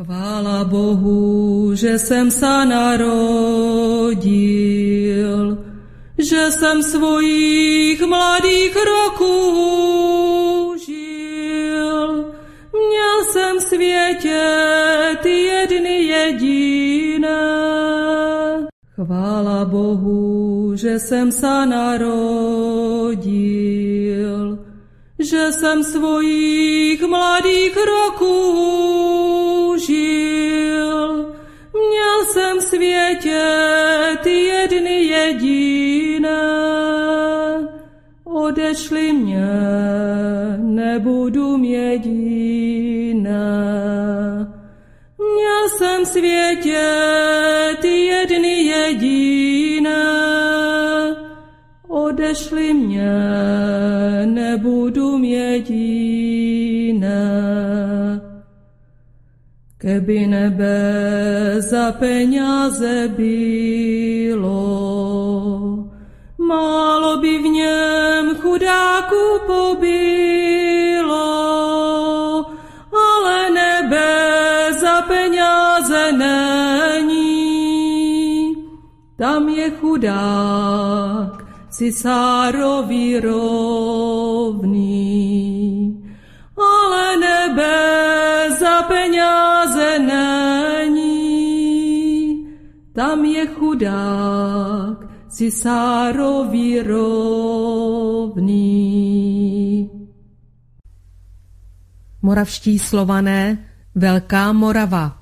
Chvála Bohu, že jsem se narodil, že jsem svojich mladých roků žil. Měl jsem světě ty jedny jediné. Chvála Bohu, že jsem se narodil, že jsem svojich mladých roků žil. Měl jsem světě ty jedny jediné. Odešli mě, nebudu jediná. Měl jsem světě ty jedny jediné. Odešli mě, nebudu jediná. Keby nebe za peněze bylo, málo by v něm chudáku pobylo, ale nebe za peněze není. Tam je chudák, cisárovi rovný, ale nebe za peněze není. Tam je chudák, cisárovi rovný. Moravští slované, Velká Morava.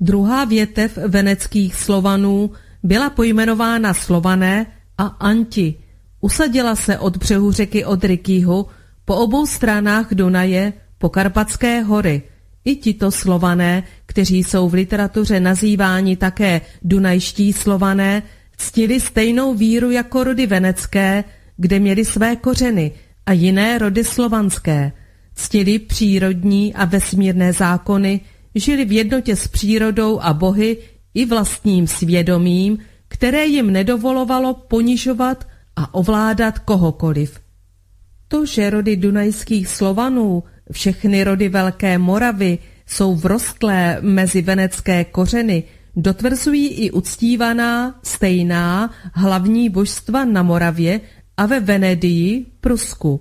Druhá větev veneckých slovanů byla pojmenována Slované a Anti. Usadila se od břehu řeky Odrykyho po obou stranách Dunaje po Karpatské hory. I tito slované, kteří jsou v literatuře nazýváni také dunajští slované, ctili stejnou víru jako rody venecké, kde měli své kořeny a jiné rody slovanské. Ctili přírodní a vesmírné zákony, žili v jednotě s přírodou a bohy i vlastním svědomím, které jim nedovolovalo ponižovat a ovládat kohokoliv. To, že rody dunajských Slovanů, všechny rody Velké Moravy, jsou vrostlé mezi venecké kořeny, dotvrzují i uctívaná, stejná hlavní božstva na Moravě a ve Venedii, Prusku.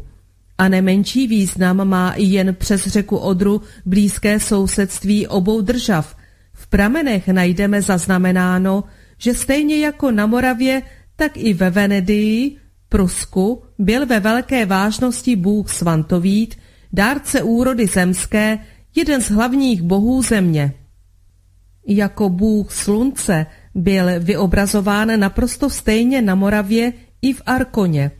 A nemenší význam má i jen přes řeku Odru blízké sousedství obou držav. V pramenech najdeme zaznamenáno, že stejně jako na Moravě, tak i ve Venedii, Prusku, byl ve velké vážnosti bůh Svantovít, dárce úrody zemské, jeden z hlavních bohů země. Jako bůh slunce byl vyobrazován naprosto stejně na Moravě i v Arkoně.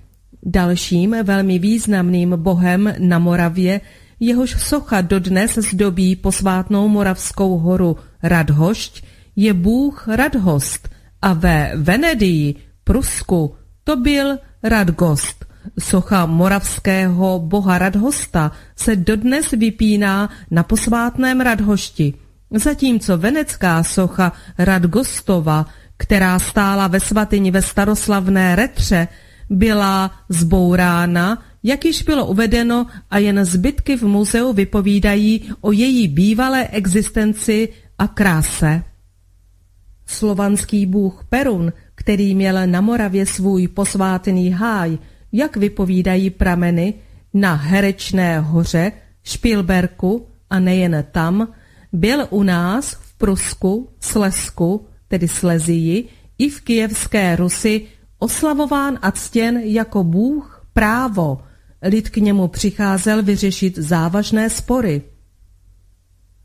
Dalším velmi významným bohem na Moravě, jehož socha dodnes zdobí posvátnou Moravskou horu Radhošť, je bůh Radhost a ve Venedii, Prusku, to byl Radgost. Socha moravského boha Radhosta se dodnes vypíná na posvátném Radhošti, zatímco venecká socha Radgostova, která stála ve svatyni ve staroslavné Retře, byla zbourána, jak již bylo uvedeno a jen zbytky v muzeu vypovídají o její bývalé existenci a kráse. Slovanský bůh Perun, který měl na Moravě svůj posvátný háj, jak vypovídají prameny, na Herečné hoře, Špilberku a nejen tam, byl u nás v Prusku, Slesku, tedy Slezii, i v kijevské Rusi oslavován a ctěn jako bůh právo. Lid k němu přicházel vyřešit závažné spory.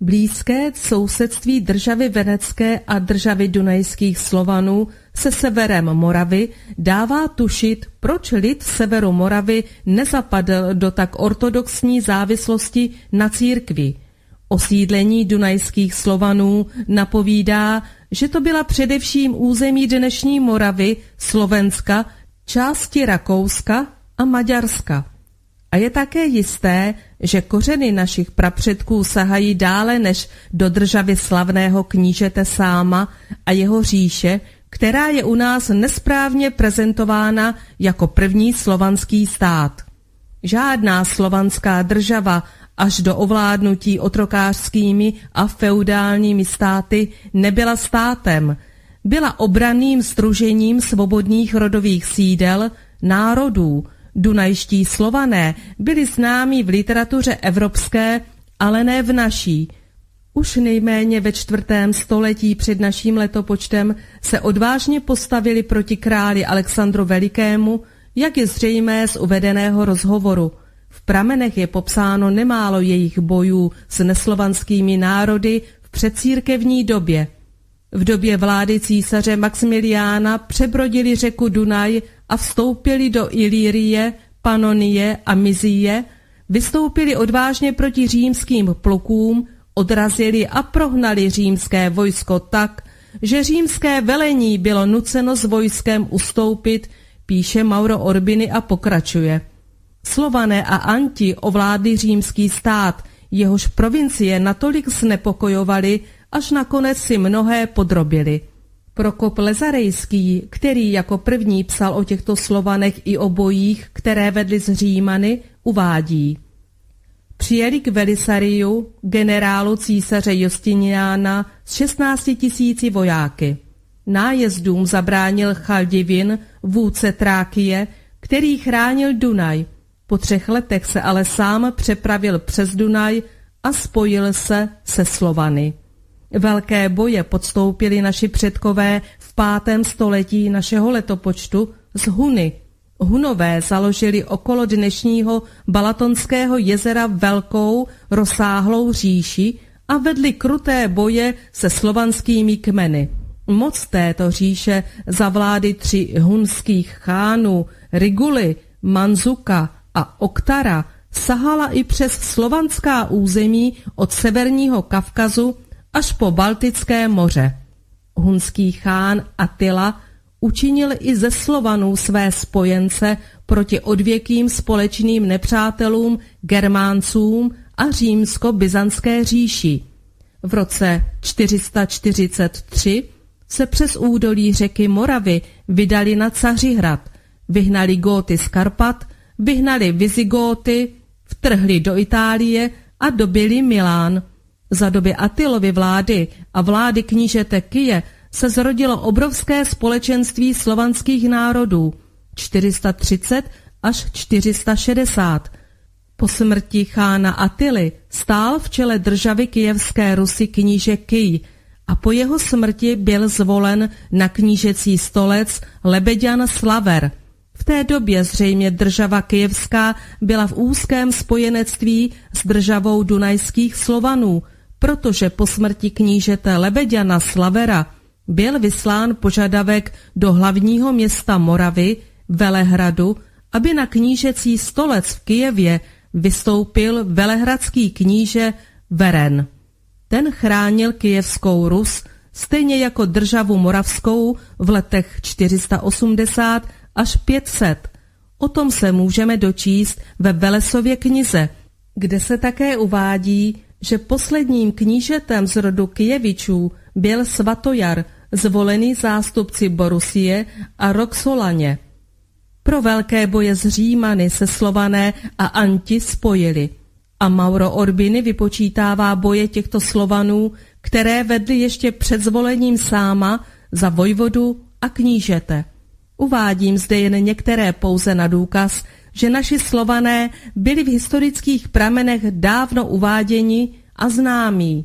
Blízké sousedství državy Venecké a državy Dunajských Slovanů se severem Moravy dává tušit, proč lid severu Moravy nezapadl do tak ortodoxní závislosti na církvi. Osídlení dunajských Slovanů napovídá, že to byla především území dnešní Moravy, Slovenska, části Rakouska a Maďarska. A je také jisté, že kořeny našich prapředků sahají dále než do državy slavného knížete Sáma a jeho říše, která je u nás nesprávně prezentována jako první slovanský stát. Žádná slovanská država až do ovládnutí otrokářskými a feudálními státy nebyla státem, byla obraným stružením svobodných rodových sídel, národů. Dunajští slované byli známí v literatuře evropské, ale ne v naší. Už nejméně ve čtvrtém století před naším letopočtem se odvážně postavili proti králi Alexandru Velikému, jak je zřejmé z uvedeného rozhovoru. V pramenech je popsáno nemálo jejich bojů s neslovanskými národy v předcírkevní době. V době vlády císaře Maximiliána přebrodili řeku Dunaj a vstoupili do Ilírie, Panonie a Mizie, vystoupili odvážně proti římským plukům, odrazili a prohnali římské vojsko tak, že římské velení bylo nuceno s vojskem ustoupit, píše Mauro Orbiny a pokračuje. Slované a Anti ovládli římský stát, jehož provincie natolik znepokojovali, až nakonec si mnohé podrobili. Prokop Lezarejský, který jako první psal o těchto Slovanech i o bojích, které vedly z Římany, uvádí. Přijeli k Velisariu, generálu císaře Justiniána s 16 tisíci vojáky. Nájezdům zabránil Chaldivin, vůdce Trákie, který chránil Dunaj. Po třech letech se ale sám přepravil přes Dunaj a spojil se se Slovany. Velké boje podstoupili naši předkové v pátém století našeho letopočtu z Huny. Hunové založili okolo dnešního Balatonského jezera velkou, rozsáhlou říši a vedli kruté boje se slovanskými kmeny. Moc této říše za vlády tři hunských chánů Riguly, Manzuka a Oktara sahala i přes slovanská území od severního Kavkazu až po Baltické moře. Hunský chán Attila učinil i ze Slovanů své spojence proti odvěkým společným nepřátelům Germáncům a římsko-byzantské říši. V roce 443 se přes údolí řeky Moravy vydali na Cařihrad, vyhnali Góty z Karpat, vyhnali Vizigóty, vtrhli do Itálie a dobili Milán – za doby Atilovy vlády a vlády knížete Kyje se zrodilo obrovské společenství slovanských národů 430 až 460. Po smrti chána Atily stál v čele državy kijevské Rusy kníže Kyj a po jeho smrti byl zvolen na knížecí stolec Lebeďan Slaver. V té době zřejmě država kijevská byla v úzkém spojenectví s državou dunajských Slovanů – protože po smrti knížete Lebeďana Slavera byl vyslán požadavek do hlavního města Moravy, Velehradu, aby na knížecí stolec v Kijevě vystoupil velehradský kníže Veren. Ten chránil kijevskou Rus, stejně jako državu moravskou v letech 480 až 500. O tom se můžeme dočíst ve Velesově knize, kde se také uvádí, že posledním knížetem z rodu Kijevičů byl Svatojar, zvolený zástupci Borusie a Roxolaně. Pro velké boje z Římany se Slované a Anti spojili a Mauro Orbiny vypočítává boje těchto Slovanů, které vedly ještě před zvolením sáma za vojvodu a knížete. Uvádím zde jen některé pouze na důkaz, že naši slované byli v historických pramenech dávno uváděni a známí.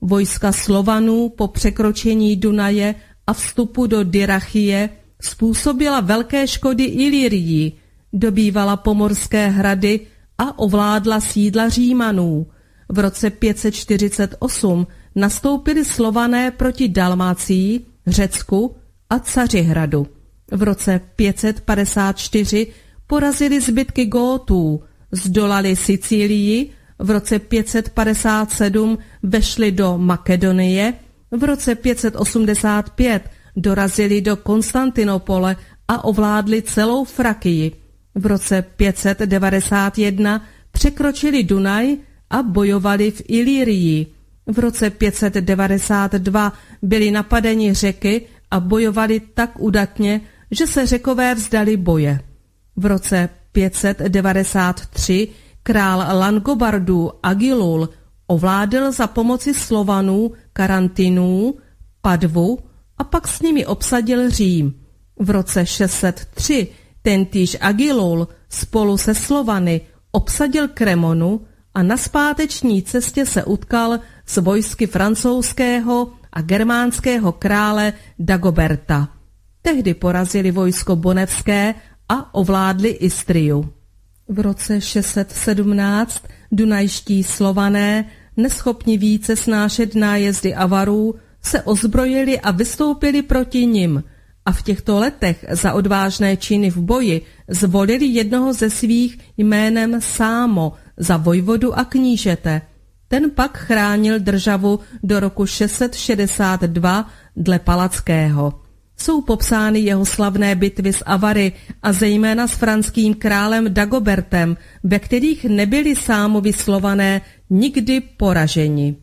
Vojska Slovanů po překročení Dunaje a vstupu do Dyrachie způsobila velké škody Ilírii, dobývala pomorské hrady a ovládla sídla Římanů. V roce 548 nastoupili Slované proti Dalmácii, Řecku a Cařihradu. V roce 554 porazili zbytky Gótů, zdolali Sicílii, v roce 557 vešli do Makedonie, v roce 585 dorazili do Konstantinopole a ovládli celou Frakii. V roce 591 překročili Dunaj a bojovali v Ilírii. V roce 592 byli napadeni řeky a bojovali tak udatně, že se řekové vzdali boje. V roce 593 král Langobardů Agilul ovládl za pomoci Slovanů Karantinů, Padvu a pak s nimi obsadil Řím. V roce 603 tentýž Agilul spolu se Slovany obsadil Kremonu a na zpáteční cestě se utkal s vojsky francouzského a germánského krále Dagoberta. Tehdy porazili vojsko Bonevské a ovládli Istriu. V roce 617 dunajští slované, neschopni více snášet nájezdy avarů, se ozbrojili a vystoupili proti nim a v těchto letech za odvážné činy v boji zvolili jednoho ze svých jménem Sámo za vojvodu a knížete. Ten pak chránil državu do roku 662 dle Palackého jsou popsány jeho slavné bitvy s Avary a zejména s franským králem Dagobertem, ve kterých nebyli sámovi slované nikdy poraženi.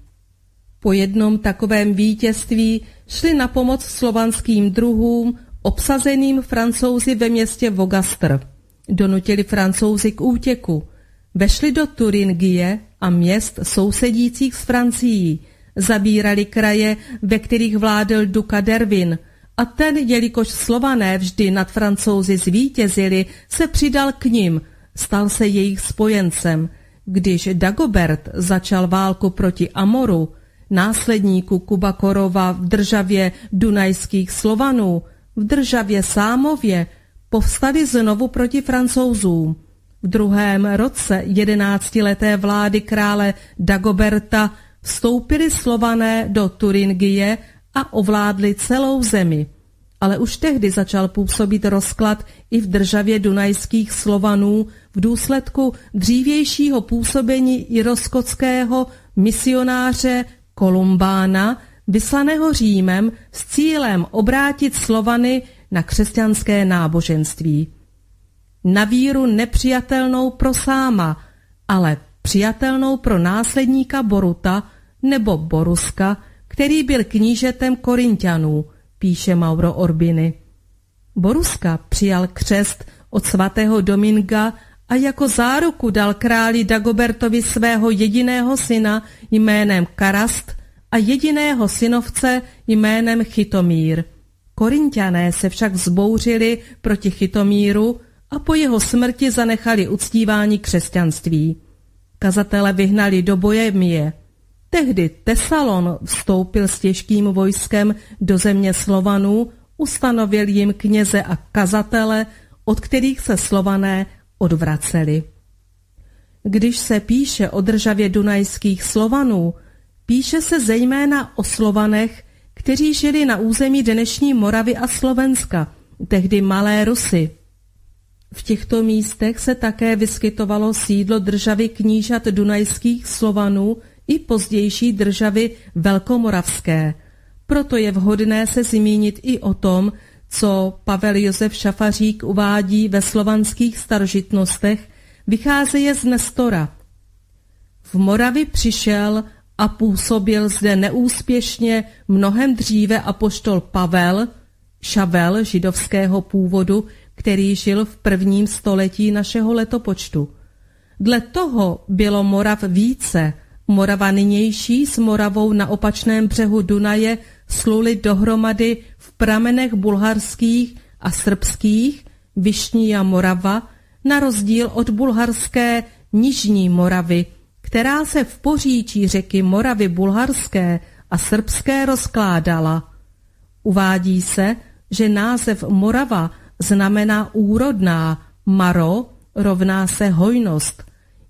Po jednom takovém vítězství šli na pomoc slovanským druhům obsazeným francouzi ve městě Vogastr. Donutili francouzi k útěku. Vešli do Turingie a měst sousedících s Francií. Zabírali kraje, ve kterých vládl Duka Dervin – a ten, jelikož slované vždy nad francouzi zvítězili, se přidal k ním, stal se jejich spojencem. Když Dagobert začal válku proti Amoru, následníku Kubakorova v državě dunajských Slovanů, v državě Sámově, povstali znovu proti francouzům. V druhém roce jedenáctileté vlády krále Dagoberta vstoupili Slované do Turingie a ovládli celou zemi. Ale už tehdy začal působit rozklad i v državě dunajských Slovanů v důsledku dřívějšího působení iroskotského misionáře Kolumbána, vyslaného Římem s cílem obrátit Slovany na křesťanské náboženství. Na víru nepřijatelnou pro sáma, ale přijatelnou pro následníka Boruta nebo Boruska, který byl knížetem Korintianů, píše Mauro Orbiny. Boruska přijal křest od svatého Dominga a jako záruku dal králi Dagobertovi svého jediného syna jménem Karast a jediného synovce jménem Chytomír. Korintiané se však vzbouřili proti Chytomíru a po jeho smrti zanechali uctívání křesťanství. Kazatele vyhnali do Bojemie. Tehdy Tesalon vstoupil s těžkým vojskem do země Slovanů, ustanovil jim kněze a kazatele, od kterých se Slované odvraceli. Když se píše o državě dunajských Slovanů, píše se zejména o Slovanech, kteří žili na území dnešní Moravy a Slovenska, tehdy Malé Rusy. V těchto místech se také vyskytovalo sídlo državy knížat dunajských Slovanů i pozdější državy velkomoravské. Proto je vhodné se zmínit i o tom, co Pavel Josef Šafařík uvádí ve slovanských starožitnostech, vycházeje z Nestora. V Moravi přišel a působil zde neúspěšně mnohem dříve apoštol Pavel, šavel židovského původu, který žil v prvním století našeho letopočtu. Dle toho bylo Morav více – Morava nynější s Moravou na opačném břehu Dunaje sluli dohromady v pramenech bulharských a srbských Višní a Morava, na rozdíl od bulharské Nižní Moravy, která se v poříčí řeky Moravy bulharské a srbské rozkládala. Uvádí se, že název Morava znamená úrodná, maro rovná se hojnost.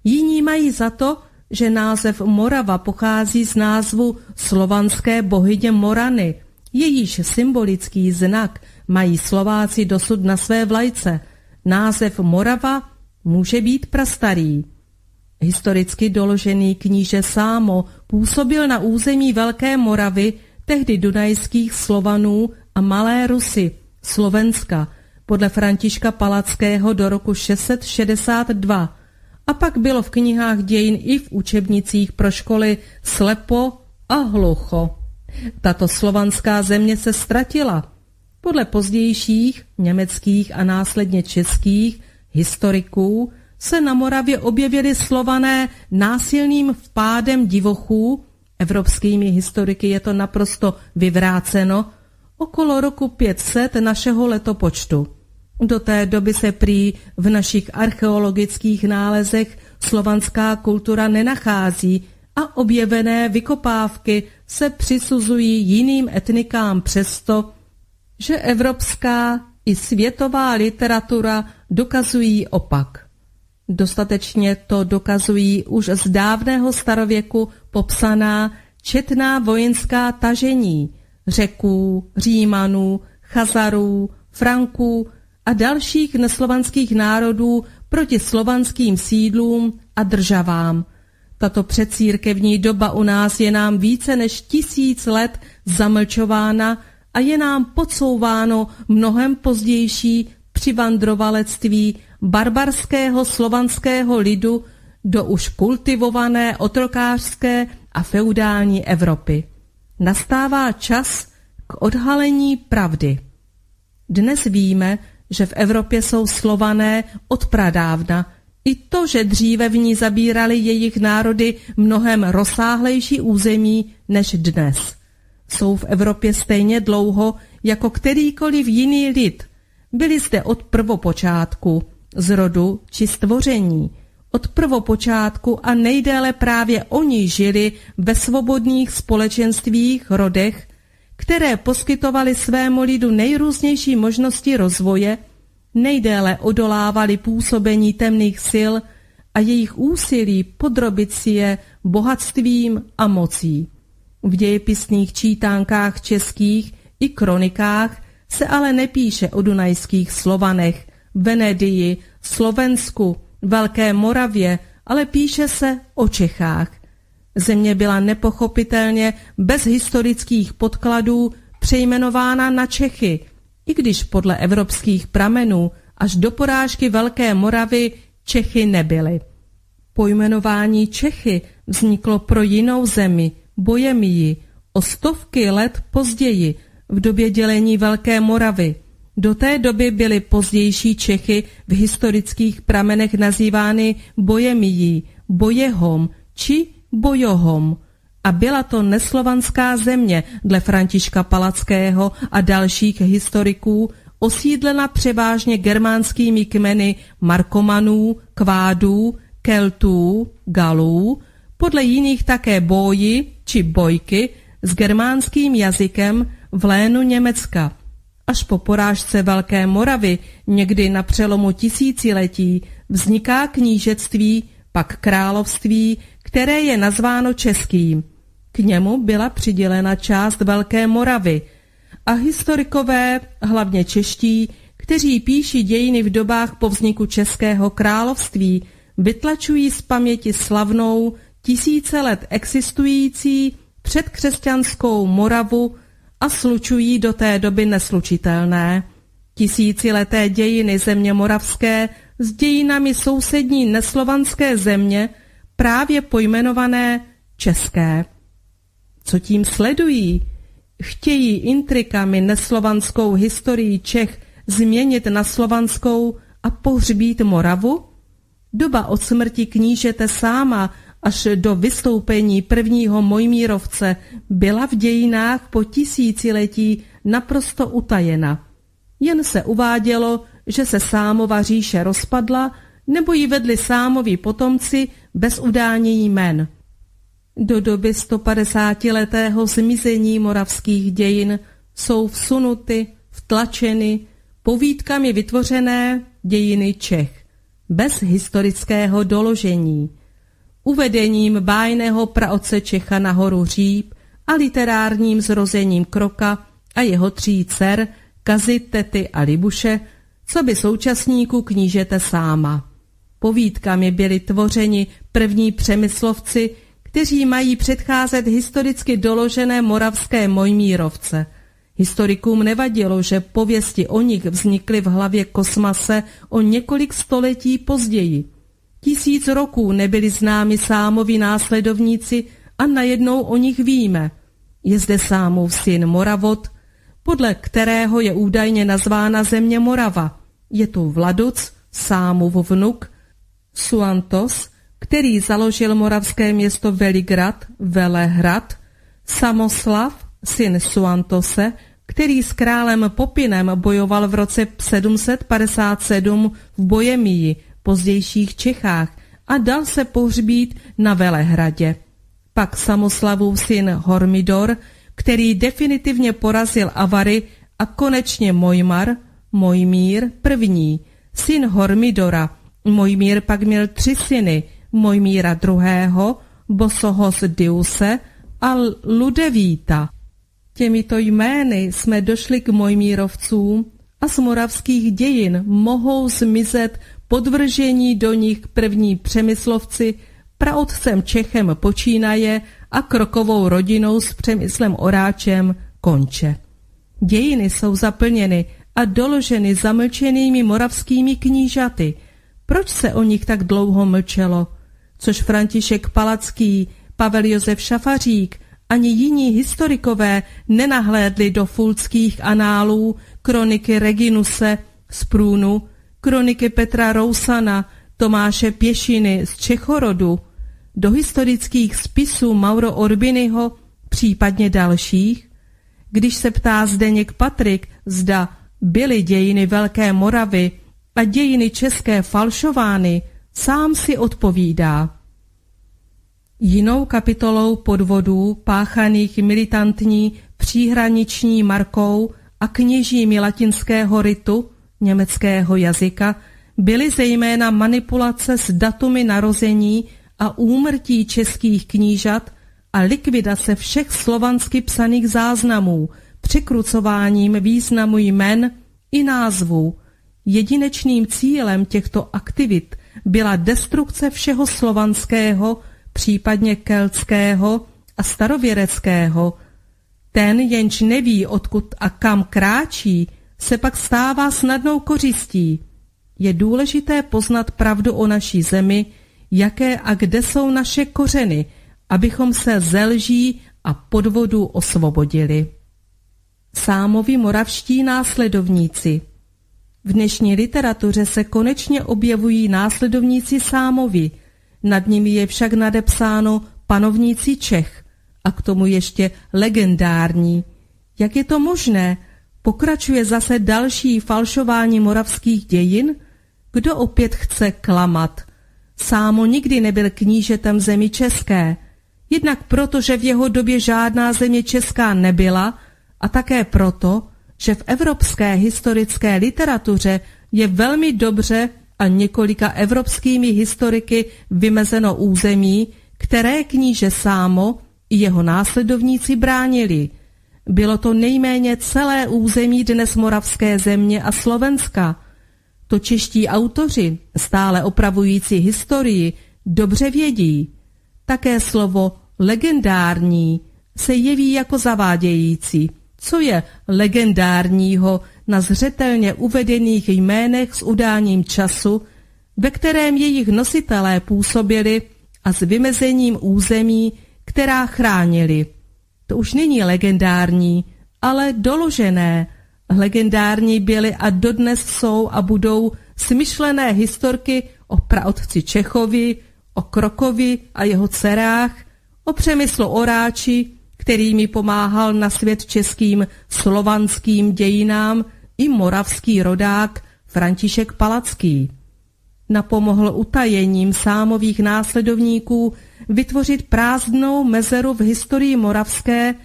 Jiní mají za to, že název Morava pochází z názvu slovanské bohyně Morany, jejíž symbolický znak mají Slováci dosud na své vlajce. Název Morava může být prastarý. Historicky doložený kníže Sámo působil na území Velké Moravy, tehdy dunajských Slovanů a Malé Rusy, Slovenska, podle Františka Palackého do roku 662 a pak bylo v knihách dějin i v učebnicích pro školy slepo a hlucho. Tato slovanská země se ztratila. Podle pozdějších německých a následně českých historiků se na Moravě objevili slované násilným vpádem divochů, evropskými historiky je to naprosto vyvráceno, okolo roku 500 našeho letopočtu. Do té doby se prý v našich archeologických nálezech slovanská kultura nenachází a objevené vykopávky se přisuzují jiným etnikám přesto, že evropská i světová literatura dokazují opak. Dostatečně to dokazují už z dávného starověku popsaná četná vojenská tažení řeků, římanů, chazarů, franků a dalších neslovanských národů proti slovanským sídlům a državám. Tato předcírkevní doba u nás je nám více než tisíc let zamlčována a je nám podsouváno mnohem pozdější přivandrovalectví barbarského slovanského lidu do už kultivované otrokářské a feudální Evropy. Nastává čas k odhalení pravdy. Dnes víme, že v Evropě jsou slované od pradávna, i to, že dříve v ní zabírali jejich národy mnohem rozsáhlejší území než dnes. Jsou v Evropě stejně dlouho jako kterýkoliv jiný lid. Byli zde od prvopočátku, z rodu či stvoření. Od prvopočátku a nejdéle právě oni žili ve svobodných společenstvích, rodech, které poskytovaly svému lidu nejrůznější možnosti rozvoje, nejdéle odolávali působení temných sil a jejich úsilí podrobit si je bohatstvím a mocí. V dějepisných čítánkách českých i kronikách se ale nepíše o dunajských Slovanech, Venedii, Slovensku, Velké Moravě, ale píše se o Čechách. Země byla nepochopitelně bez historických podkladů přejmenována na Čechy, i když podle evropských pramenů až do porážky Velké Moravy Čechy nebyly. Pojmenování Čechy vzniklo pro jinou zemi, Bojemii, o stovky let později, v době dělení Velké Moravy. Do té doby byly pozdější Čechy v historických pramenech nazývány Bojemií, Bojehom či Bojohom a byla to neslovanská země dle Františka Palackého a dalších historiků, osídlena převážně germánskými kmeny Markomanů, Kvádů, Keltů, Galů, podle jiných také Boji či Bojky s germánským jazykem v lénu Německa. Až po porážce Velké Moravy někdy na přelomu tisíciletí vzniká knížectví, pak království, které je nazváno českým. K němu byla přidělena část Velké Moravy a historikové, hlavně čeští, kteří píší dějiny v dobách po vzniku Českého království, vytlačují z paměti slavnou, tisíce let existující předkřesťanskou Moravu a slučují do té doby neslučitelné. Tisícileté dějiny země moravské s dějinami sousední neslovanské země, právě pojmenované české. Co tím sledují? Chtějí intrikami neslovanskou historii Čech změnit na slovanskou a pohřbít Moravu? Doba od smrti knížete sáma až do vystoupení prvního Mojmírovce byla v dějinách po tisíciletí naprosto utajena. Jen se uvádělo, že se Sámova říše rozpadla, nebo ji vedli Sámovi potomci bez udání jmen. Do doby 150-letého zmizení moravských dějin jsou vsunuty, vtlačeny, povídkami vytvořené dějiny Čech, bez historického doložení uvedením bájného praoce Čecha na horu Říp a literárním zrozením Kroka a jeho tří dcer, Kazy, Tety a Libuše, co by současníků knížete sáma. Povídkami byli tvořeni první přemyslovci, kteří mají předcházet historicky doložené moravské Mojmírovce. Historikům nevadilo, že pověsti o nich vznikly v hlavě kosmase o několik století později. Tisíc roků nebyli známi sámovi následovníci a najednou o nich víme. Je zde sámov syn Moravot, podle kterého je údajně nazvána země Morava. Je tu Vladuc, sámov vnuk, Suantos, který založil moravské město Veligrad, Velehrad, Samoslav, syn Suantose, který s králem Popinem bojoval v roce 757 v Bojemii, pozdějších Čechách, a dal se pohřbít na Velehradě. Pak Samoslavův syn Hormidor, který definitivně porazil Avary a konečně Mojmar, Mojmír první, syn Hormidora. Mojmír pak měl tři syny, Mojmíra druhého, Bosohos Diuse a Ludevíta. Těmito jmény jsme došli k Mojmírovcům a z moravských dějin mohou zmizet podvržení do nich první přemyslovci praotcem Čechem počínaje a krokovou rodinou s přemyslem Oráčem konče. Dějiny jsou zaplněny a doloženy zamlčenými moravskými knížaty. Proč se o nich tak dlouho mlčelo? Což František Palacký, Pavel Josef Šafařík ani jiní historikové nenahlédli do fulckých análů, kroniky Reginuse z Průnu, kroniky Petra Rousana, Tomáše Pěšiny z Čechorodu, do historických spisů Mauro Orbinyho, případně dalších? Když se ptá Zdeněk Patrik, zda byly dějiny Velké Moravy a dějiny české falšovány, sám si odpovídá. Jinou kapitolou podvodů páchaných militantní příhraniční markou a kněžími latinského ritu německého jazyka byly zejména manipulace s datumy narození a úmrtí českých knížat a likvidace všech slovansky psaných záznamů, překrucováním významu jmen i názvů. Jedinečným cílem těchto aktivit byla destrukce všeho slovanského, případně keltského a starověreckého. Ten, jenž neví, odkud a kam kráčí, se pak stává snadnou kořistí. Je důležité poznat pravdu o naší zemi, jaké a kde jsou naše kořeny, abychom se ze lží a podvodu osvobodili. Sámovi moravští následovníci V dnešní literatuře se konečně objevují následovníci Sámovi, nad nimi je však nadepsáno panovníci Čech a k tomu ještě legendární. Jak je to možné? Pokračuje zase další falšování moravských dějin? Kdo opět chce klamat? Sámo nikdy nebyl knížetem zemi české, jednak proto, že v jeho době žádná země česká nebyla a také proto, že v evropské historické literatuře je velmi dobře a několika evropskými historiky vymezeno území, které kníže Sámo i jeho následovníci bránili. Bylo to nejméně celé území dnes moravské země a Slovenska – to čeští autoři, stále opravující historii, dobře vědí. Také slovo legendární se jeví jako zavádějící. Co je legendárního na zřetelně uvedených jménech s udáním času, ve kterém jejich nositelé působili a s vymezením území, která chránili. To už není legendární, ale doložené, Legendární byly a dodnes jsou a budou smyšlené historky o praotci Čechovi, o Krokovi a jeho dcerách, o přemyslu Oráči, který mi pomáhal na svět českým slovanským dějinám i moravský rodák František Palacký. Napomohl utajením sámových následovníků vytvořit prázdnou mezeru v historii moravské,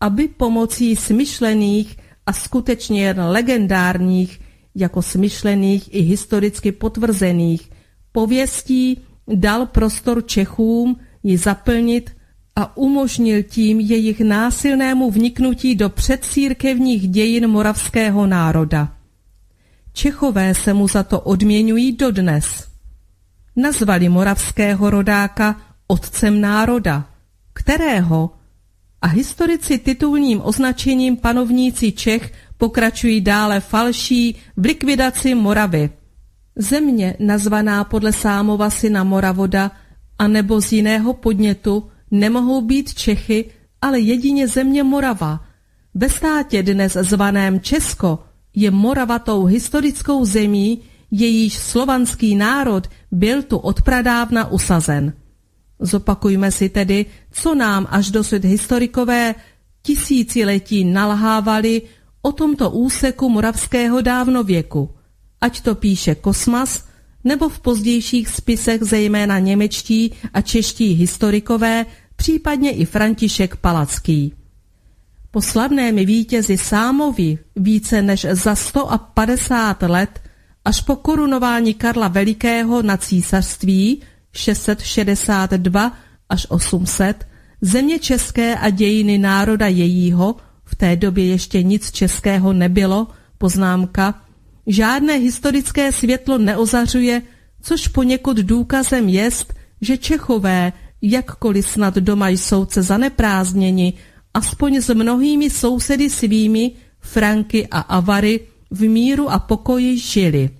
aby pomocí smyšlených a skutečně legendárních, jako smyšlených i historicky potvrzených pověstí dal prostor Čechům ji zaplnit a umožnil tím jejich násilnému vniknutí do předcírkevních dějin moravského národa. Čechové se mu za to odměňují dodnes. Nazvali moravského rodáka otcem národa, kterého a historici titulním označením panovníci Čech pokračují dále falší v likvidaci Moravy. Země nazvaná podle Sámova syna Moravoda a nebo z jiného podnětu nemohou být Čechy, ale jedině země Morava. Ve státě dnes zvaném Česko je Morava tou historickou zemí, jejíž slovanský národ byl tu odpradávna usazen. Zopakujme si tedy, co nám až dosud historikové tisíciletí nalhávali o tomto úseku moravského dávnověku, ať to píše Kosmas, nebo v pozdějších spisech zejména němečtí a čeští historikové, případně i František Palacký. Po slavném vítězi Sámovi více než za 150 let až po korunování Karla Velikého na císařství 662 až 800 země české a dějiny národa jejího, v té době ještě nic českého nebylo, poznámka, žádné historické světlo neozařuje, což poněkud důkazem jest, že Čechové, jakkoliv snad doma jsou se zaneprázdněni, aspoň s mnohými sousedy svými, Franky a Avary, v míru a pokoji žili.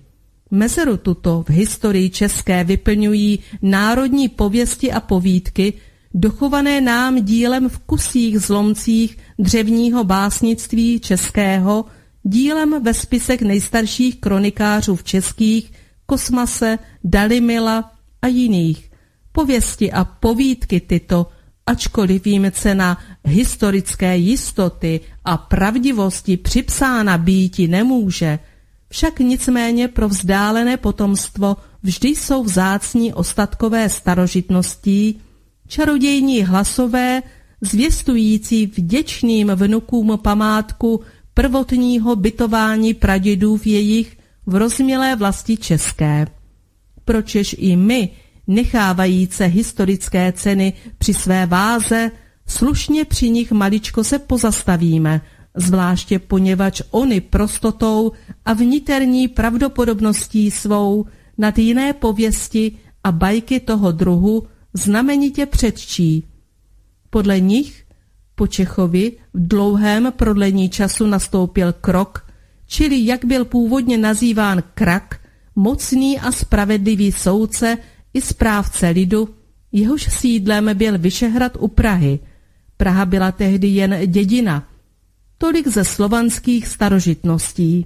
Mezeru tuto v historii české vyplňují národní pověsti a povídky, dochované nám dílem v kusích zlomcích dřevního básnictví českého, dílem ve spisech nejstarších kronikářů v českých, Kosmase, Dalimila a jiných. Pověsti a povídky tyto, ačkoliv víme cena historické jistoty a pravdivosti připsána býti nemůže, však nicméně pro vzdálené potomstvo vždy jsou vzácní ostatkové starožitností, čarodějní hlasové, zvěstující vděčným vnukům památku prvotního bytování pradědů v jejich v rozmělé vlasti české. Pročež i my, nechávajíce historické ceny při své váze, slušně při nich maličko se pozastavíme, zvláště poněvadž oni prostotou a vniterní pravdopodobností svou nad jiné pověsti a bajky toho druhu znamenitě předčí. Podle nich po Čechovi v dlouhém prodlení času nastoupil krok, čili jak byl původně nazýván krak, mocný a spravedlivý soudce i správce lidu, jehož sídlem byl Vyšehrad u Prahy. Praha byla tehdy jen dědina. Tolik ze slovanských starožitností.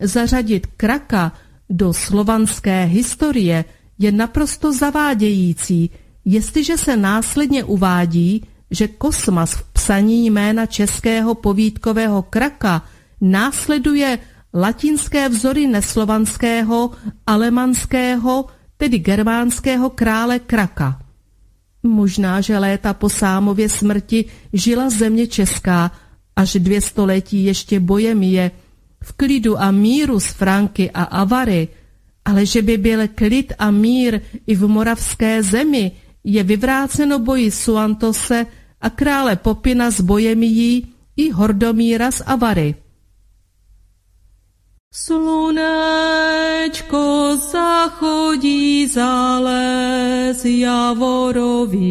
Zařadit kraka do slovanské historie je naprosto zavádějící, jestliže se následně uvádí, že Kosmas v psaní jména českého povídkového kraka následuje latinské vzory neslovanského, alemanského, tedy germánského krále Kraka. Možná, že léta po Sámově smrti žila země česká, až dvě století ještě je v klidu a míru s Franky a Avary, ale že by byl klid a mír i v moravské zemi, je vyvráceno boji Suantose a krále Popina s Bojemií i Hordomíra z Avary. Slunečko zachodí za les javorový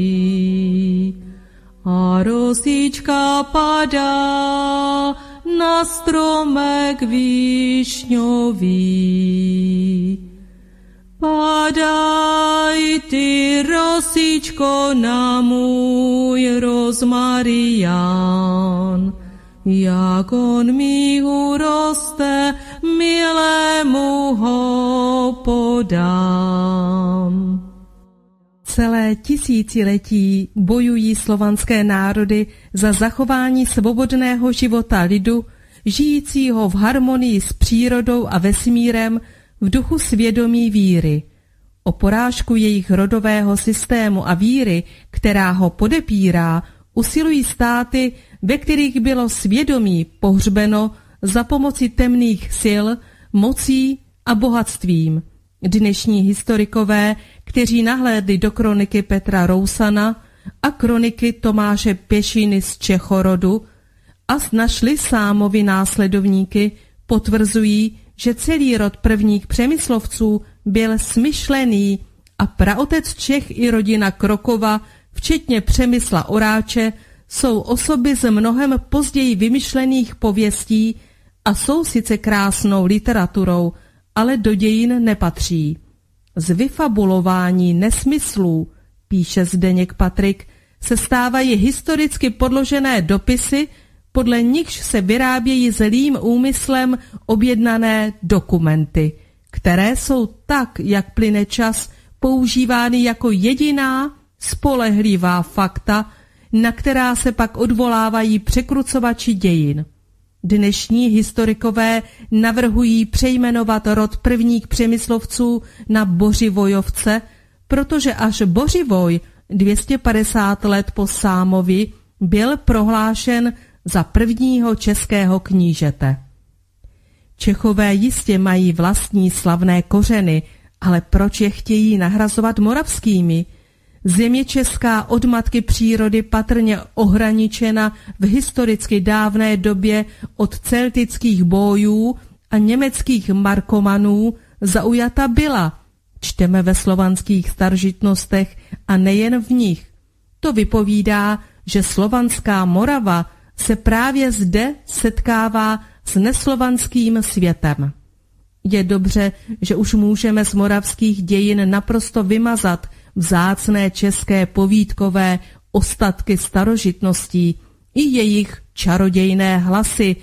a rosička padá na stromek višňový. Padaj ty rosičko na můj rozmarián, jak on mi uroste, milému ho podám. Celé tisíciletí bojují slovanské národy za zachování svobodného života lidu, žijícího v harmonii s přírodou a vesmírem v duchu svědomí víry. O porážku jejich rodového systému a víry, která ho podepírá, usilují státy, ve kterých bylo svědomí pohřbeno za pomoci temných sil, mocí a bohatstvím. Dnešní historikové, kteří nahlédli do kroniky Petra Rousana a kroniky Tomáše Pěšiny z Čechorodu a našli sámovi následovníky, potvrzují, že celý rod prvních přemyslovců byl smyšlený a praotec Čech i rodina Krokova, včetně Přemysla Oráče, jsou osoby z mnohem později vymyšlených pověstí a jsou sice krásnou literaturou, ale do dějin nepatří. Z vyfabulování nesmyslů, píše Zdeněk Patrik, se stávají historicky podložené dopisy, podle nichž se vyrábějí zlým úmyslem objednané dokumenty, které jsou tak, jak plyne čas, používány jako jediná spolehlivá fakta, na která se pak odvolávají překrucovači dějin. Dnešní historikové navrhují přejmenovat rod prvních přemyslovců na Bořivojovce, protože až Bořivoj 250 let po Sámovi byl prohlášen za prvního českého knížete. Čechové jistě mají vlastní slavné kořeny, ale proč je chtějí nahrazovat moravskými? Země česká od matky přírody patrně ohraničena v historicky dávné době od celtických bojů a německých markomanů zaujata byla, čteme ve slovanských staržitnostech a nejen v nich. To vypovídá, že slovanská Morava se právě zde setkává s neslovanským světem. Je dobře, že už můžeme z moravských dějin naprosto vymazat vzácné české povídkové ostatky starožitností i jejich čarodějné hlasy,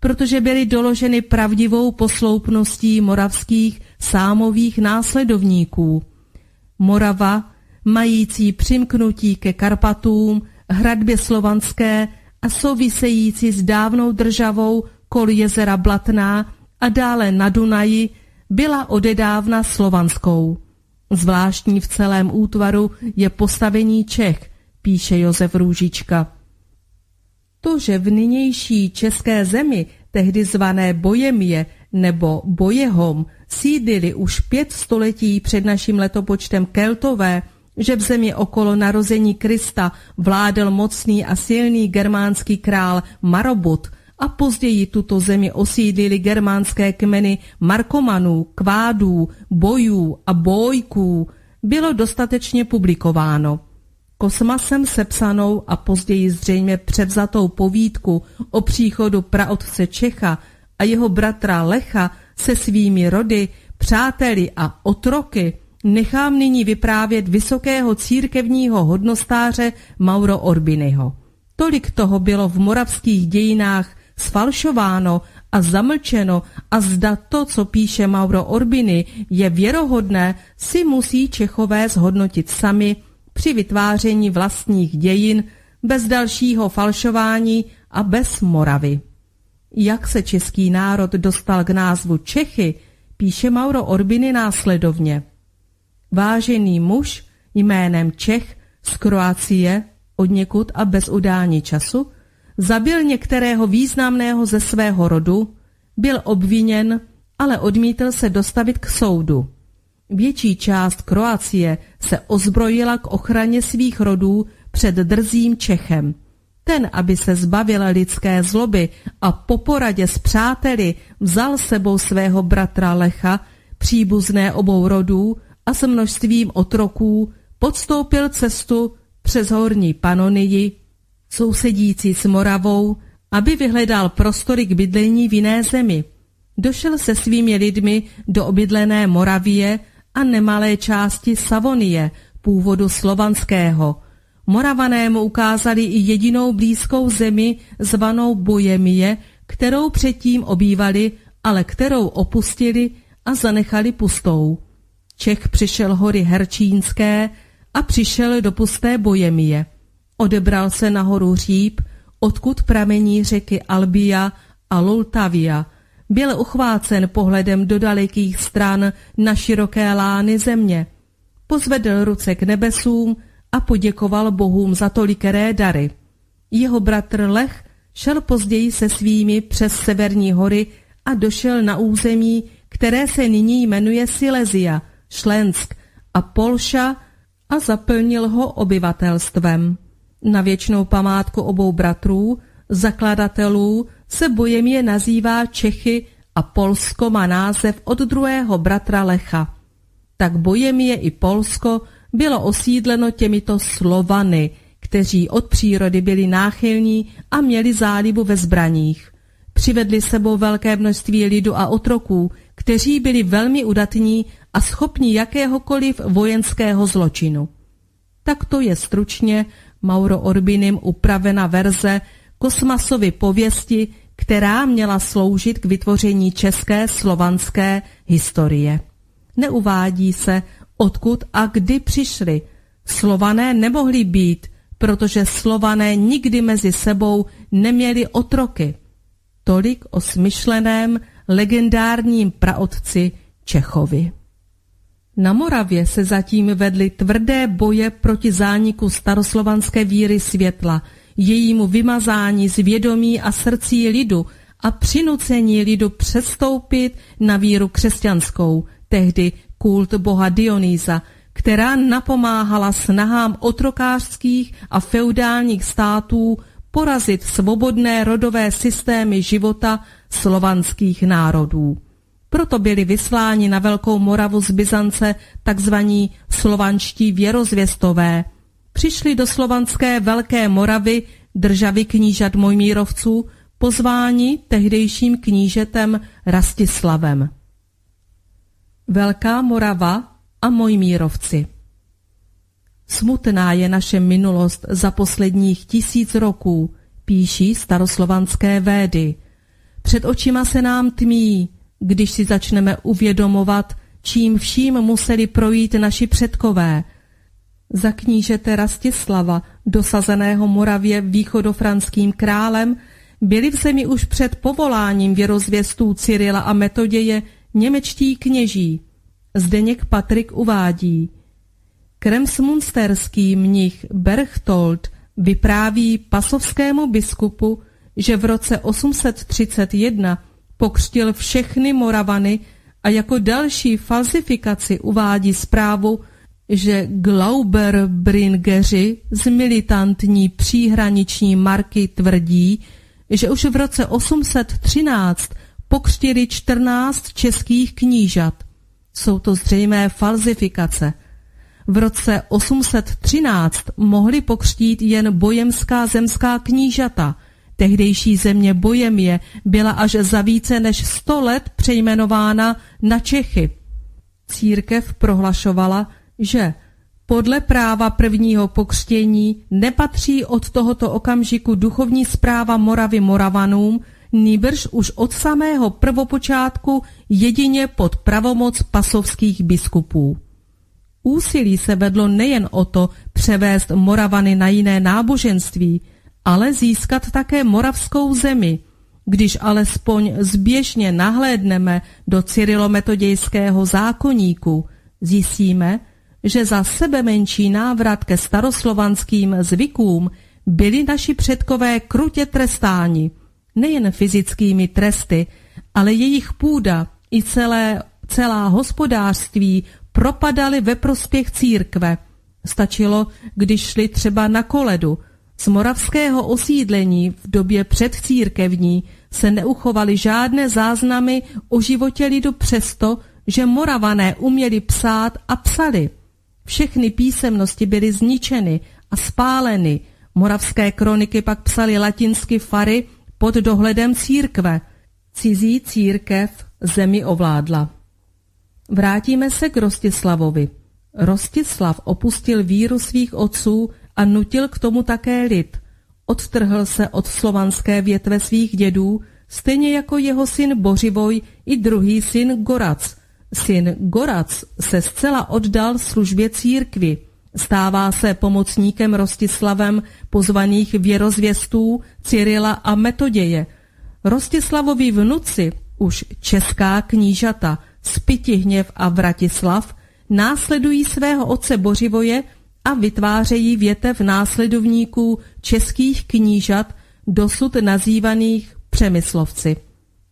protože byly doloženy pravdivou posloupností moravských sámových následovníků. Morava, mající přimknutí ke Karpatům, hradbě slovanské a související s dávnou državou kol jezera Blatná a dále na Dunaji, byla odedávna slovanskou. Zvláštní v celém útvaru je postavení Čech, píše Josef Růžička. To, že v nynější české zemi, tehdy zvané Bojemie nebo Bojehom, sídlili už pět století před naším letopočtem Keltové, že v zemi okolo narození Krista vládl mocný a silný germánský král Marobut a později tuto zemi osídlili germánské kmeny Markomanů, Kvádů, Bojů a Bojků, bylo dostatečně publikováno. Kosmasem sepsanou a později zřejmě převzatou povídku o příchodu praotce Čecha a jeho bratra Lecha se svými rody, přáteli a otroky nechám nyní vyprávět vysokého církevního hodnostáře Mauro Orbinyho. Tolik toho bylo v moravských dějinách sfalšováno a zamlčeno a zda to, co píše Mauro Orbiny, je věrohodné, si musí Čechové zhodnotit sami při vytváření vlastních dějin bez dalšího falšování a bez Moravy. Jak se český národ dostal k názvu Čechy, píše Mauro Orbiny následovně. Vážený muž jménem Čech z Kroácie od někud a bez udání času zabil některého významného ze svého rodu, byl obviněn, ale odmítl se dostavit k soudu. Větší část Kroacie se ozbrojila k ochraně svých rodů před drzým Čechem. Ten, aby se zbavil lidské zloby a po poradě s přáteli vzal sebou svého bratra Lecha, příbuzné obou rodů a s množstvím otroků podstoupil cestu přes horní Panonii sousedící s Moravou, aby vyhledal prostory k bydlení v jiné zemi. Došel se svými lidmi do obydlené Moravie a nemalé části Savonie, původu slovanského. Moravanému ukázali i jedinou blízkou zemi zvanou Bojemie, kterou předtím obývali, ale kterou opustili a zanechali pustou. Čech přišel hory Herčínské a přišel do pusté Bojemie. Odebral se nahoru Říp, odkud pramení řeky Albia a Lultavia. Byl uchvácen pohledem do dalekých stran na široké lány země. Pozvedl ruce k nebesům a poděkoval bohům za tolikeré dary. Jeho bratr Lech šel později se svými přes severní hory a došel na území, které se nyní jmenuje Silesia, Šlensk a Polša a zaplnil ho obyvatelstvem. Na věčnou památku obou bratrů, zakladatelů, se Bojemie nazývá Čechy a Polsko má název od druhého bratra Lecha. Tak Bojemie i Polsko bylo osídleno těmito Slovany, kteří od přírody byli náchylní a měli zálibu ve zbraních. Přivedli sebou velké množství lidu a otroků, kteří byli velmi udatní a schopni jakéhokoliv vojenského zločinu. Takto je stručně Mauro Orbinem upravena verze Kosmasovy pověsti, která měla sloužit k vytvoření české slovanské historie. Neuvádí se, odkud a kdy přišli. Slované nemohli být, protože Slované nikdy mezi sebou neměli otroky. Tolik o smyšleném legendárním praotci Čechovi. Na Moravě se zatím vedly tvrdé boje proti zániku staroslovanské víry světla, jejímu vymazání z vědomí a srdcí lidu a přinucení lidu přestoupit na víru křesťanskou, tehdy kult boha Dionýza, která napomáhala snahám otrokářských a feudálních států porazit svobodné rodové systémy života slovanských národů. Proto byli vysláni na Velkou Moravu z Byzance takzvaní slovanští věrozvěstové. Přišli do slovanské Velké Moravy državy knížat Mojmírovců, pozváni tehdejším knížetem Rastislavem. Velká Morava a Mojmírovci Smutná je naše minulost za posledních tisíc roků, píší staroslovanské védy. Před očima se nám tmí, když si začneme uvědomovat, čím vším museli projít naši předkové. Za knížete Rastislava, dosazeného Moravě východofranským králem, byli v zemi už před povoláním věrozvěstů Cyrila a Metoděje němečtí kněží. Zdeněk Patrik uvádí. Kremsmunsterský mnich Berchtold vypráví pasovskému biskupu, že v roce 831 pokřtil všechny Moravany a jako další falsifikaci uvádí zprávu, že Glauberbringeři z militantní příhraniční marky tvrdí, že už v roce 813 pokřtili 14 českých knížat. Jsou to zřejmé falzifikace. V roce 813 mohli pokřtít jen bojemská zemská knížata. Tehdejší země Bojemie byla až za více než 100 let přejmenována na Čechy. Církev prohlašovala, že podle práva prvního pokřtění nepatří od tohoto okamžiku duchovní zpráva Moravy Moravanům, nýbrž už od samého prvopočátku jedině pod pravomoc pasovských biskupů. Úsilí se vedlo nejen o to převést Moravany na jiné náboženství, ale získat také moravskou zemi. Když alespoň zběžně nahlédneme do cyrilometodějského zákoníku, zjistíme, že za sebe menší návrat ke staroslovanským zvykům byli naši předkové krutě trestáni, nejen fyzickými tresty, ale jejich půda i celé, celá hospodářství propadaly ve prospěch církve. Stačilo, když šli třeba na koledu. Z moravského osídlení v době předcírkevní se neuchovaly žádné záznamy o životě lidu přesto, že moravané uměli psát a psali. Všechny písemnosti byly zničeny a spáleny. Moravské kroniky pak psali latinsky fary pod dohledem církve. Cizí církev zemi ovládla. Vrátíme se k Rostislavovi. Rostislav opustil víru svých otců a nutil k tomu také lid. Odtrhl se od slovanské větve svých dědů, stejně jako jeho syn Bořivoj i druhý syn Gorac. Syn Gorac se zcela oddal službě církvi. Stává se pomocníkem Rostislavem pozvaných věrozvěstů Cyrila a Metoděje. Rostislavovi vnuci, už česká knížata, Spitihněv a Vratislav, následují svého otce Bořivoje a vytvářejí větev následovníků českých knížat, dosud nazývaných přemyslovci.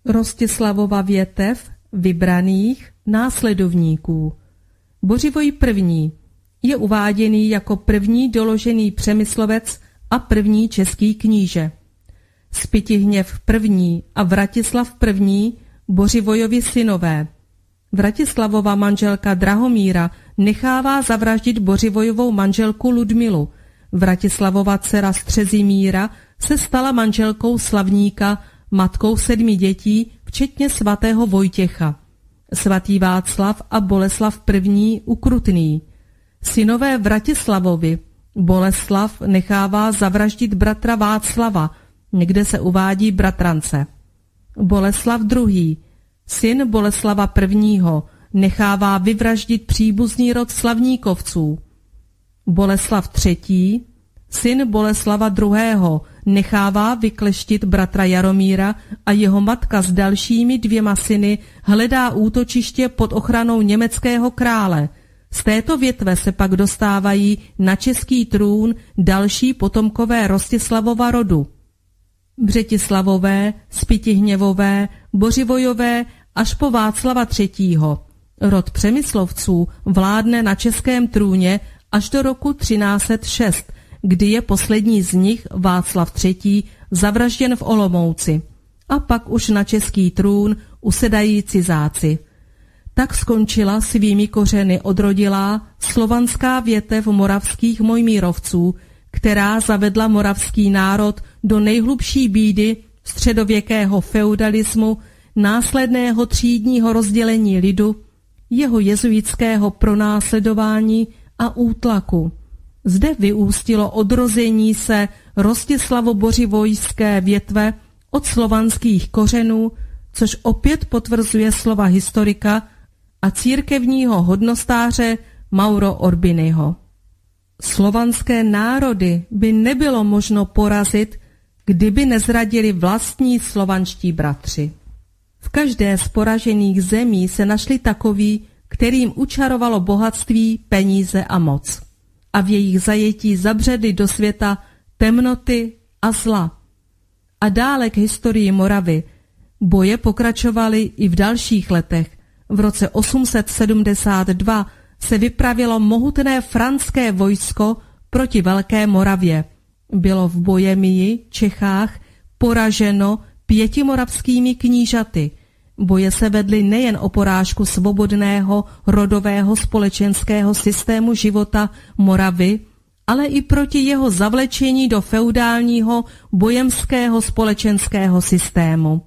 Rostislavova větev vybraných následovníků. Bořivoj první je uváděný jako první doložený přemyslovec a první český kníže. Spitihněv první a Vratislav první Bořivojovi synové. Vratislavova manželka Drahomíra nechává zavraždit Bořivojovou manželku Ludmilu. Vratislavova dcera Střezimíra se stala manželkou slavníka, matkou sedmi dětí, včetně svatého Vojtěcha. Svatý Václav a Boleslav I. ukrutný. Synové Vratislavovi Boleslav nechává zavraždit bratra Václava, někde se uvádí bratrance. Boleslav II. Syn Boleslava I. nechává vyvraždit příbuzný rod slavníkovců. Boleslav III., syn Boleslava II., nechává vykleštit bratra Jaromíra a jeho matka s dalšími dvěma syny hledá útočiště pod ochranou německého krále. Z této větve se pak dostávají na český trůn další potomkové Rostislavova rodu. Břetislavové, Spitihněvové, Bořivojové až po Václava III. Rod Přemyslovců vládne na českém trůně až do roku 1306, kdy je poslední z nich, Václav III., zavražděn v Olomouci a pak už na český trůn usedají cizáci. Tak skončila svými kořeny odrodilá slovanská větev moravských mojmírovců, která zavedla moravský národ do nejhlubší bídy středověkého feudalismu, následného třídního rozdělení lidu, jeho jezuitského pronásledování a útlaku. Zde vyústilo odrození se Rostislavobořivojské větve od slovanských kořenů, což opět potvrzuje slova historika a církevního hodnostáře Mauro Orbinyho. Slovanské národy by nebylo možno porazit, kdyby nezradili vlastní slovanští bratři. V každé z poražených zemí se našli takoví, kterým učarovalo bohatství, peníze a moc. A v jejich zajetí zabředli do světa temnoty a zla. A dále k historii Moravy. Boje pokračovaly i v dalších letech. V roce 872 se vypravilo mohutné franské vojsko proti Velké Moravě. Bylo v Bojemii, Čechách, poraženo pěti moravskými knížaty – Boje se vedly nejen o porážku svobodného rodového společenského systému života Moravy, ale i proti jeho zavlečení do feudálního bojemského společenského systému.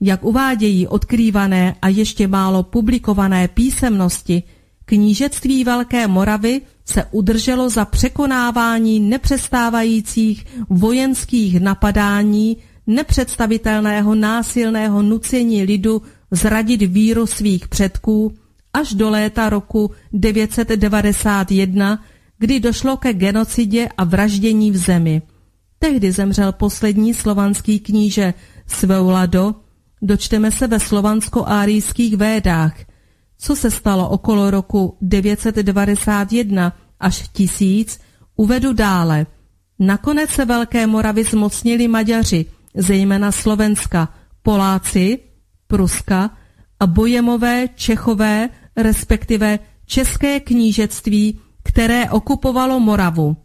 Jak uvádějí odkrývané a ještě málo publikované písemnosti, knížectví Velké Moravy se udrželo za překonávání nepřestávajících vojenských napadání nepředstavitelného násilného nucení lidu zradit víru svých předků až do léta roku 991, kdy došlo ke genocidě a vraždění v zemi. Tehdy zemřel poslední slovanský kníže Sveulado, dočteme se ve slovansko-árijských védách. Co se stalo okolo roku 991 až 1000, uvedu dále. Nakonec se Velké Moravy zmocnili Maďaři, zejména Slovenska, Poláci, Pruska a Bojemové, Čechové, respektive České knížectví, které okupovalo Moravu.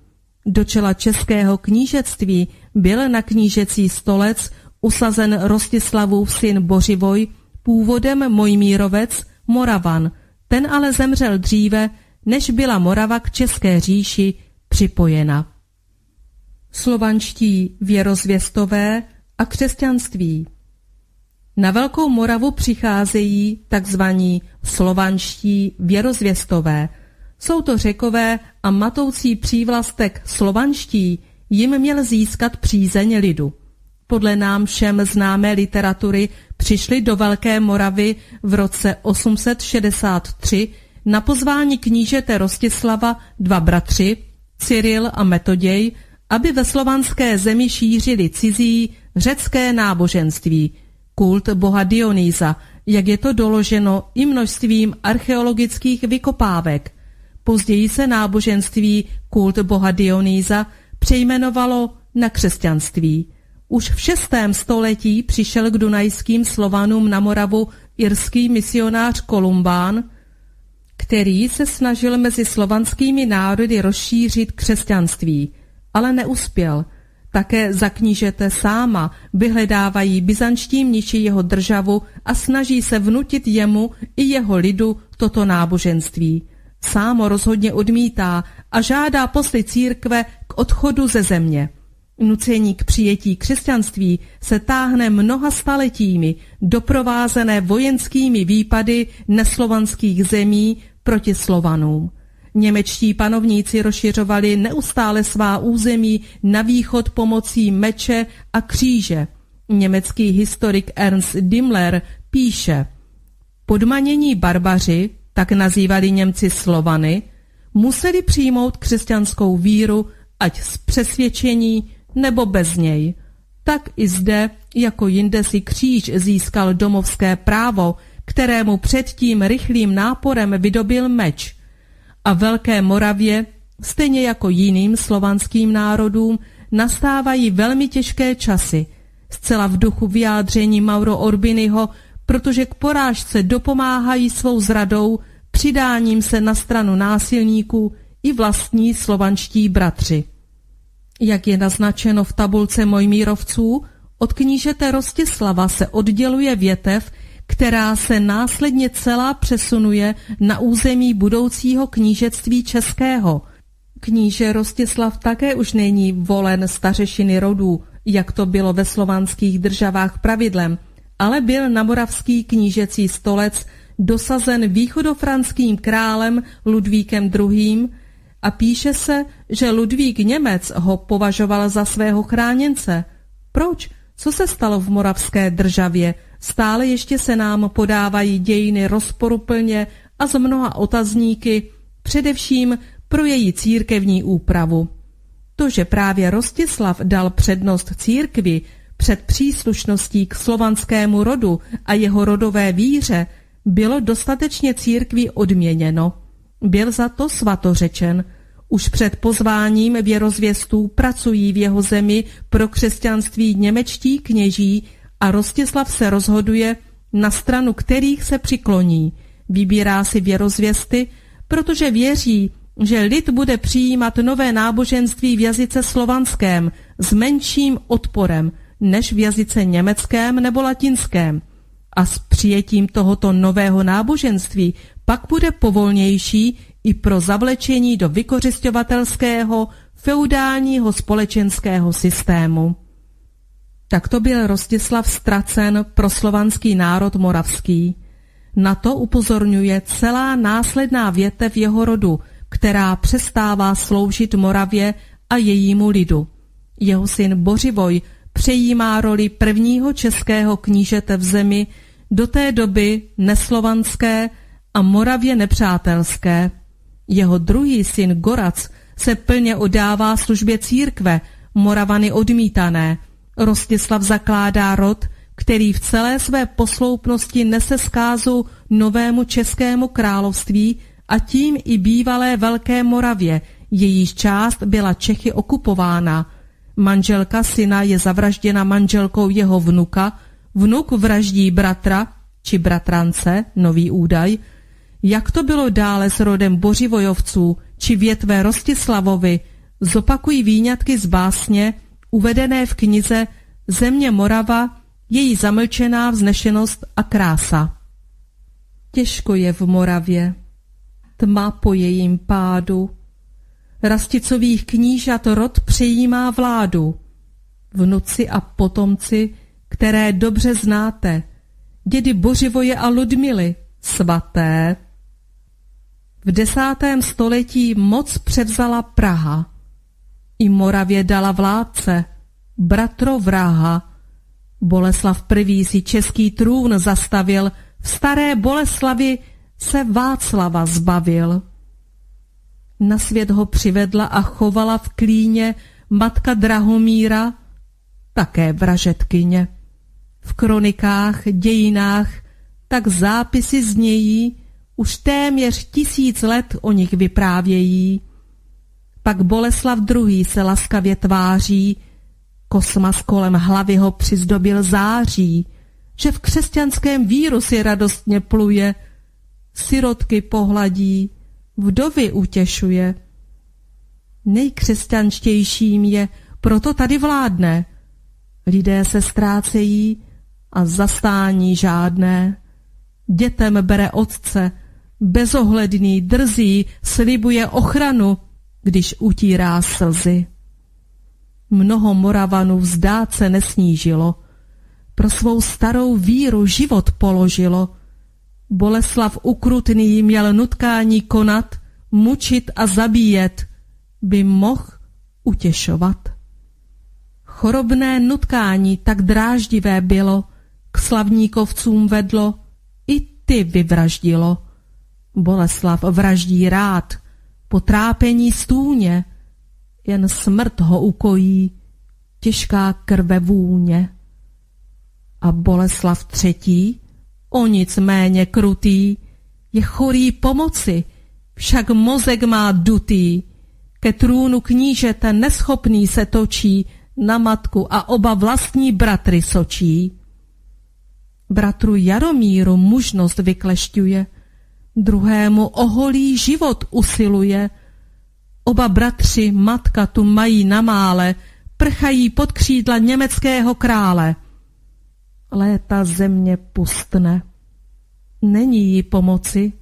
Do čela Českého knížectví byl na knížecí stolec usazen Rostislavův syn Bořivoj, původem Mojmírovec, Moravan, ten ale zemřel dříve, než byla Morava k České říši připojena. Slovanští věrozvěstové a křesťanství. Na Velkou Moravu přicházejí takzvaní slovanští věrozvěstové. Jsou to řekové a matoucí přívlastek slovanští jim měl získat přízeň lidu. Podle nám všem známé literatury přišli do Velké Moravy v roce 863 na pozvání knížete Rostislava dva bratři, Cyril a Metoděj, aby ve slovanské zemi šířili cizí řecké náboženství, kult boha Dionýza, jak je to doloženo i množstvím archeologických vykopávek. Později se náboženství kult boha Dionýza přejmenovalo na křesťanství. Už v šestém století přišel k dunajským Slovanům na Moravu irský misionář Kolumbán, který se snažil mezi slovanskými národy rozšířit křesťanství, ale neuspěl – také za knížete sáma vyhledávají byzančtí mniči jeho državu a snaží se vnutit jemu i jeho lidu toto náboženství. Sámo rozhodně odmítá a žádá posly církve k odchodu ze země. Nucení k přijetí křesťanství se táhne mnoha staletími, doprovázené vojenskými výpady neslovanských zemí proti Slovanům. Němečtí panovníci rozšiřovali neustále svá území na východ pomocí meče a kříže. Německý historik Ernst Dimmler píše, Podmanění barbaři, tak nazývali Němci Slovany, museli přijmout křesťanskou víru, ať z přesvědčení nebo bez něj. Tak i zde, jako jinde si kříž získal domovské právo, kterému předtím rychlým náporem vydobil meč. A Velké Moravě, stejně jako jiným slovanským národům, nastávají velmi těžké časy, zcela v duchu vyjádření Mauro Orbinyho, protože k porážce dopomáhají svou zradou, přidáním se na stranu násilníků i vlastní slovanští bratři. Jak je naznačeno v tabulce Mojmírovců, od knížete Rostislava se odděluje větev, která se následně celá přesunuje na území budoucího knížectví českého. Kníže Rostislav také už není volen stařešiny rodů, jak to bylo ve slovanských državách pravidlem, ale byl na moravský knížecí stolec dosazen východofranským králem Ludvíkem II. a píše se, že Ludvík Němec ho považoval za svého chráněnce. Proč? Co se stalo v moravské državě? Stále ještě se nám podávají dějiny rozporuplně a z mnoha otazníky, především pro její církevní úpravu. To, že právě Rostislav dal přednost církvi před příslušností k slovanskému rodu a jeho rodové víře, bylo dostatečně církvi odměněno. Byl za to svatořečen. Už před pozváním věrozvěstů pracují v jeho zemi pro křesťanství němečtí kněží a Rostislav se rozhoduje, na stranu kterých se přikloní. Vybírá si věrozvěsty, protože věří, že lid bude přijímat nové náboženství v jazyce slovanském s menším odporem než v jazyce německém nebo latinském. A s přijetím tohoto nového náboženství pak bude povolnější i pro zavlečení do vykořišťovatelského feudálního společenského systému. Takto byl Rostislav ztracen pro slovanský národ moravský. Na to upozorňuje celá následná větev jeho rodu, která přestává sloužit Moravě a jejímu lidu. Jeho syn Bořivoj přejímá roli prvního českého knížete v zemi, do té doby neslovanské a Moravě nepřátelské. Jeho druhý syn Gorac se plně odává službě církve, Moravany odmítané. Rostislav zakládá rod, který v celé své posloupnosti nese zkázu novému českému království a tím i bývalé Velké Moravě, jejíž část byla Čechy okupována. Manželka syna je zavražděna manželkou jeho vnuka, vnuk vraždí bratra či bratrance, nový údaj, jak to bylo dále s rodem Bořivojovců či větve Rostislavovi, zopakují výňatky z básně, uvedené v knize Země Morava, její zamlčená vznešenost a krása. Těžko je v Moravě, tma po jejím pádu, rasticových knížat rod přejímá vládu, vnuci a potomci, které dobře znáte, dědy Bořivoje a Ludmily, svaté. V desátém století moc převzala Praha. I Moravě dala vládce, bratro vraha. Boleslav I. si český trůn zastavil, v staré Boleslavi se Václava zbavil. Na svět ho přivedla a chovala v klíně matka Drahomíra, také vražetkyně. V kronikách, dějinách tak zápisy znějí, už téměř tisíc let o nich vyprávějí. Pak Boleslav II. se laskavě tváří, kosmas kolem hlavy ho přizdobil září, že v křesťanském víru si radostně pluje, sirotky pohladí, vdovy utěšuje. Nejkřesťanštějším je, proto tady vládne. Lidé se ztrácejí a zastání žádné. Dětem bere otce, bezohledný, drzí, slibuje ochranu, když utírá slzy. Mnoho Moravanů vzdát se nesnížilo, pro svou starou víru život položilo. Boleslav ukrutný měl nutkání konat, mučit a zabíjet, by mohl utěšovat. Chorobné nutkání tak dráždivé bylo, k slavníkovcům vedlo, ty vyvraždilo. Boleslav vraždí rád, potrápení stůně, jen smrt ho ukojí, těžká krve vůně. A Boleslav třetí, o nic méně krutý, je chorý pomoci, však mozek má dutý, ke trůnu knížete neschopný se točí, na matku a oba vlastní bratry sočí. Bratru Jaromíru mužnost vyklešťuje, druhému oholí život usiluje. Oba bratři matka tu mají na mále, prchají pod křídla německého krále. Léta země pustne. Není jí pomoci.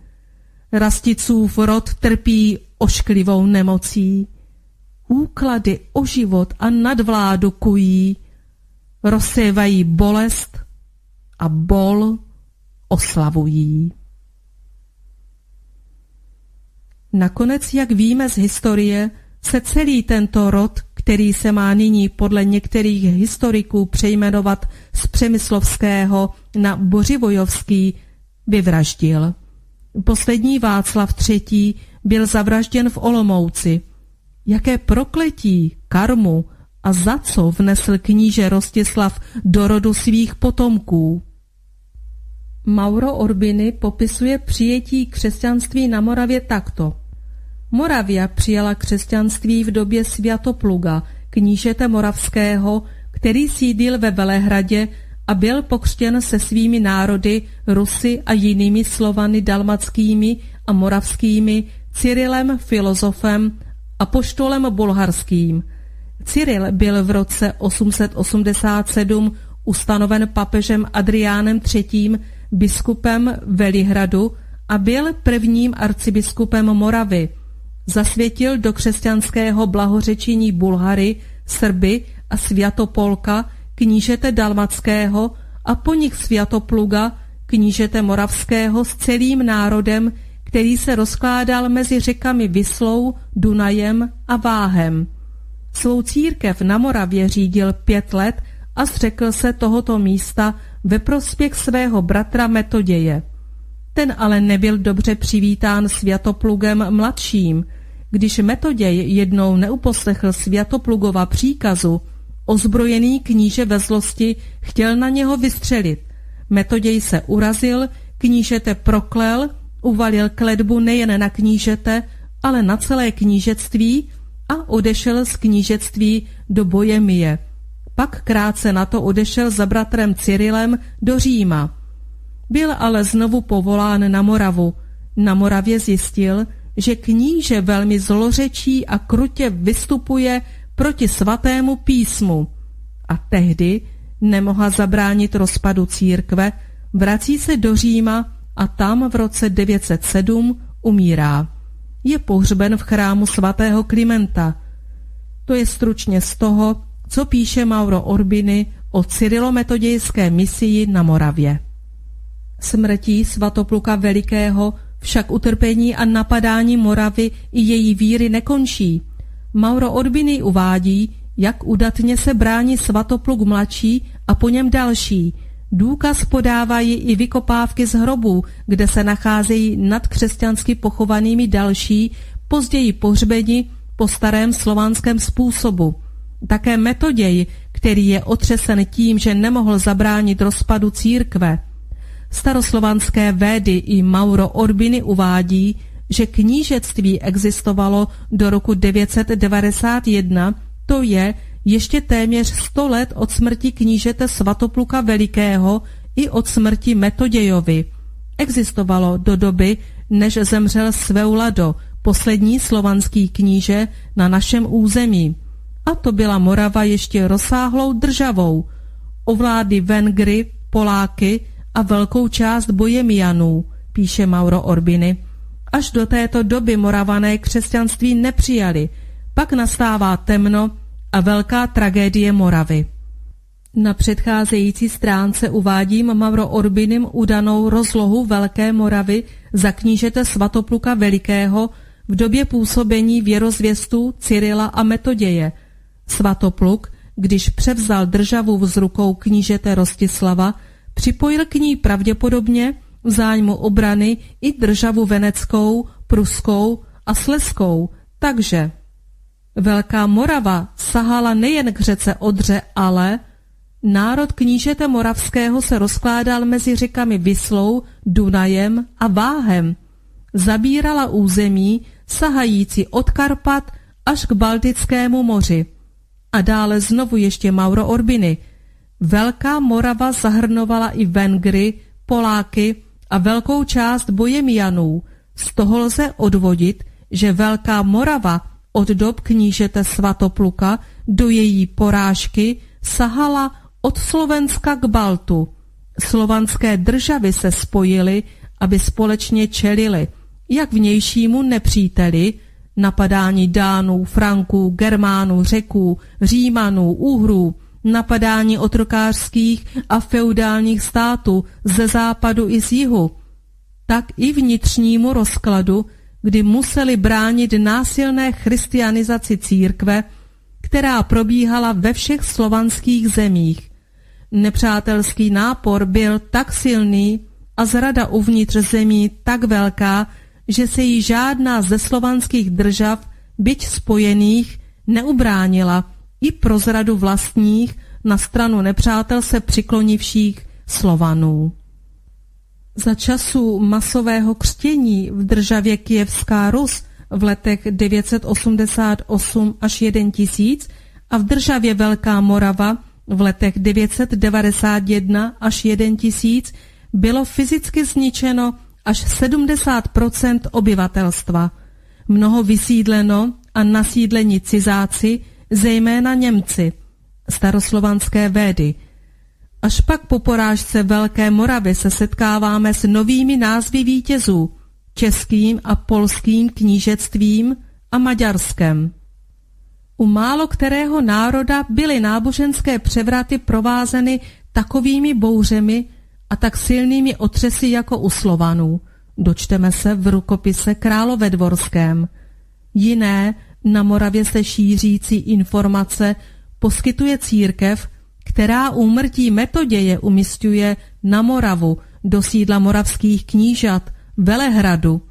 Rasticův rod trpí ošklivou nemocí. Úklady o život a nadvládu kují, rozsévají bolest a bol oslavují. Nakonec, jak víme z historie, se celý tento rod, který se má nyní podle některých historiků přejmenovat z Přemyslovského na Bořivojovský, vyvraždil. Poslední Václav III. byl zavražděn v Olomouci. Jaké prokletí, karmu a za co vnesl kníže Rostislav do rodu svých potomků? Mauro Orbiny popisuje přijetí křesťanství na Moravě takto. Moravia přijala křesťanství v době Sviatopluga, knížete moravského, který sídlil ve Velehradě a byl pokřtěn se svými národy, Rusy a jinými Slovany dalmackými a moravskými, Cyrilem filozofem a poštolem bulharským. Cyril byl v roce 887 ustanoven papežem Adriánem III. biskupem Velihradu a byl prvním arcibiskupem Moravy. Zasvětil do křesťanského blahořečení Bulhary, Srby a Sviatopolka, knížete Dalmackého a po nich Sviatopluga, knížete Moravského s celým národem, který se rozkládal mezi řekami Vyslou, Dunajem a Váhem. Svou církev na Moravě řídil pět let a zřekl se tohoto místa ve prospěch svého bratra Metoděje. Ten ale nebyl dobře přivítán světoplugem mladším. Když Metoděj jednou neuposlechl světoplugova příkazu, ozbrojený kníže ve zlosti chtěl na něho vystřelit. Metoděj se urazil, knížete proklel, uvalil kledbu nejen na knížete, ale na celé knížectví a odešel z knížectví do Bojemie. Pak krátce na to odešel za bratrem Cyrilem do Říma. Byl ale znovu povolán na Moravu. Na Moravě zjistil, že kníže velmi zlořečí a krutě vystupuje proti svatému písmu. A tehdy nemohla zabránit rozpadu církve, vrací se do Říma a tam v roce 907 umírá. Je pohřben v chrámu svatého Klimenta. To je stručně z toho, co píše Mauro Orbiny o cyrilometodějské misii na Moravě. Smrtí svatopluka Velikého však utrpení a napadání Moravy i její víry nekončí. Mauro Orbiny uvádí, jak udatně se brání svatopluk mladší a po něm další. Důkaz podávají i vykopávky z hrobů, kde se nacházejí nad křesťansky pochovanými další, později pohřbeni po starém slovanském způsobu. Také metoděj, který je otřesen tím, že nemohl zabránit rozpadu církve. Staroslovanské védy i Mauro Orbiny uvádí, že knížectví existovalo do roku 991, to je ještě téměř 100 let od smrti knížete Svatopluka Velikého i od smrti Metodějovi. Existovalo do doby, než zemřel Sveulado, poslední slovanský kníže na našem území a to byla Morava ještě rozsáhlou državou. Ovládly Vengry, Poláky a velkou část Bojemianů, píše Mauro Orbiny. Až do této doby moravané křesťanství nepřijali, pak nastává temno a velká tragédie Moravy. Na předcházející stránce uvádím Mauro Orbinem udanou rozlohu Velké Moravy za knížete Svatopluka Velikého v době působení věrozvěstů Cyrila a Metoděje – Svatopluk, když převzal državu z rukou knížete Rostislava, připojil k ní pravděpodobně v zájmu obrany i državu veneckou, pruskou a sleskou, takže Velká Morava sahala nejen k řece Odře, ale národ knížete moravského se rozkládal mezi řekami Vyslou, Dunajem a Váhem. Zabírala území sahající od Karpat až k Baltickému moři. A dále znovu ještě Mauro Orbiny. Velká Morava zahrnovala i Vengry, Poláky a velkou část Bojemianů. Z toho lze odvodit, že Velká Morava od dob knížete Svatopluka do její porážky sahala od Slovenska k Baltu. Slovanské državy se spojily, aby společně čelili jak vnějšímu nepříteli, napadání Dánů, Franků, Germánů, Řeků, Římanů, Uhrů, napadání otrokářských a feudálních států ze západu i z jihu, tak i vnitřnímu rozkladu, kdy museli bránit násilné christianizaci církve, která probíhala ve všech slovanských zemích. Nepřátelský nápor byl tak silný a zrada uvnitř zemí tak velká, že se jí žádná ze slovanských držav, byť spojených, neubránila i pro zradu vlastních na stranu nepřátel se přiklonivších Slovanů. Za času masového křtění v državě Kijevská Rus v letech 988 až 1000 a v državě Velká Morava v letech 991 až 1000 bylo fyzicky zničeno až 70% obyvatelstva. Mnoho vysídleno a nasídlení cizáci, zejména Němci, staroslovanské védy – Až pak po porážce Velké Moravy se setkáváme s novými názvy vítězů, českým a polským knížectvím a maďarskem. U málo kterého národa byly náboženské převraty provázeny takovými bouřemi a tak silnými otřesy jako u Slovanů. Dočteme se v rukopise Královedvorském. Jiné, na Moravě se šířící informace poskytuje církev, která úmrtí metoděje umistuje na Moravu do sídla moravských knížat Velehradu.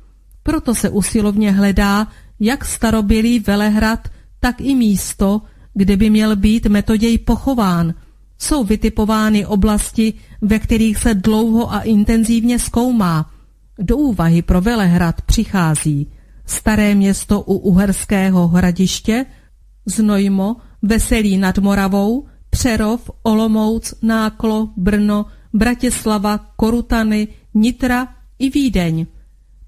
Proto se usilovně hledá jak starobylý Velehrad, tak i místo, kde by měl být metoděj pochován. Jsou vytipovány oblasti, ve kterých se dlouho a intenzivně zkoumá. Do úvahy pro Velehrad přichází staré město u Uherského hradiště, Znojmo, Veselí nad Moravou, Přerov, Olomouc, Náklo, Brno, Bratislava, Korutany, Nitra i Vídeň.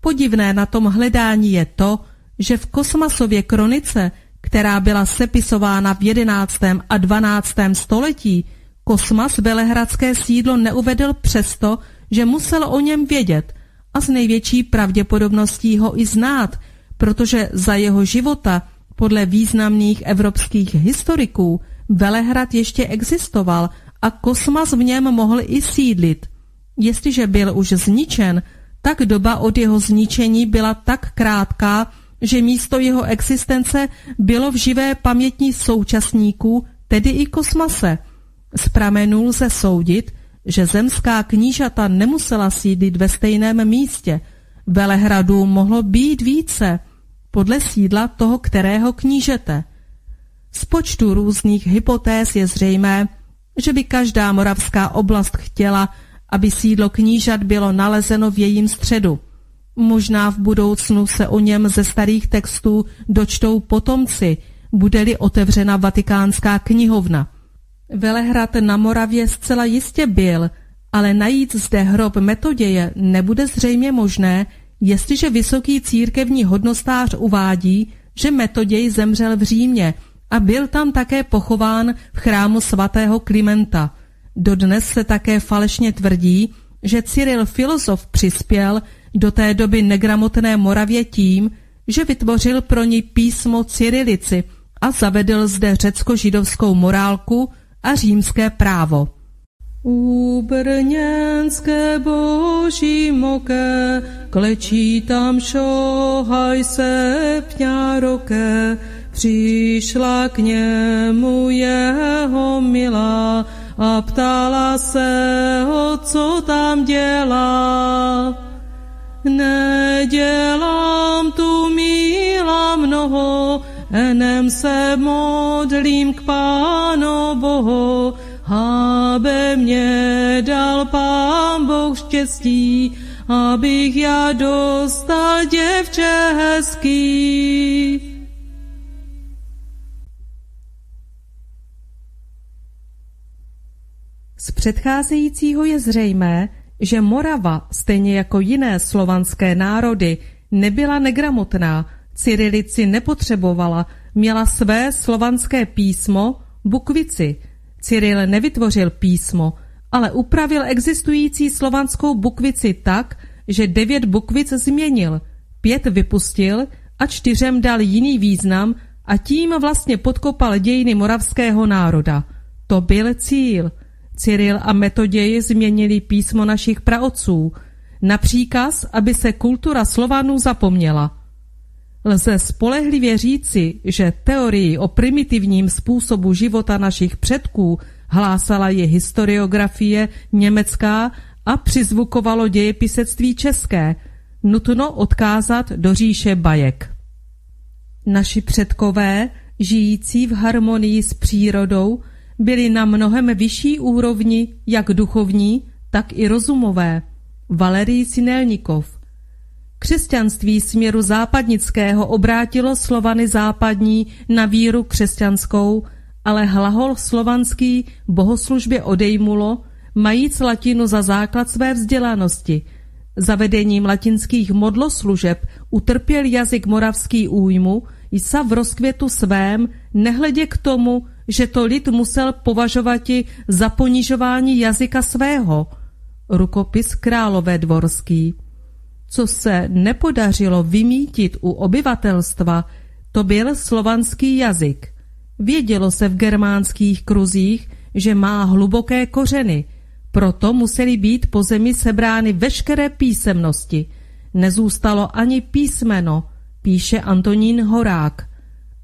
Podivné na tom hledání je to, že v Kosmasově kronice, která byla sepisována v 11. a 12. století, Kosmas velehradské sídlo neuvedl přesto, že musel o něm vědět a s největší pravděpodobností ho i znát, protože za jeho života podle významných evropských historiků Velehrad ještě existoval a kosmas v něm mohl i sídlit. Jestliže byl už zničen, tak doba od jeho zničení byla tak krátká, že místo jeho existence bylo v živé pamětní současníků, tedy i kosmase. Z pramenů lze soudit, že zemská knížata nemusela sídlit ve stejném místě. Velehradů mohlo být více, podle sídla toho kterého knížete. Z počtu různých hypotéz je zřejmé, že by každá moravská oblast chtěla, aby sídlo knížat bylo nalezeno v jejím středu. Možná v budoucnu se o něm ze starých textů dočtou potomci, bude-li otevřena vatikánská knihovna. Velehrad na Moravě zcela jistě byl, ale najít zde hrob metoděje nebude zřejmě možné, jestliže vysoký církevní hodnostář uvádí, že metoděj zemřel v Římě – a byl tam také pochován v chrámu svatého Klimenta. Dodnes se také falešně tvrdí, že Cyril filozof přispěl do té doby negramotné Moravě tím, že vytvořil pro ní písmo Cyrilici a zavedl zde řecko-židovskou morálku a římské právo. U brněnské boží moké, klečí tam šohaj se pňároké, Přišla k němu jeho milá a ptala se ho, co tam dělá. Nedělám tu míla mnoho, enem se modlím k Pánu Bohu, aby mě dal Pán Boh štěstí, abych já dostal děvče hezký. Z předcházejícího je zřejmé, že Morava, stejně jako jiné slovanské národy, nebyla negramotná, cyrilici nepotřebovala, měla své slovanské písmo, bukvici. Cyril nevytvořil písmo, ale upravil existující slovanskou bukvici tak, že devět bukvic změnil, pět vypustil a čtyřem dal jiný význam a tím vlastně podkopal dějiny moravského národa. To byl cíl. Cyril a Metoděj změnili písmo našich praotců na příkaz, aby se kultura Slovanů zapomněla. Lze spolehlivě říci, že teorii o primitivním způsobu života našich předků hlásala je historiografie německá a přizvukovalo dějepisectví české, nutno odkázat do říše bajek. Naši předkové, žijící v harmonii s přírodou, byli na mnohem vyšší úrovni, jak duchovní, tak i rozumové. Valerij Sinelnikov Křesťanství směru západnického obrátilo Slovany západní na víru křesťanskou, ale hlahol slovanský bohoslužbě odejmulo, majíc latinu za základ své vzdělanosti. Zavedením latinských modloslužeb utrpěl jazyk moravský újmu, sa v rozkvětu svém, nehledě k tomu, že to lid musel považovati za ponižování jazyka svého. Rukopis Králové dvorský. Co se nepodařilo vymítit u obyvatelstva, to byl slovanský jazyk. Vědělo se v germánských kruzích, že má hluboké kořeny, proto museli být po zemi sebrány veškeré písemnosti. Nezůstalo ani písmeno, píše Antonín Horák.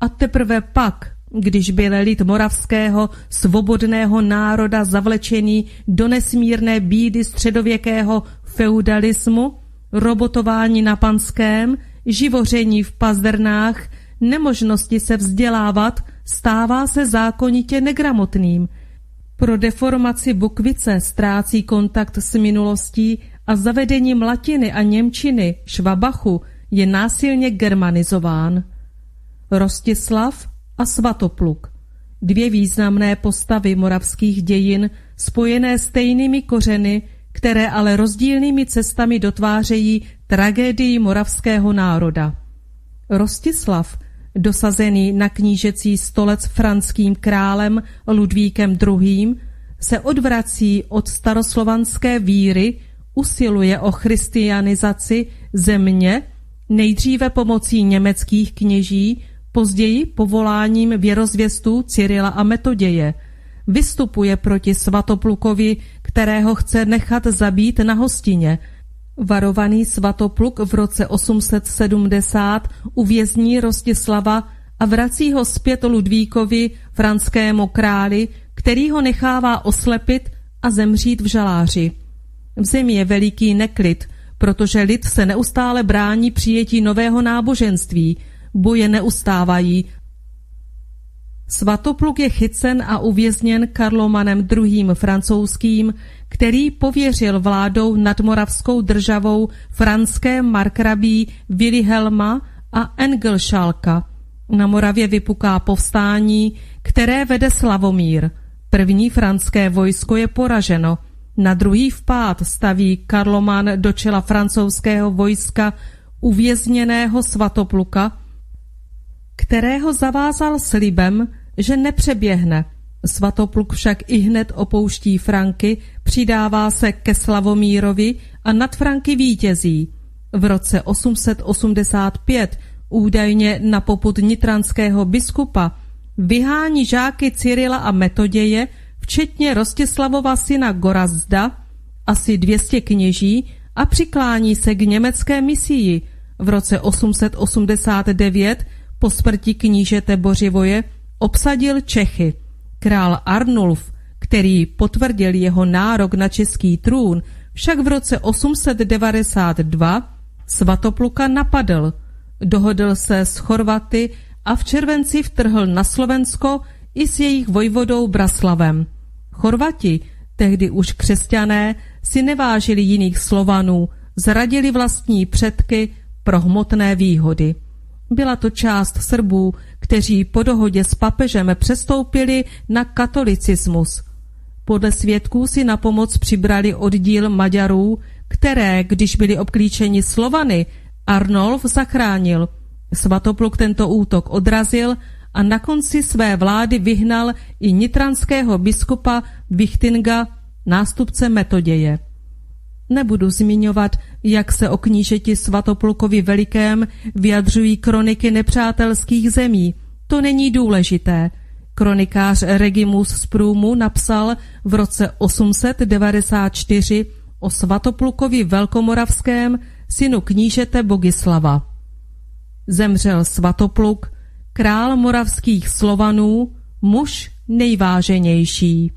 A teprve pak, když byl lid moravského svobodného národa zavlečený do nesmírné bídy středověkého feudalismu, robotování na panském, živoření v pazernách, nemožnosti se vzdělávat, stává se zákonitě negramotným. Pro deformaci bukvice ztrácí kontakt s minulostí a zavedením latiny a němčiny švabachu je násilně germanizován. Rostislav a Svatopluk, dvě významné postavy moravských dějin spojené stejnými kořeny, které ale rozdílnými cestami dotvářejí tragédii moravského národa. Rostislav, dosazený na knížecí stolec franským králem Ludvíkem II., se odvrací od staroslovanské víry, usiluje o christianizaci země, nejdříve pomocí německých kněží, později povoláním věrozvěstů Cyrila a Metoděje. Vystupuje proti Svatoplukovi, kterého chce nechat zabít na hostině. Varovaný Svatopluk v roce 870 uvězní Rostislava a vrací ho zpět Ludvíkovi, franskému králi, který ho nechává oslepit a zemřít v žaláři. V zemi je veliký neklid, protože lid se neustále brání přijetí nového náboženství, boje neustávají. Svatopluk je chycen a uvězněn Karlomanem II. francouzským, který pověřil vládou nad moravskou državou franské markrabí Wilhelma a Engelšalka. Na Moravě vypuká povstání, které vede Slavomír. První franské vojsko je poraženo. Na druhý vpád staví Karloman do čela francouzského vojska uvězněného Svatopluka, kterého zavázal slibem, že nepřeběhne. Svatopluk však i hned opouští Franky, přidává se ke Slavomírovi a nad Franky vítězí. V roce 885 údajně na poput nitranského biskupa vyhání žáky Cyrila a Metoděje, včetně Rostislavova syna Gorazda, asi 200 kněží a přiklání se k německé misii. V roce 889 po smrti knížete Bořivoje obsadil Čechy. Král Arnulf, který potvrdil jeho nárok na český trůn, však v roce 892 Svatopluka napadl, dohodl se s Chorvaty a v červenci vtrhl na Slovensko i s jejich vojvodou Braslavem. Chorvati, tehdy už křesťané, si nevážili jiných Slovanů, zradili vlastní předky pro hmotné výhody. Byla to část Srbů, kteří po dohodě s papežem přestoupili na katolicismus. Podle svědků si na pomoc přibrali oddíl Maďarů, které, když byli obklíčeni Slovany, Arnolf zachránil. Svatopluk tento útok odrazil a na konci své vlády vyhnal i nitranského biskupa Vichtinga, nástupce Metoděje. Nebudu zmiňovat, jak se o knížeti Svatoplukovi Velikém vyjadřují kroniky nepřátelských zemí. To není důležité. Kronikář Regimus z Průmu napsal v roce 894 o Svatoplukovi Velkomoravském, synu knížete Bogislava. Zemřel Svatopluk, král moravských Slovanů, muž nejváženější.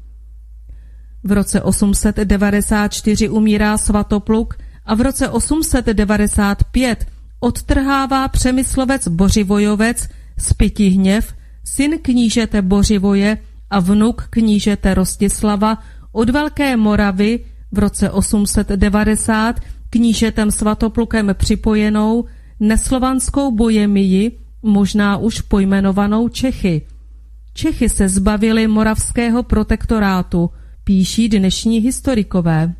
V roce 894 umírá Svatopluk a v roce 895 odtrhává přemyslovec Bořivojovec z Pitihněv, syn knížete Bořivoje a vnuk knížete Rostislava od Velké Moravy v roce 890 knížetem Svatoplukem připojenou neslovanskou bojemii, možná už pojmenovanou Čechy. Čechy se zbavili moravského protektorátu, píší dnešní historikové.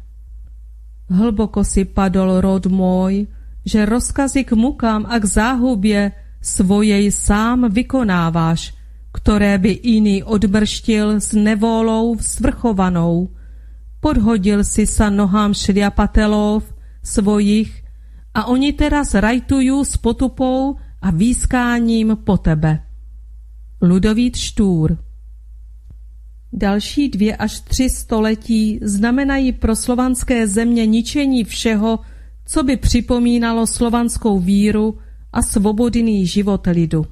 Hlboko si padl rod můj, že rozkazy k mukám a k záhubě svojej sám vykonáváš, které by jiný odbrštil s nevolou svrchovanou. Podhodil si sa nohám šliapatelov svojich a oni teraz rajtujú s potupou a výskáním po tebe. Ludovít Štúr Další dvě až tři století znamenají pro slovanské země ničení všeho, co by připomínalo slovanskou víru a svobodný život lidu.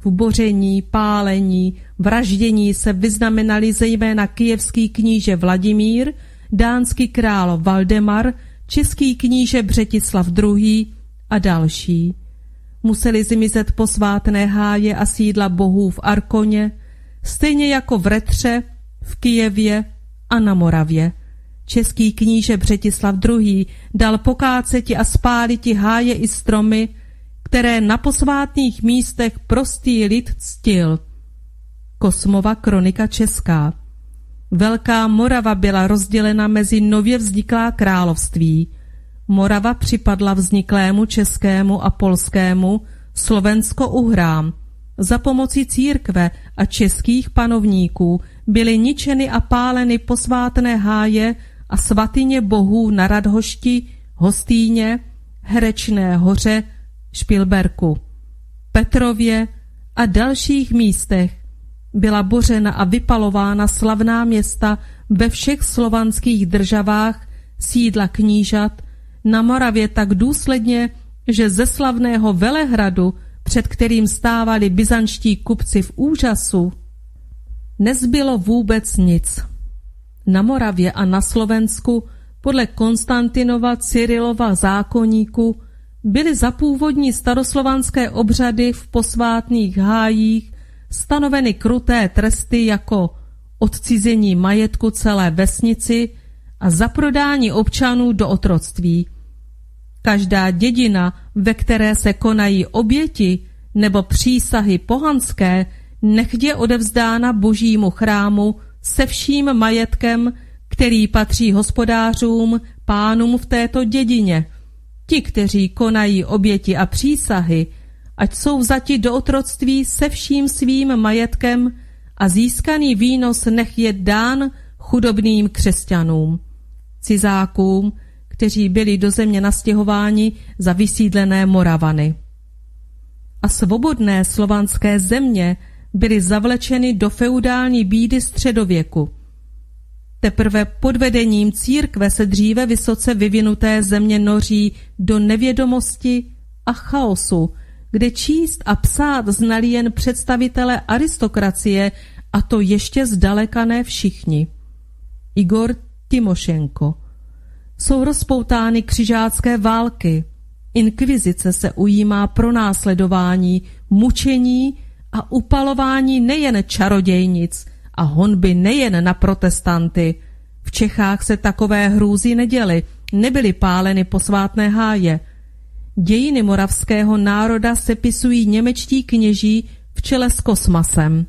V boření, pálení, vraždění se vyznamenali zejména kijevský kníže Vladimír, dánský král Valdemar, český kníže Břetislav II. a další. Museli zmizet posvátné háje a sídla bohů v Arkoně, stejně jako v Retře, v Kijevě a na Moravě. Český kníže Břetislav II. dal pokáceti a spáliti háje i stromy, které na posvátných místech prostý lid ctil. Kosmova kronika česká Velká Morava byla rozdělena mezi nově vzniklá království. Morava připadla vzniklému českému a polskému Slovensko-Uhrám. Za pomoci církve a českých panovníků byly ničeny a páleny posvátné háje a svatyně bohů na Radhošti, Hostýně, Herečné hoře, Špilberku, Petrově a dalších místech byla bořena a vypalována slavná města ve všech slovanských državách, sídla knížat, na Moravě tak důsledně, že ze slavného Velehradu, před kterým stávali byzančtí kupci v úžasu, nezbylo vůbec nic. Na Moravě a na Slovensku podle Konstantinova Cyrilova zákoníku byly za původní staroslovanské obřady v posvátných hájích stanoveny kruté tresty jako odcizení majetku celé vesnici a zaprodání občanů do otroctví. Každá dědina, ve které se konají oběti nebo přísahy pohanské, nechť je odevzdána božímu chrámu se vším majetkem, který patří hospodářům, pánům v této dědině. Ti, kteří konají oběti a přísahy, ať jsou vzati do otroctví se vším svým majetkem a získaný výnos nech je dán chudobným křesťanům, cizákům, kteří byli do země nastěhováni za vysídlené Moravany. A svobodné slovanské země byly zavlečeny do feudální bídy středověku. Teprve pod vedením církve se dříve vysoce vyvinuté země noří do nevědomosti a chaosu, kde číst a psát znali jen představitelé aristokracie, a to ještě zdaleka ne všichni. Igor Timošenko. Jsou rozpoutány křižácké války. Inkvizice se ujímá pro následování, mučení a upalování nejen čarodějnic a honby nejen na protestanty. V Čechách se takové hrůzy neděly, nebyly páleny posvátné háje. Dějiny moravského národa sepisují němečtí kněží v čele s kosmasem.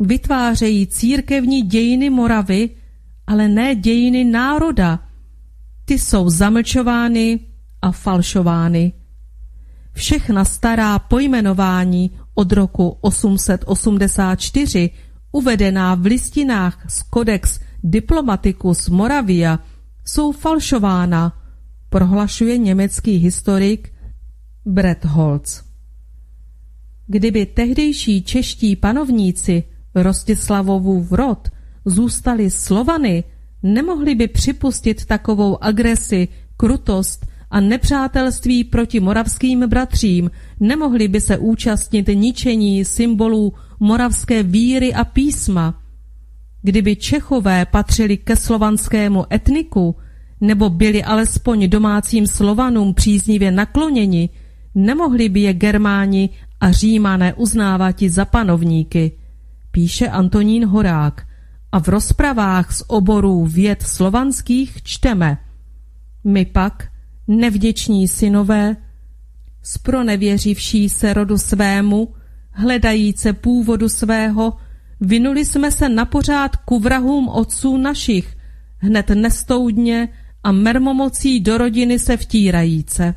Vytvářejí církevní dějiny Moravy, ale ne dějiny národa. Ty jsou zamlčovány a falšovány. Všechna stará pojmenování od roku 884 uvedená v listinách z Codex Diplomaticus Moravia jsou falšována, prohlašuje německý historik Bretholz. Kdyby tehdejší čeští panovníci Rostislavovův rod zůstali Slovany, nemohli by připustit takovou agresi, krutost a nepřátelství proti moravským bratřím, nemohli by se účastnit ničení symbolů moravské víry a písma. Kdyby Čechové patřili ke slovanskému etniku, nebo byli alespoň domácím Slovanům příznivě nakloněni, nemohli by je Germáni a Římané uznávat za panovníky, píše Antonín Horák. A v rozpravách z oborů věd slovanských čteme. My pak, nevděční synové, spronevěřivší se rodu svému, hledajíce původu svého, vynuli jsme se na pořád ku vrahům otců našich, hned nestoudně a mermomocí do rodiny se vtírajíce.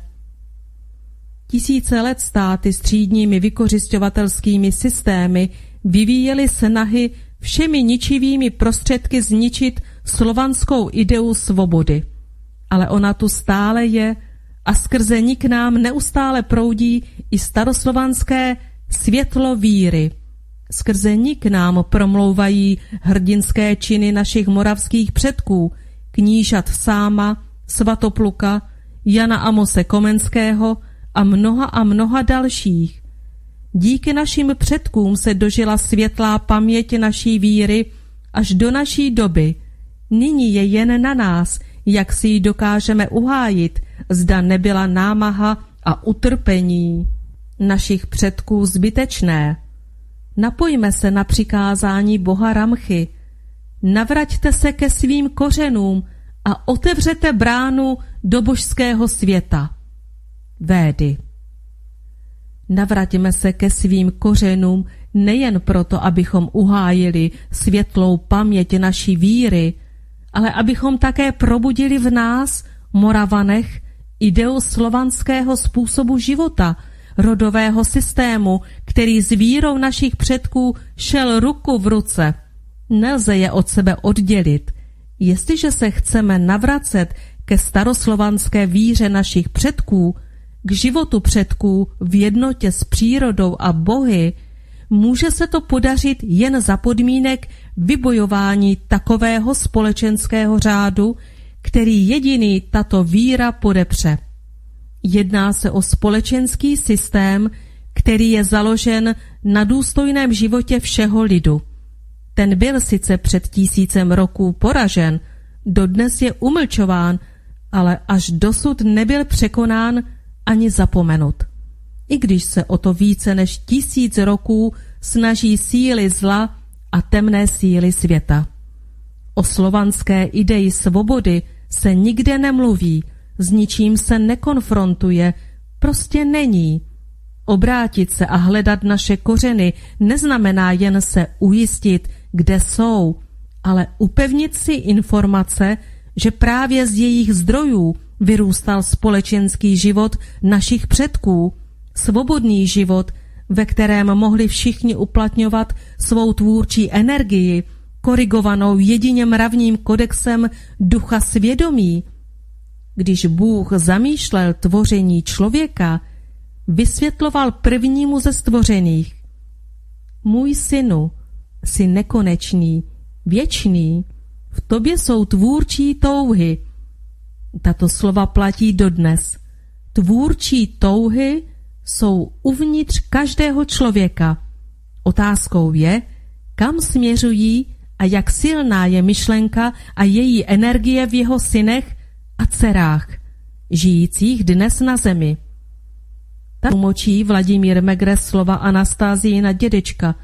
Tisíce let státy s třídními vykořišťovatelskými systémy vyvíjely snahy všemi ničivými prostředky zničit slovanskou ideu svobody. Ale ona tu stále je a skrze ní k nám neustále proudí i staroslovanské světlo víry. Skrze ní k nám promlouvají hrdinské činy našich moravských předků, knížat Sáma, Svatopluka, Jana Amose Komenského a mnoha a mnoha dalších. Díky našim předkům se dožila světlá paměť naší víry až do naší doby. Nyní je jen na nás, jak si ji dokážeme uhájit, zda nebyla námaha a utrpení našich předků zbytečné. Napojme se na přikázání Boha Ramchy. Navraťte se ke svým kořenům a otevřete bránu do božského světa. Védy. Navraťme se ke svým kořenům nejen proto, abychom uhájili světlou paměť naší víry, ale abychom také probudili v nás, Moravanech, ideu slovanského způsobu života – rodového systému, který s vírou našich předků šel ruku v ruce. Nelze je od sebe oddělit. Jestliže se chceme navracet ke staroslovanské víře našich předků, k životu předků v jednotě s přírodou a bohy, může se to podařit jen za podmínek vybojování takového společenského řádu, který jediný tato víra podepře. Jedná se o společenský systém, který je založen na důstojném životě všeho lidu. Ten byl sice před tisícem roků poražen, dodnes je umlčován, ale až dosud nebyl překonán ani zapomenut. I když se o to více než tisíc roků snaží síly zla a temné síly světa. O slovanské ideji svobody se nikde nemluví, s ničím se nekonfrontuje, prostě není. Obrátit se a hledat naše kořeny neznamená jen se ujistit, kde jsou, ale upevnit si informace, že právě z jejich zdrojů vyrůstal společenský život našich předků, svobodný život, ve kterém mohli všichni uplatňovat svou tvůrčí energii, korigovanou jedině mravním kodexem ducha svědomí, když Bůh zamýšlel tvoření člověka, vysvětloval prvnímu ze stvořených. Můj synu, jsi nekonečný, věčný, v tobě jsou tvůrčí touhy. Tato slova platí dodnes. Tvůrčí touhy jsou uvnitř každého člověka. Otázkou je, kam směřují a jak silná je myšlenka a její energie v jeho synech a dcerách, žijících dnes na zemi. Tak umočí Vladimír Megre slova Anastázii dědečka.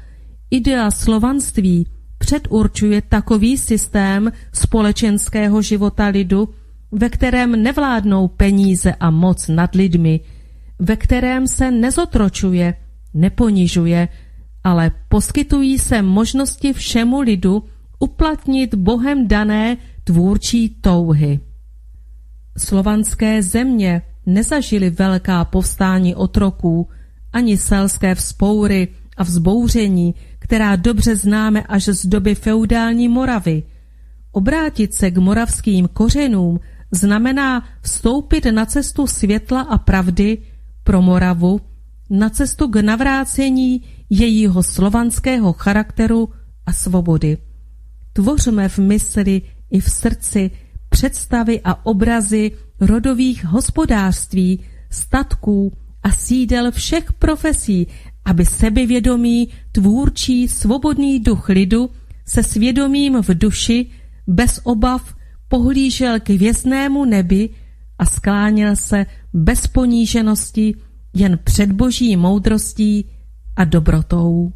Idea slovanství předurčuje takový systém společenského života lidu, ve kterém nevládnou peníze a moc nad lidmi, ve kterém se nezotročuje, neponižuje, ale poskytují se možnosti všemu lidu uplatnit Bohem dané tvůrčí touhy. Slovanské země nezažily velká povstání otroků, ani selské vzpoury a vzbouření, která dobře známe až z doby feudální Moravy. Obrátit se k moravským kořenům znamená vstoupit na cestu světla a pravdy pro Moravu, na cestu k navrácení jejího slovanského charakteru a svobody. Tvořme v mysli i v srdci představy a obrazy rodových hospodářství, statků a sídel všech profesí, aby sebevědomý, tvůrčí, svobodný duch lidu se svědomím v duši, bez obav, pohlížel k věznému nebi a skláněl se bez poníženosti jen před boží moudrostí a dobrotou.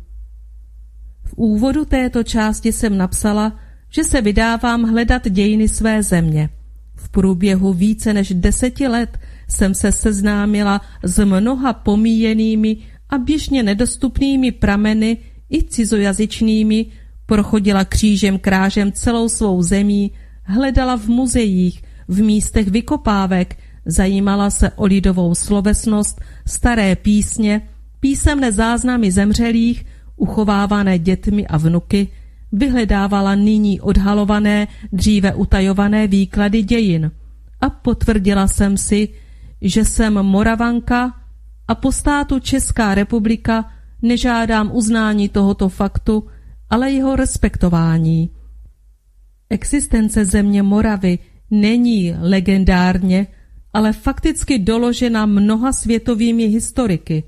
V úvodu této části jsem napsala, že se vydávám hledat dějiny své země. V průběhu více než deseti let jsem se seznámila s mnoha pomíjenými a běžně nedostupnými prameny i cizojazyčnými, prochodila křížem krážem celou svou zemí, hledala v muzeích, v místech vykopávek, zajímala se o lidovou slovesnost, staré písně, písemné záznamy zemřelých, uchovávané dětmi a vnuky, vyhledávala nyní odhalované, dříve utajované výklady dějin. A potvrdila jsem si, že jsem Moravanka a po státu Česká republika nežádám uznání tohoto faktu, ale jeho respektování. Existence země Moravy není legendárně, ale fakticky doložena mnoha světovými historiky.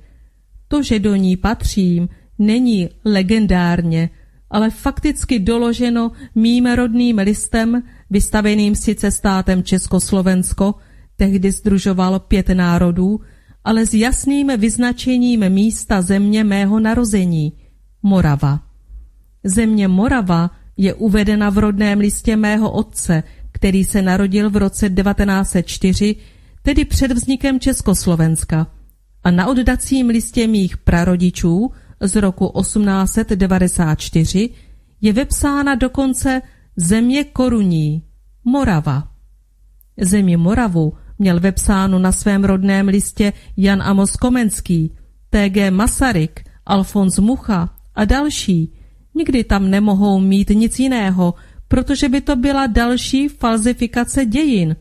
To, že do ní patřím, není legendárně, ale fakticky doloženo mým rodným listem, vystaveným sice státem Československo, tehdy združoval pět národů, ale s jasným vyznačením místa země mého narození, Morava. Země Morava je uvedena v rodném listě mého otce, který se narodil v roce 1904, tedy před vznikem Československa, a na oddacím listě mých prarodičů z roku 1894 je vepsána dokonce země koruní, Morava. Zemi Moravu měl vepsáno na svém rodném listě Jan Amos Komenský, T.G. Masaryk, Alfons Mucha a další. Nikdy tam nemohou mít nic jiného, protože by to byla další falzifikace dějin.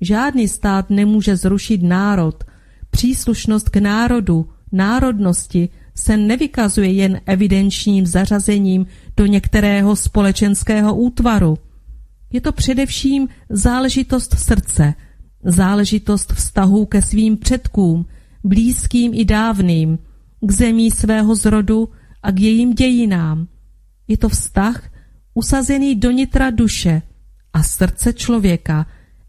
Žádný stát nemůže zrušit národ. Příslušnost k národu, národnosti se nevykazuje jen evidenčním zařazením do některého společenského útvaru. Je to především záležitost srdce, záležitost vztahů ke svým předkům, blízkým i dávným, k zemí svého zrodu a k jejím dějinám. Je to vztah usazený do nitra duše a srdce člověka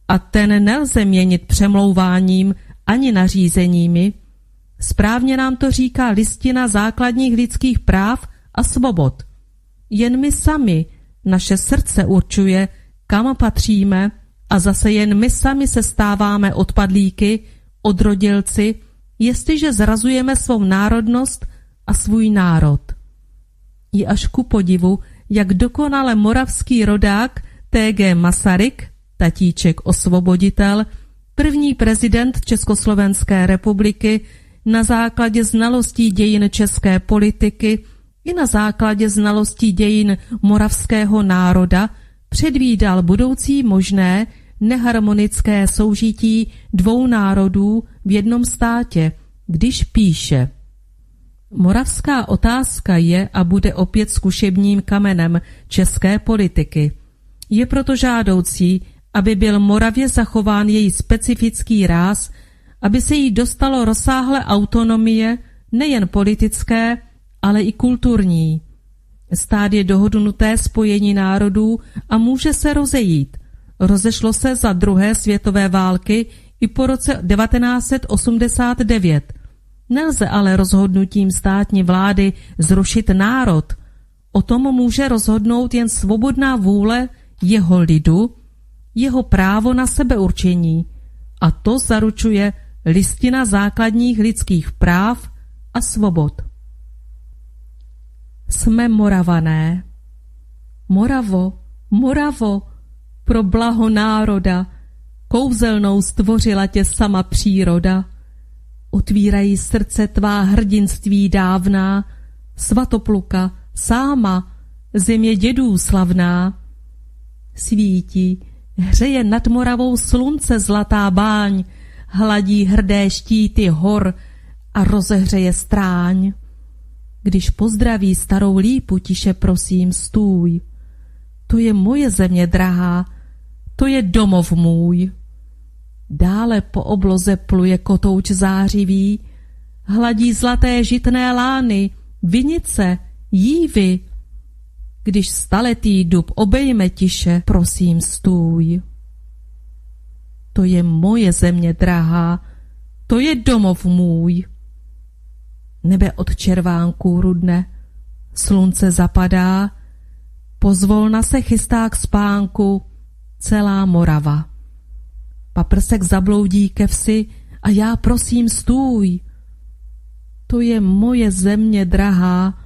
a ten nelze měnit přemlouváním ani nařízeními, Správně nám to říká listina základních lidských práv a svobod. Jen my sami, naše srdce určuje, kam patříme a zase jen my sami se stáváme odpadlíky, odrodilci, jestliže zrazujeme svou národnost a svůj národ. Je až ku podivu, jak dokonale moravský rodák T.G. Masaryk, tatíček osvoboditel, první prezident Československé republiky, na základě znalostí dějin české politiky i na základě znalostí dějin moravského národa předvídal budoucí možné neharmonické soužití dvou národů v jednom státě, když píše Moravská otázka je a bude opět zkušebním kamenem české politiky. Je proto žádoucí, aby byl Moravě zachován její specifický ráz aby se jí dostalo rozsáhlé autonomie nejen politické, ale i kulturní. Stát je dohodnuté spojení národů a může se rozejít. Rozešlo se za druhé světové války i po roce 1989. Nelze ale rozhodnutím státní vlády zrušit národ. O tom může rozhodnout jen svobodná vůle jeho lidu, jeho právo na sebeurčení. A to zaručuje listina základních lidských práv a svobod. Jsme moravané. Moravo, Moravo, pro blaho národa, kouzelnou stvořila tě sama příroda. Otvírají srdce tvá hrdinství dávná, svatopluka, sáma, země dědů slavná. Svítí, hřeje nad Moravou slunce zlatá báň, hladí hrdé štíty hor a rozehřeje stráň. Když pozdraví starou lípu, tiše prosím stůj. To je moje země drahá, to je domov můj. Dále po obloze pluje kotouč zářivý, hladí zlaté žitné lány, vinice, jívy. Když staletý dub obejme tiše, prosím stůj. To je moje země drahá, to je domov můj. Nebe od červánků rudne, slunce zapadá, pozvolna se chystá k spánku celá Morava. Paprsek zabloudí ke vsi a já prosím stůj. To je moje země drahá,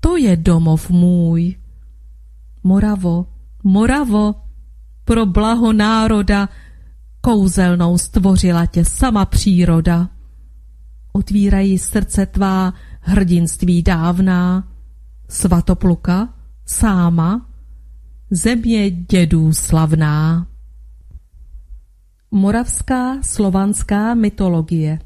to je domov můj. Moravo, Moravo, pro blaho národa, kouzelnou stvořila tě sama příroda. Otvírají srdce tvá hrdinství dávná, svatopluka, sáma, země dědů slavná. Moravská slovanská mytologie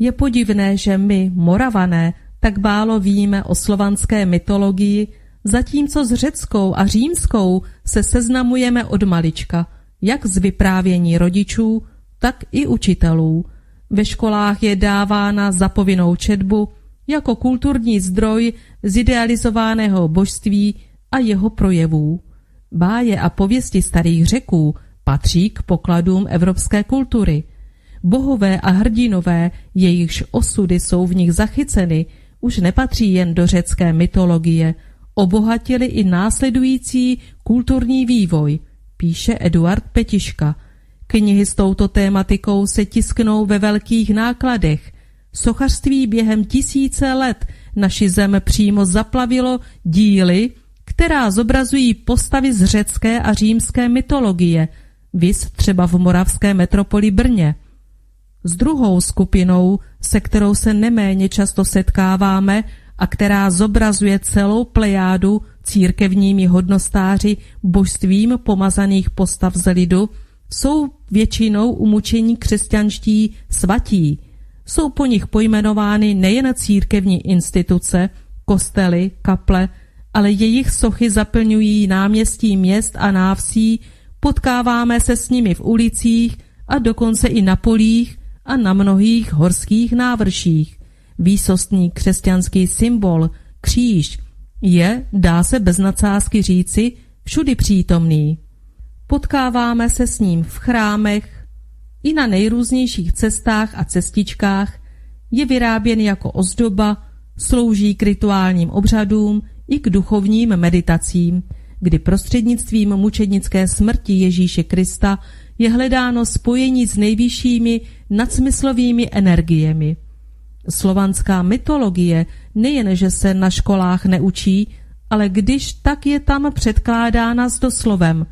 Je podivné, že my, Moravané, tak bálo víme o slovanské mytologii, zatímco s řeckou a římskou se seznamujeme od malička, jak z vyprávění rodičů, tak i učitelů. Ve školách je dávána za povinnou četbu jako kulturní zdroj zidealizovaného božství a jeho projevů. Báje a pověsti starých řeků patří k pokladům evropské kultury. Bohové a hrdinové, jejichž osudy jsou v nich zachyceny, už nepatří jen do řecké mytologie, obohatili i následující kulturní vývoj, píše Eduard Petiška. Knihy s touto tématikou se tisknou ve velkých nákladech. Sochařství během tisíce let naši zem přímo zaplavilo díly, která zobrazují postavy z řecké a římské mytologie, vis třeba v moravské metropoli Brně. S druhou skupinou, se kterou se neméně často setkáváme a která zobrazuje celou plejádu církevními hodnostáři božstvím pomazaných postav z lidu, jsou většinou umučení křesťanští svatí. Jsou po nich pojmenovány nejen církevní instituce, kostely, kaple, ale jejich sochy zaplňují náměstí měst a návsí, potkáváme se s nimi v ulicích a dokonce i na polích a na mnohých horských návrších. Výsostný křesťanský symbol, kříž, je, dá se bez nadsázky říci, všudy přítomný. Potkáváme se s ním v chrámech, i na nejrůznějších cestách a cestičkách, je vyráběn jako ozdoba, slouží k rituálním obřadům i k duchovním meditacím, kdy prostřednictvím mučednické smrti Ježíše Krista je hledáno spojení s nejvyššími nadsmyslovými energiemi. Slovanská mytologie nejen, že se na školách neučí, ale když tak je tam předkládána s doslovem,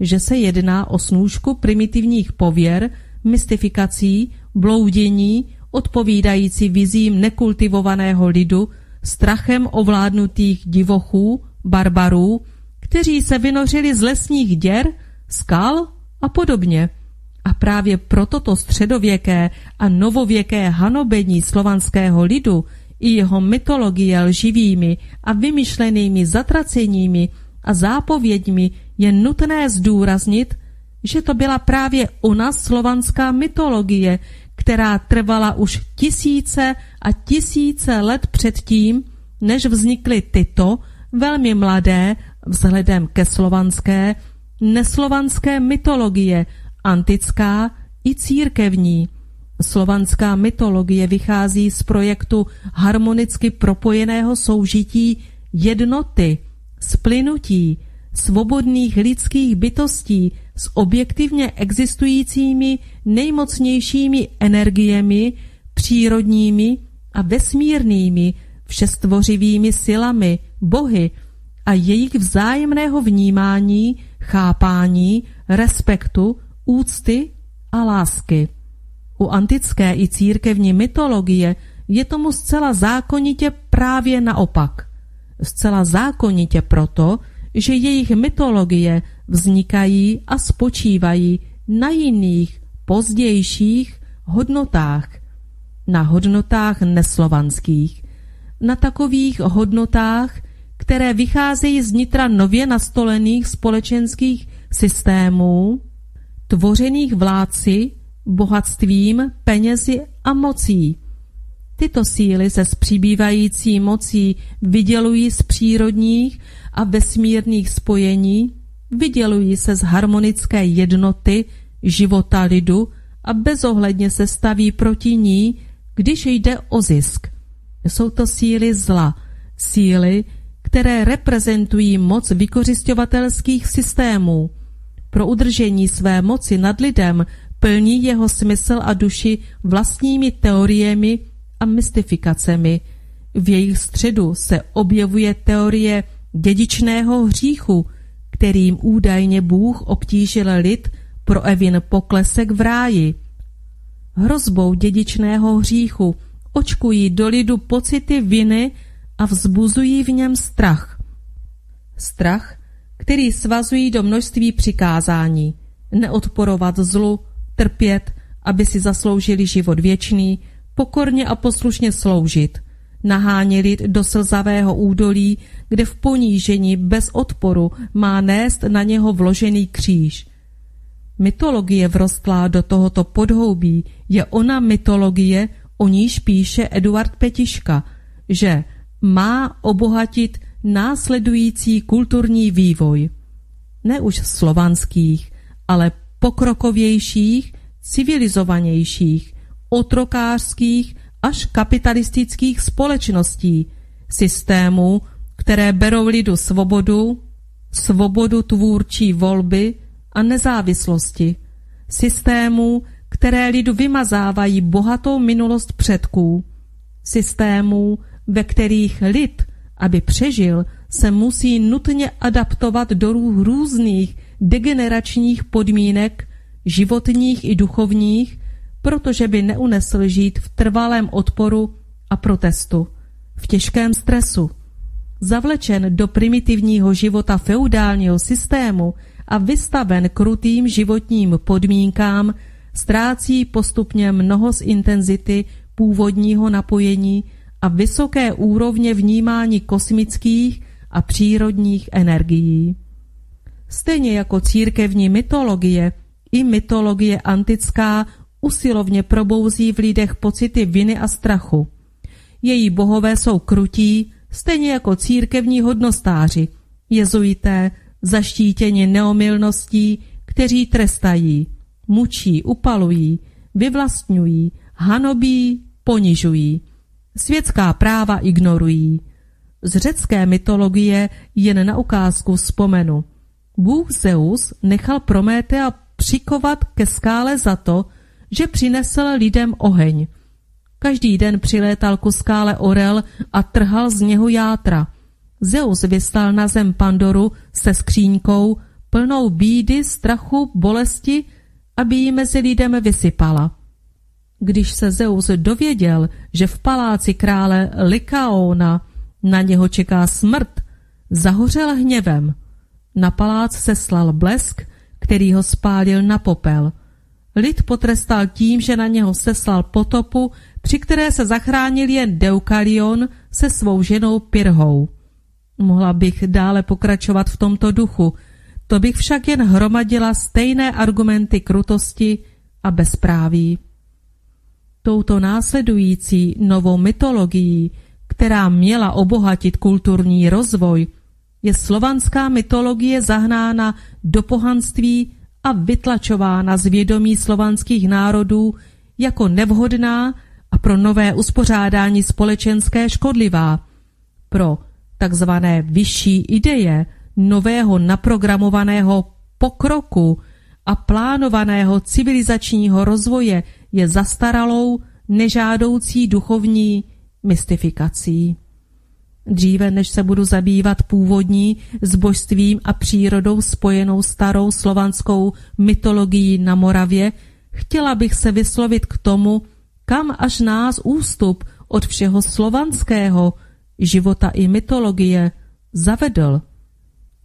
že se jedná o snůžku primitivních pověr, mystifikací, bloudění, odpovídající vizím nekultivovaného lidu, strachem ovládnutých divochů, barbarů, kteří se vynořili z lesních děr, skal a podobně. A právě proto to středověké a novověké hanobení slovanského lidu i jeho mytologie lživými a vymyšlenými zatraceními a zápověďmi je nutné zdůraznit, že to byla právě ona slovanská mytologie, která trvala už tisíce a tisíce let předtím, než vznikly tyto velmi mladé vzhledem ke slovanské, neslovanské mytologie, antická i církevní. Slovanská mytologie vychází z projektu harmonicky propojeného soužití jednoty, splynutí, svobodných lidských bytostí s objektivně existujícími nejmocnějšími energiemi, přírodními a vesmírnými, všestvořivými silami, bohy a jejich vzájemného vnímání, chápání, respektu, úcty a lásky. U antické i církevní mytologie je tomu zcela zákonitě právě naopak. Zcela zákonitě proto, že jejich mytologie vznikají a spočívají na jiných, pozdějších hodnotách, na hodnotách neslovanských, na takových hodnotách, které vycházejí z nitra nově nastolených společenských systémů, tvořených vládci, bohatstvím, penězi a mocí. Tyto síly se s přibývající mocí vydělují z přírodních a vesmírných spojení, vydělují se z harmonické jednoty života lidu a bezohledně se staví proti ní, když jde o zisk. Jsou to síly zla, síly, které reprezentují moc vykořišťovatelských systémů. Pro udržení své moci nad lidem plní jeho smysl a duši vlastními teoriemi a mystifikacemi. V jejich středu se objevuje teorie dědičného hříchu, kterým údajně Bůh obtížil lid pro Evin poklesek v ráji. Hrozbou dědičného hříchu očkují do lidu pocity viny a vzbuzují v něm strach. Strach, který svazují do množství přikázání. Neodporovat zlu, trpět, aby si zasloužili život věčný, pokorně a poslušně sloužit – nahánělit do slzavého údolí, kde v ponížení bez odporu má nést na něho vložený kříž. Mytologie vrostlá do tohoto podhoubí je ona mytologie, o níž píše Eduard Petiška, že má obohatit následující kulturní vývoj. Ne už slovanských, ale pokrokovějších, civilizovanějších, otrokářských až kapitalistických společností, systémů, které berou lidu svobodu, svobodu tvůrčí volby a nezávislosti, systémů, které lidu vymazávají bohatou minulost předků, systémů, ve kterých lid, aby přežil, se musí nutně adaptovat do různých degeneračních podmínek, životních i duchovních, protože by neunesl žít v trvalém odporu a protestu, v těžkém stresu. Zavlečen do primitivního života feudálního systému a vystaven krutým životním podmínkám, ztrácí postupně mnoho z intenzity původního napojení a vysoké úrovně vnímání kosmických a přírodních energií. Stejně jako církevní mytologie, i mytologie antická usilovně probouzí v lidech pocity viny a strachu. Její bohové jsou krutí, stejně jako církevní hodnostáři, jezuité, zaštítěni neomilností, kteří trestají, mučí, upalují, vyvlastňují, hanobí, ponižují. Světská práva ignorují. Z řecké mytologie jen na ukázku vzpomenu. Bůh Zeus nechal Prométea přikovat ke skále za to, že přinesl lidem oheň. Každý den přilétal ku skále orel a trhal z něho játra. Zeus vyslal na zem Pandoru se skříňkou, plnou bídy, strachu, bolesti, aby ji mezi lidem vysypala. Když se Zeus dověděl, že v paláci krále Likaona na něho čeká smrt, zahořel hněvem. Na palác seslal blesk, který ho spálil na popel. Lid potrestal tím, že na něho seslal potopu, při které se zachránil jen Deukalion se svou ženou Pirhou. Mohla bych dále pokračovat v tomto duchu, to bych však jen hromadila stejné argumenty krutosti a bezpráví. Touto následující novou mytologií, která měla obohatit kulturní rozvoj, je slovanská mytologie zahnána do pohanství a vytlačována z vědomí slovanských národů jako nevhodná a pro nové uspořádání společenské škodlivá. Pro takzvané vyšší ideje nového naprogramovaného pokroku a plánovaného civilizačního rozvoje je zastaralou, nežádoucí duchovní mystifikací. Dříve než se budu zabývat původní s božstvím a přírodou spojenou starou slovanskou mytologií na Moravě, chtěla bych se vyslovit k tomu, kam až nás ústup od všeho slovanského, života i mytologie, zavedl.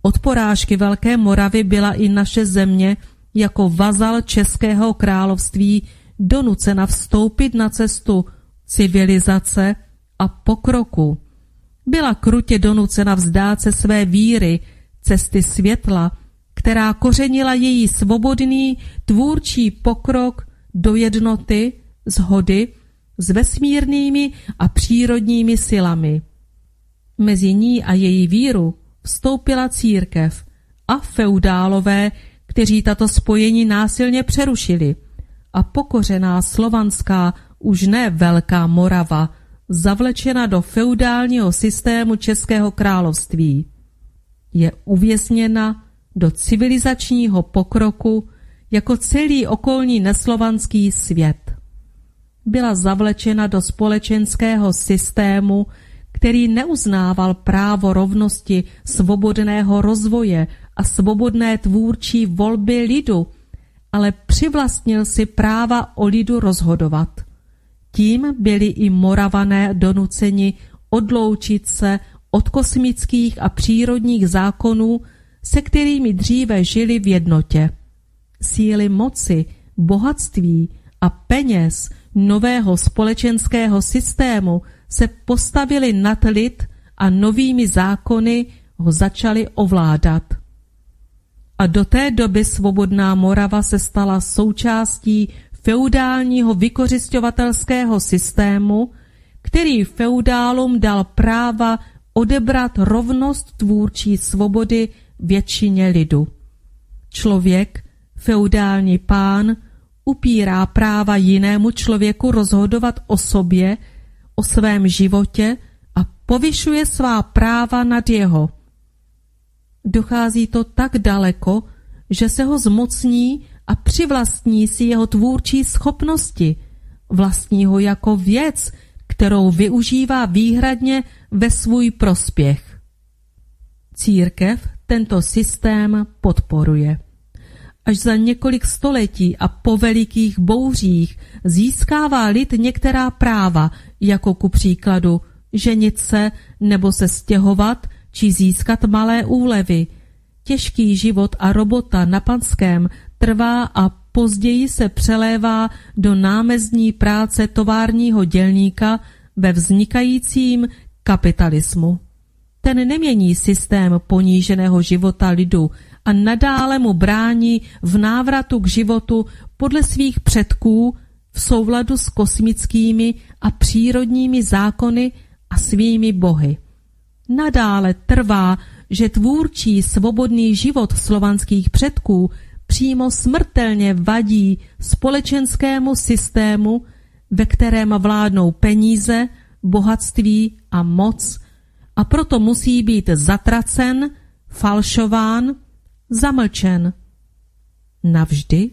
Od porážky Velké Moravy byla i naše země jako vazal Českého království donucena vstoupit na cestu civilizace a pokroku. Byla krutě donucena vzdát se své víry, cesty světla, která kořenila její svobodný tvůrčí pokrok do jednoty, zhody s vesmírnými a přírodními silami. Mezi ní a její víru vstoupila církev a feudálové, kteří tato spojení násilně přerušili a pokořená slovanská, už ne Velká Morava, zavlečena do feudálního systému Českého království. Je uvězněna do civilizačního pokroku jako celý okolní neslovanský svět. Byla zavlečena do společenského systému, který neuznával právo rovnosti, svobodného rozvoje a svobodné tvůrčí volby lidu, ale přivlastnil si práva o lidu rozhodovat. Tím byli i moravané donuceni odloučit se od kosmických a přírodních zákonů, se kterými dříve žili v jednotě. Síly moci, bohatství a peněz nového společenského systému se postavili nad lid a novými zákony ho začali ovládat. A do té doby svobodná Morava se stala součástí feudálního vykořišťovatelského systému, který feudálům dal práva odebrat rovnost tvůrčí svobody většině lidu. Člověk, feudální pán, upírá práva jinému člověku rozhodovat o sobě, o svém životě a povyšuje svá práva nad jeho. Dochází to tak daleko, že se ho zmocní a přivlastní si jeho tvůrčí schopnosti, vlastní ho jako věc, kterou využívá výhradně ve svůj prospěch. Církev tento systém podporuje. Až za několik století a po velikých bouřích získává lid některá práva, jako ku příkladu ženit se nebo se stěhovat či získat malé úlevy. Těžký život a robota na panském trvá a později se přelévá do námezní práce továrního dělníka ve vznikajícím kapitalismu. Ten nemění systém poníženého života lidu a nadále mu brání v návratu k životu podle svých předků v souladu s kosmickými a přírodními zákony a svými bohy. Nadále trvá, že tvůrčí svobodný život slovanských předků přímo smrtelně vadí společenskému systému, ve kterém vládnou peníze, bohatství a moc a proto musí být zatracen, falšován, zamlčen. Navždy?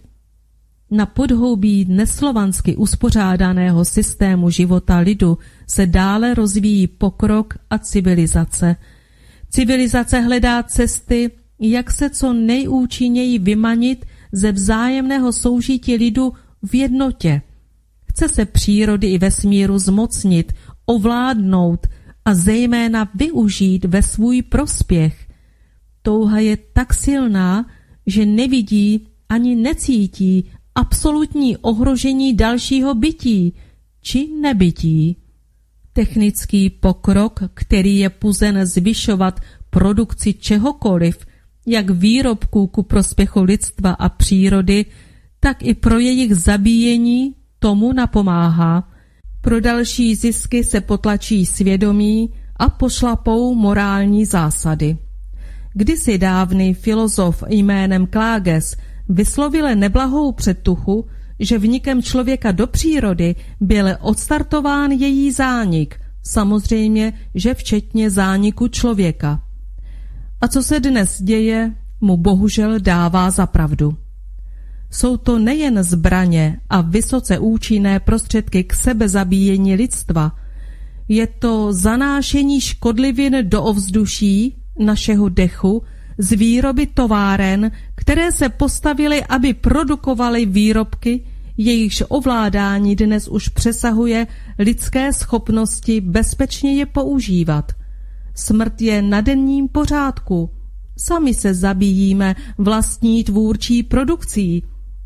Na podhoubí neslovansky uspořádaného systému života lidu se dále rozvíjí pokrok a civilizace. Civilizace hledá cesty, jak se co nejúčinněji vymanit ze vzájemného soužití lidu v jednotě. Chce se přírody i vesmíru zmocnit, ovládnout a zejména využít ve svůj prospěch. Touha je tak silná, že nevidí ani necítí absolutní ohrožení dalšího bytí či nebytí. Technický pokrok, který je puzen zvyšovat produkci čehokoliv, jak výrobků ku prospěchu lidstva a přírody, tak i pro jejich zabíjení tomu napomáhá. Pro další zisky se potlačí svědomí a pošlapou morální zásady. Kdysi dávný filozof jménem Kláges vyslovil neblahou předtuchu, že vnikem člověka do přírody byl odstartován její zánik, samozřejmě, že včetně zániku člověka. A co se dnes děje, mu bohužel dává za pravdu. Jsou to nejen zbraně a vysoce účinné prostředky k sebezabíjení lidstva, je to zanášení škodlivin do ovzduší, našeho dechu, z výroby továren, které se postavily, aby produkovaly výrobky, jejichž ovládání dnes už přesahuje lidské schopnosti bezpečně je používat. Smrt je na denním pořádku. Sami se zabíjíme vlastní tvůrčí produkcí.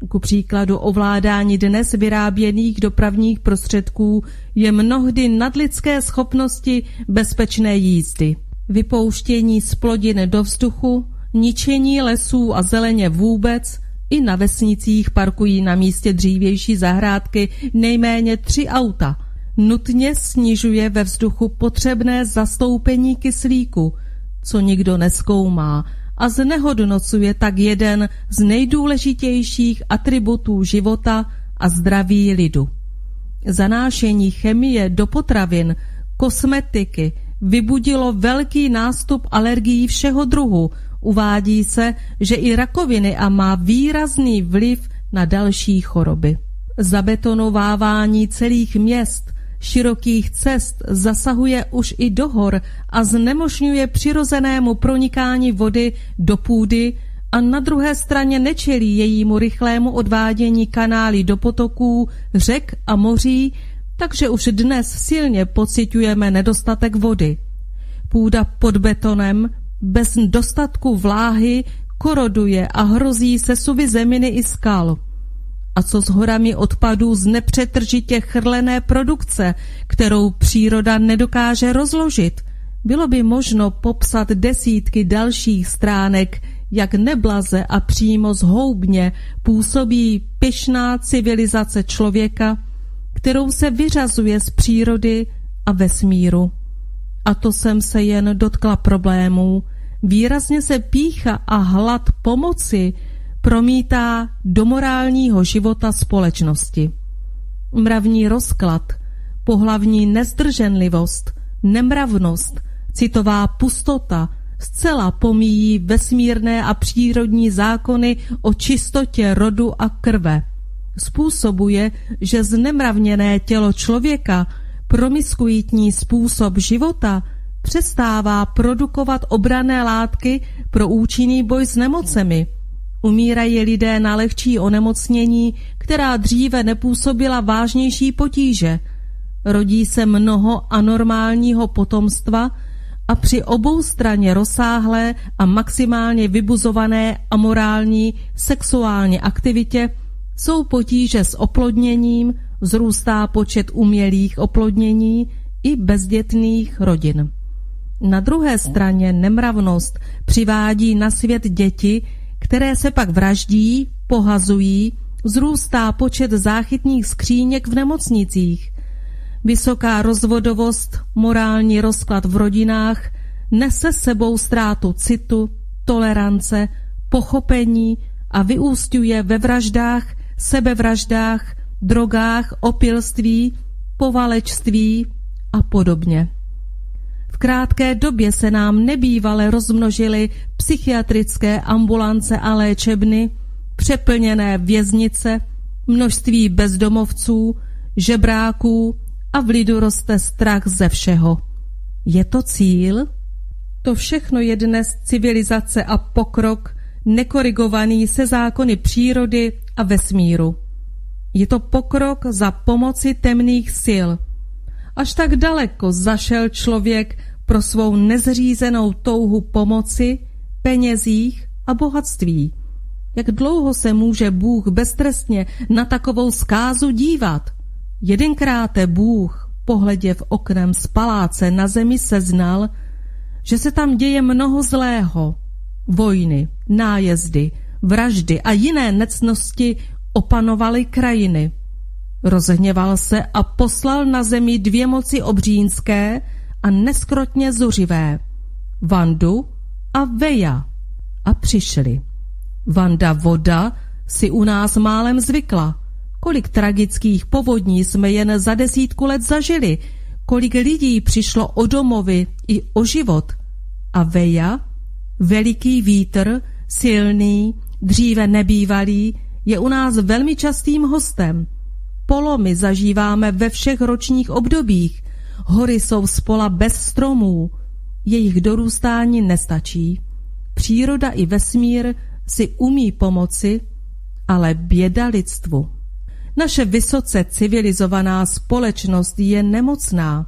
Ku příkladu ovládání dnes vyráběných dopravních prostředků je mnohdy nadlidské schopnosti bezpečné jízdy. Vypouštění splodin do vzduchu, ničení lesů a zeleně vůbec, i na vesnicích parkují na místě dřívější zahrádky nejméně tři auta. Nutně snižuje ve vzduchu potřebné zastoupení kyslíku, co nikdo neskoumá, a znehodnocuje tak jeden z nejdůležitějších atributů života a zdraví lidu. Zanášení chemie do potravin, kosmetiky vybudilo velký nástup alergií všeho druhu. Uvádí se, že i rakoviny a má výrazný vliv na další choroby. Zabetonovávání celých měst, širokých cest zasahuje už i do hor a znemožňuje přirozenému pronikání vody do půdy a na druhé straně nečelí jejímu rychlému odvádění kanály do potoků, řek a moří, takže už dnes silně pociťujeme nedostatek vody. Půda pod betonem bez dostatku vláhy koroduje a hrozí se suvy zeminy i skal. A co s horami odpadů z nepřetržitě chrlené produkce, kterou příroda nedokáže rozložit? Bylo by možno popsat desítky dalších stránek, jak neblaze a přímo zhoubně působí pyšná civilizace člověka, kterou se vyřazuje z přírody a vesmíru. A to jsem se jen dotkla problémů. Výrazně se pícha a hlad pomoci promítá do morálního života společnosti. Mravní rozklad, pohlavní nezdrženlivost, nemravnost, citová pustota zcela pomíjí vesmírné a přírodní zákony o čistotě rodu a krve. Způsobuje, že znemravněné tělo člověka, promiskuitní způsob života, přestává produkovat obrané látky pro účinný boj s nemocemi – Umírají lidé na lehčí onemocnění, která dříve nepůsobila vážnější potíže. Rodí se mnoho anormálního potomstva a při obou straně rozsáhlé a maximálně vybuzované amorální sexuální aktivitě jsou potíže s oplodněním, zrůstá počet umělých oplodnění i bezdětných rodin. Na druhé straně nemravnost přivádí na svět děti, které se pak vraždí, pohazují, zrůstá počet záchytních skříněk v nemocnicích. Vysoká rozvodovost, morální rozklad v rodinách nese sebou ztrátu citu, tolerance, pochopení a vyústňuje ve vraždách, sebevraždách, drogách, opilství, povalečství a podobně krátké době se nám nebývale rozmnožily psychiatrické ambulance a léčebny, přeplněné věznice, množství bezdomovců, žebráků a v lidu roste strach ze všeho. Je to cíl? To všechno je dnes civilizace a pokrok, nekorigovaný se zákony přírody a vesmíru. Je to pokrok za pomoci temných sil. Až tak daleko zašel člověk pro svou nezřízenou touhu pomoci, penězích a bohatství. Jak dlouho se může Bůh beztrestně na takovou zkázu dívat? Jedenkráte Bůh, pohleděv oknem z paláce na zemi seznal, že se tam děje mnoho zlého. Vojny, nájezdy, vraždy a jiné necnosti opanovaly krajiny. Rozhněval se a poslal na zemi dvě moci obřínské a neskrotně zuřivé, Vandu a Veja. A přišli. Vanda voda si u nás málem zvykla. Kolik tragických povodní jsme jen za desítku let zažili, kolik lidí přišlo o domovy i o život. A Veja, veliký vítr, silný, dříve nebývalý, je u nás velmi častým hostem. Polomy zažíváme ve všech ročních obdobích. Hory jsou spola bez stromů. Jejich dorůstání nestačí. Příroda i vesmír si umí pomoci, ale běda lidstvu. Naše vysoce civilizovaná společnost je nemocná.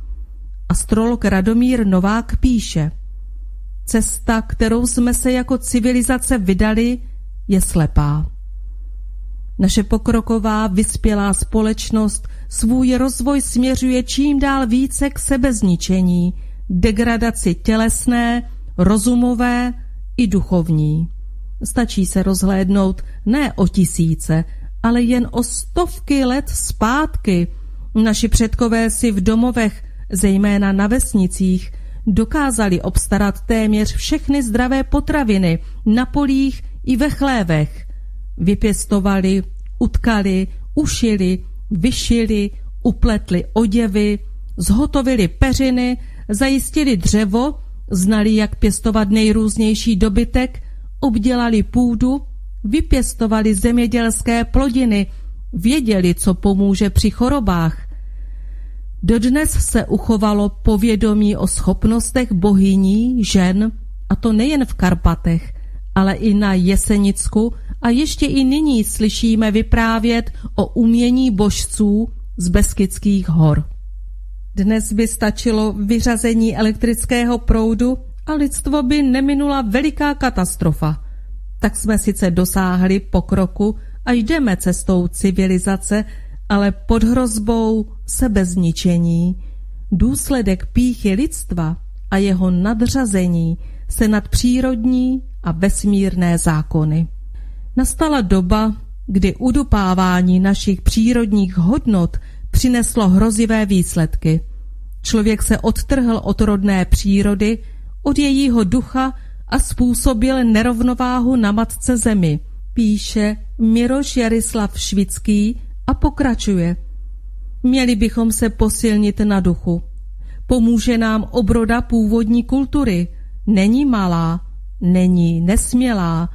Astrolog Radomír Novák píše Cesta, kterou jsme se jako civilizace vydali, je slepá. Naše pokroková, vyspělá společnost svůj rozvoj směřuje čím dál více k sebezničení, degradaci tělesné, rozumové i duchovní. Stačí se rozhlédnout ne o tisíce, ale jen o stovky let zpátky. Naši předkové si v domovech, zejména na vesnicích, dokázali obstarat téměř všechny zdravé potraviny na polích i ve chlévech. Vypěstovali, utkali, ušili, vyšili, upletli oděvy, zhotovili peřiny, zajistili dřevo, znali, jak pěstovat nejrůznější dobytek, obdělali půdu, vypěstovali zemědělské plodiny, věděli, co pomůže při chorobách. Dodnes se uchovalo povědomí o schopnostech bohyní, žen, a to nejen v Karpatech, ale i na Jesenicku a ještě i nyní slyšíme vyprávět o umění božců z Beskidských hor. Dnes by stačilo vyřazení elektrického proudu a lidstvo by neminula veliká katastrofa. Tak jsme sice dosáhli pokroku a jdeme cestou civilizace, ale pod hrozbou sebezničení. Důsledek píchy lidstva a jeho nadřazení se nad přírodní a vesmírné zákony. Nastala doba, kdy udupávání našich přírodních hodnot přineslo hrozivé výsledky. Člověk se odtrhl od rodné přírody, od jejího ducha a způsobil nerovnováhu na matce zemi, píše Miroš Jarislav Švický a pokračuje. Měli bychom se posilnit na duchu. Pomůže nám obroda původní kultury. Není malá, není nesmělá,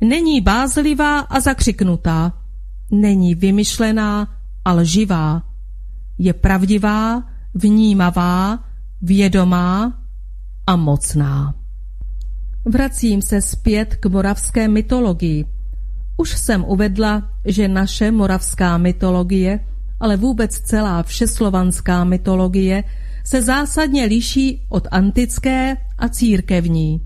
není bázlivá a zakřiknutá, není vymyšlená a lživá. Je pravdivá, vnímavá, vědomá a mocná. Vracím se zpět k moravské mytologii. Už jsem uvedla, že naše moravská mytologie, ale vůbec celá všeslovanská mytologie, se zásadně liší od antické a církevní.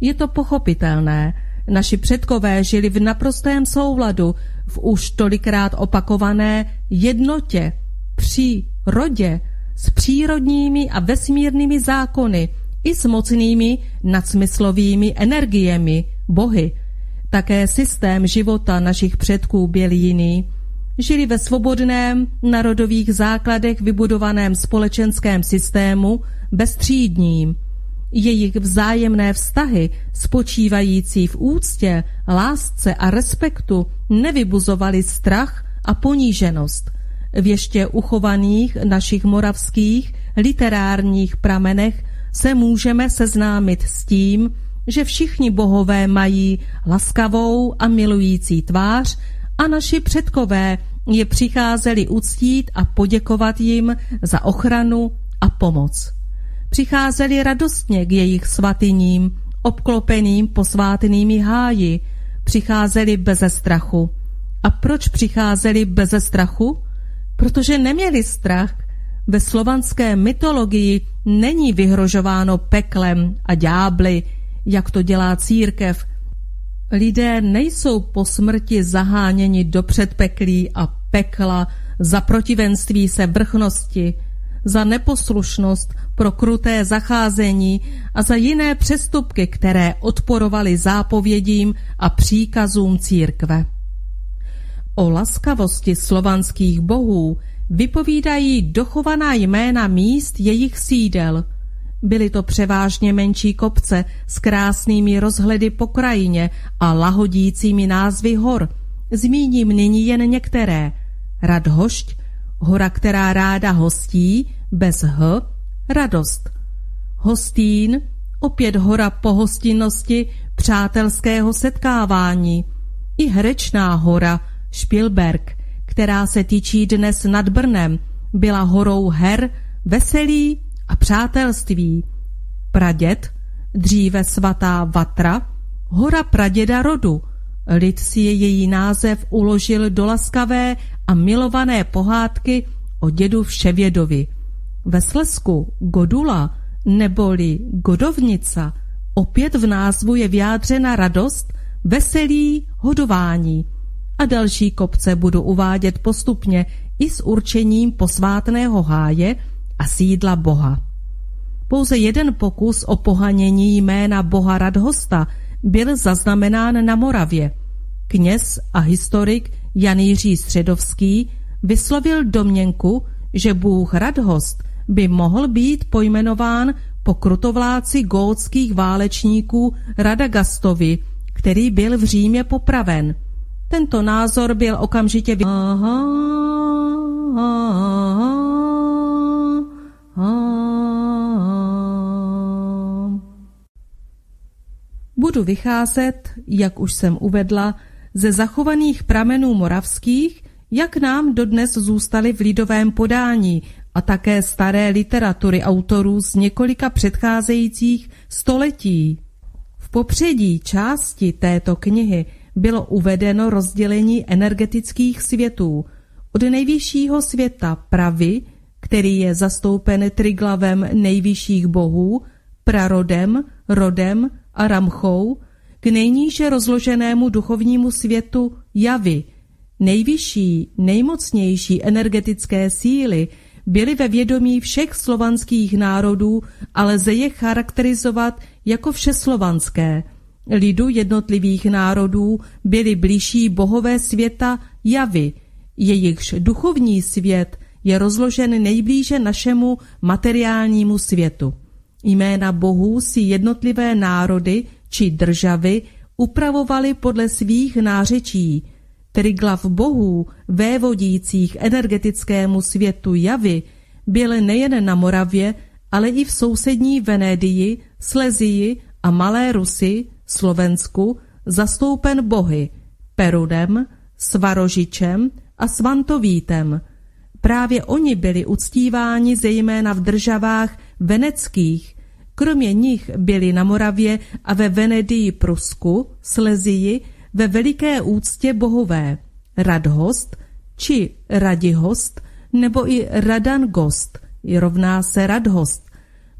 Je to pochopitelné. Naši předkové žili v naprostém souladu, v už tolikrát opakované jednotě, při rodě, s přírodními a vesmírnými zákony i s mocnými nadsmyslovými energiemi, bohy. Také systém života našich předků byl jiný. Žili ve svobodném, narodových základech vybudovaném společenském systému, bezstřídním. Jejich vzájemné vztahy, spočívající v úctě, lásce a respektu, nevybuzovaly strach a poníženost. V ještě uchovaných našich moravských literárních pramenech se můžeme seznámit s tím, že všichni bohové mají laskavou a milující tvář a naši předkové je přicházeli uctít a poděkovat jim za ochranu a pomoc přicházeli radostně k jejich svatyním, obklopeným posvátnými háji, přicházeli beze strachu. A proč přicházeli beze strachu? Protože neměli strach. Ve slovanské mytologii není vyhrožováno peklem a ďábly, jak to dělá církev. Lidé nejsou po smrti zaháněni do předpeklí a pekla za protivenství se vrchnosti, za neposlušnost pro kruté zacházení a za jiné přestupky, které odporovaly zápovědím a příkazům církve. O laskavosti slovanských bohů vypovídají dochovaná jména míst jejich sídel. Byly to převážně menší kopce s krásnými rozhledy po krajině a lahodícími názvy hor. Zmíním nyní jen některé. Radhošť, hora, která ráda hostí, bez H, radost. Hostín, opět hora pohostinnosti, přátelského setkávání. I Hrečná hora, Špilberg, která se tyčí dnes nad Brnem, byla horou her, veselí a přátelství. Praděd, dříve svatá Vatra, hora praděda rodu. Lid si její název uložil do laskavé a milované pohádky o dědu Vševědovi. Ve Slesku Godula neboli Godovnica opět v názvu je vyjádřena radost, veselí, hodování a další kopce budu uvádět postupně i s určením posvátného háje a sídla Boha. Pouze jeden pokus o pohanění jména Boha Radhosta byl zaznamenán na Moravě. Kněz a historik Jan Jiří Středovský vyslovil domněnku, že Bůh Radhost by mohl být pojmenován po krutovláci gótských válečníků Radagastovi, který byl v Římě popraven – tento názor byl okamžitě vy... Aha, aha, aha. Budu vycházet, jak už jsem uvedla, ze zachovaných pramenů moravských, jak nám dodnes zůstaly v lidovém podání a také staré literatury autorů z několika předcházejících století. V popředí části této knihy bylo uvedeno rozdělení energetických světů od nejvyššího světa pravy, který je zastoupen triglavem nejvyšších bohů, prarodem, rodem a ramchou, k nejníže rozloženému duchovnímu světu javy. Nejvyšší, nejmocnější energetické síly byly ve vědomí všech slovanských národů, ale lze je charakterizovat jako všeslovanské – lidu jednotlivých národů byly blížší bohové světa javy, jejichž duchovní svět je rozložen nejblíže našemu materiálnímu světu. Jména bohů si jednotlivé národy či državy upravovali podle svých nářečí. Triglav bohů, vévodících energetickému světu javy, byl nejen na Moravě, ale i v sousední Venédii, Slezii a Malé Rusy, Slovensku zastoupen bohy Perudem, Svarožičem a Svantovítem. Právě oni byli uctíváni zejména v državách veneckých, kromě nich byli na Moravě a ve Venedii Prusku, Slezii, ve veliké úctě bohové Radhost či Radihost nebo i Radangost, rovná se Radhost,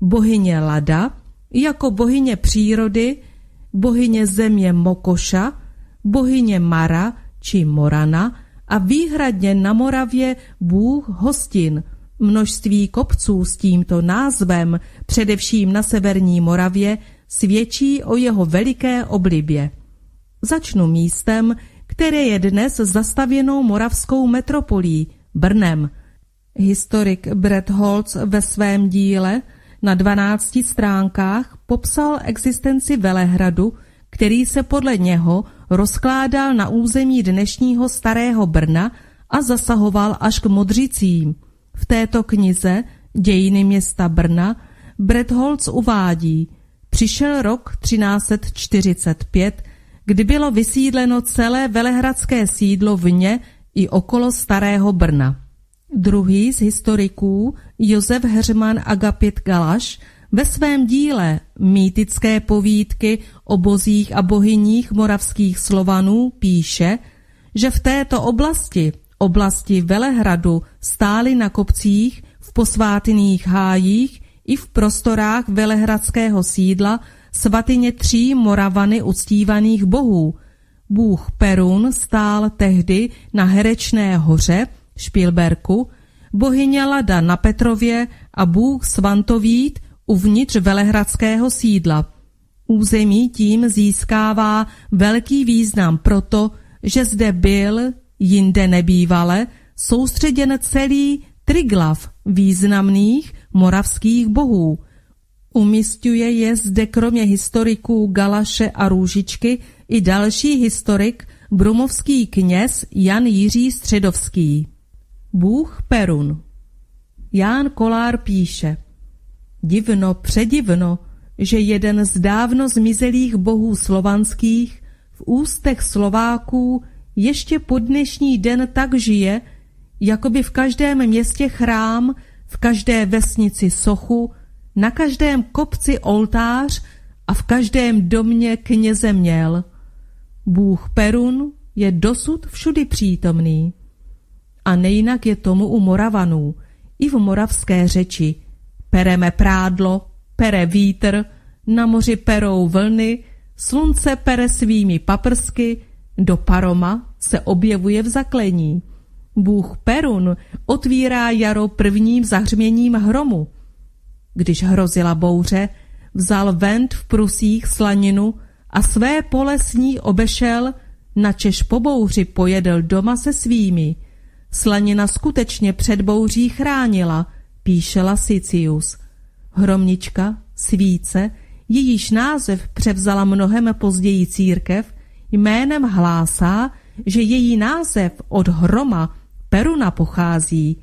bohyně Lada, jako bohyně přírody bohyně země Mokoša, bohyně Mara či Morana a výhradně na Moravě bůh hostin. Množství kopců s tímto názvem, především na severní Moravě, svědčí o jeho veliké oblibě. Začnu místem, které je dnes zastavěnou moravskou metropolí, Brnem. Historik Brett Holz ve svém díle na 12 stránkách popsal existenci Velehradu, který se podle něho rozkládal na území dnešního Starého Brna a zasahoval až k Modřicím. V této knize Dějiny města Brna Bretholz uvádí, přišel rok 1345, kdy bylo vysídleno celé velehradské sídlo vně i okolo Starého Brna. Druhý z historiků, Josef Heřman Agapit Galaš, ve svém díle Mýtické povídky o bozích a bohyních moravských Slovanů píše, že v této oblasti, oblasti Velehradu, stály na kopcích, v posvátyných hájích i v prostorách velehradského sídla svatyně tří Moravany uctívaných bohů. Bůh Perun stál tehdy na Herečné hoře, Špilberku, bohyně Lada na Petrově a bůh Svantovít uvnitř velehradského sídla. Území tím získává velký význam proto, že zde byl, jinde nebývale, soustředěn celý triglav významných moravských bohů. Umistuje je zde kromě historiků Galaše a Růžičky i další historik, brumovský kněz Jan Jiří Středovský. Bůh Perun Ján Kolár píše Divno, předivno, že jeden z dávno zmizelých bohů slovanských v ústech Slováků ještě po dnešní den tak žije, jako by v každém městě chrám, v každé vesnici sochu, na každém kopci oltář a v každém domě kněze měl. Bůh Perun je dosud všudy přítomný. A nejinak je tomu u Moravanů, i v moravské řeči. Pereme prádlo, pere vítr, na moři perou vlny, slunce pere svými paprsky, do paroma se objevuje v zaklení. Bůh Perun otvírá jaro prvním zahřměním hromu. Když hrozila bouře, vzal vent v prusích slaninu a své pole s ní obešel, načež po bouři pojedl doma se svými. Slanina skutečně před bouří chránila, píšela Sicius. Hromnička, svíce, jejíž název převzala mnohem později církev, jménem hlásá, že její název od hroma Peruna pochází.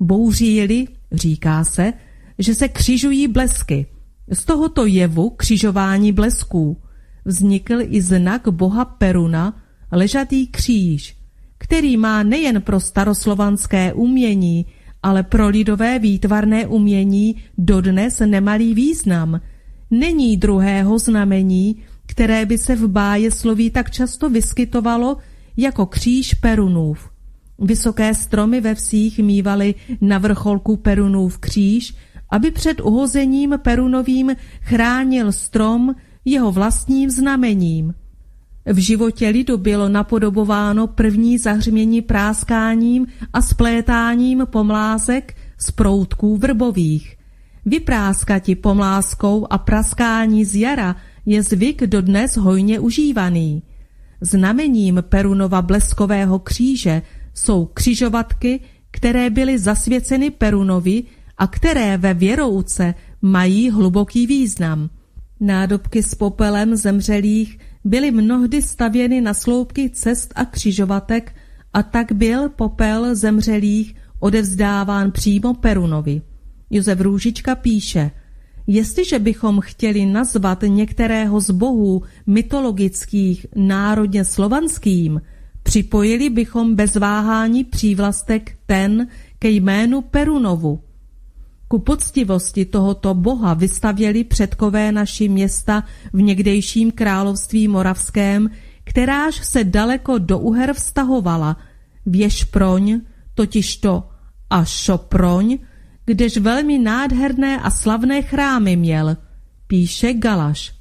Bouří-li, říká se, že se křižují blesky. Z tohoto jevu křižování blesků vznikl i znak boha Peruna, ležatý kříž, který má nejen pro staroslovanské umění, ale pro lidové výtvarné umění dodnes nemalý význam. Není druhého znamení, které by se v báje sloví tak často vyskytovalo jako kříž Perunův. Vysoké stromy ve vsích mývaly na vrcholku Perunův kříž, aby před uhozením Perunovým chránil strom jeho vlastním znamením. V životě lidu bylo napodobováno první zahřmění práskáním a splétáním pomlázek z proutků vrbových. Vypráskati pomláskou a praskání z jara je zvyk dodnes hojně užívaný. Znamením Perunova bleskového kříže jsou křižovatky, které byly zasvěceny Perunovi a které ve věrouce mají hluboký význam. Nádobky s popelem zemřelých byly mnohdy stavěny na sloupky cest a křižovatek a tak byl popel zemřelých odevzdáván přímo Perunovi. Josef Růžička píše, jestliže bychom chtěli nazvat některého z bohů mytologických národně slovanským, připojili bychom bez váhání přívlastek ten ke jménu Perunovu. Ku poctivosti tohoto boha vystavěli předkové naši města v někdejším království moravském, kteráž se daleko do Uher vztahovala, Věšproň, totižto a Šoproň, kdež velmi nádherné a slavné chrámy měl, píše Galaš.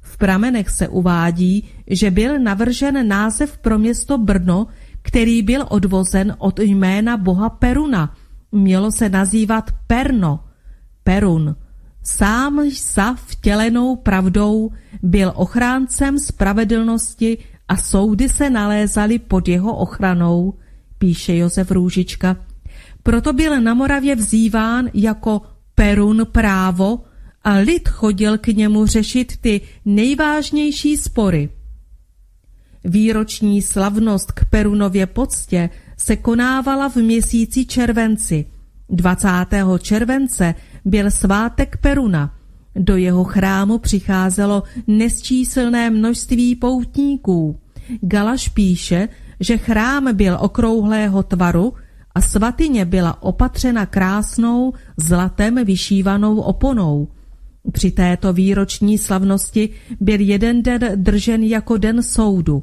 V pramenech se uvádí, že byl navržen název pro město Brno, který byl odvozen od jména boha Peruna – mělo se nazývat Perno, Perun. Sám sa vtělenou pravdou byl ochráncem spravedlnosti a soudy se nalézaly pod jeho ochranou, píše Josef Růžička. Proto byl na Moravě vzýván jako Perun právo a lid chodil k němu řešit ty nejvážnější spory. Výroční slavnost k Perunově poctě se konávala v měsíci červenci. 20. července byl svátek Peruna. Do jeho chrámu přicházelo nesčíselné množství poutníků. Galaš píše, že chrám byl okrouhlého tvaru a svatyně byla opatřena krásnou zlatem vyšívanou oponou. Při této výroční slavnosti byl jeden den držen jako den soudu.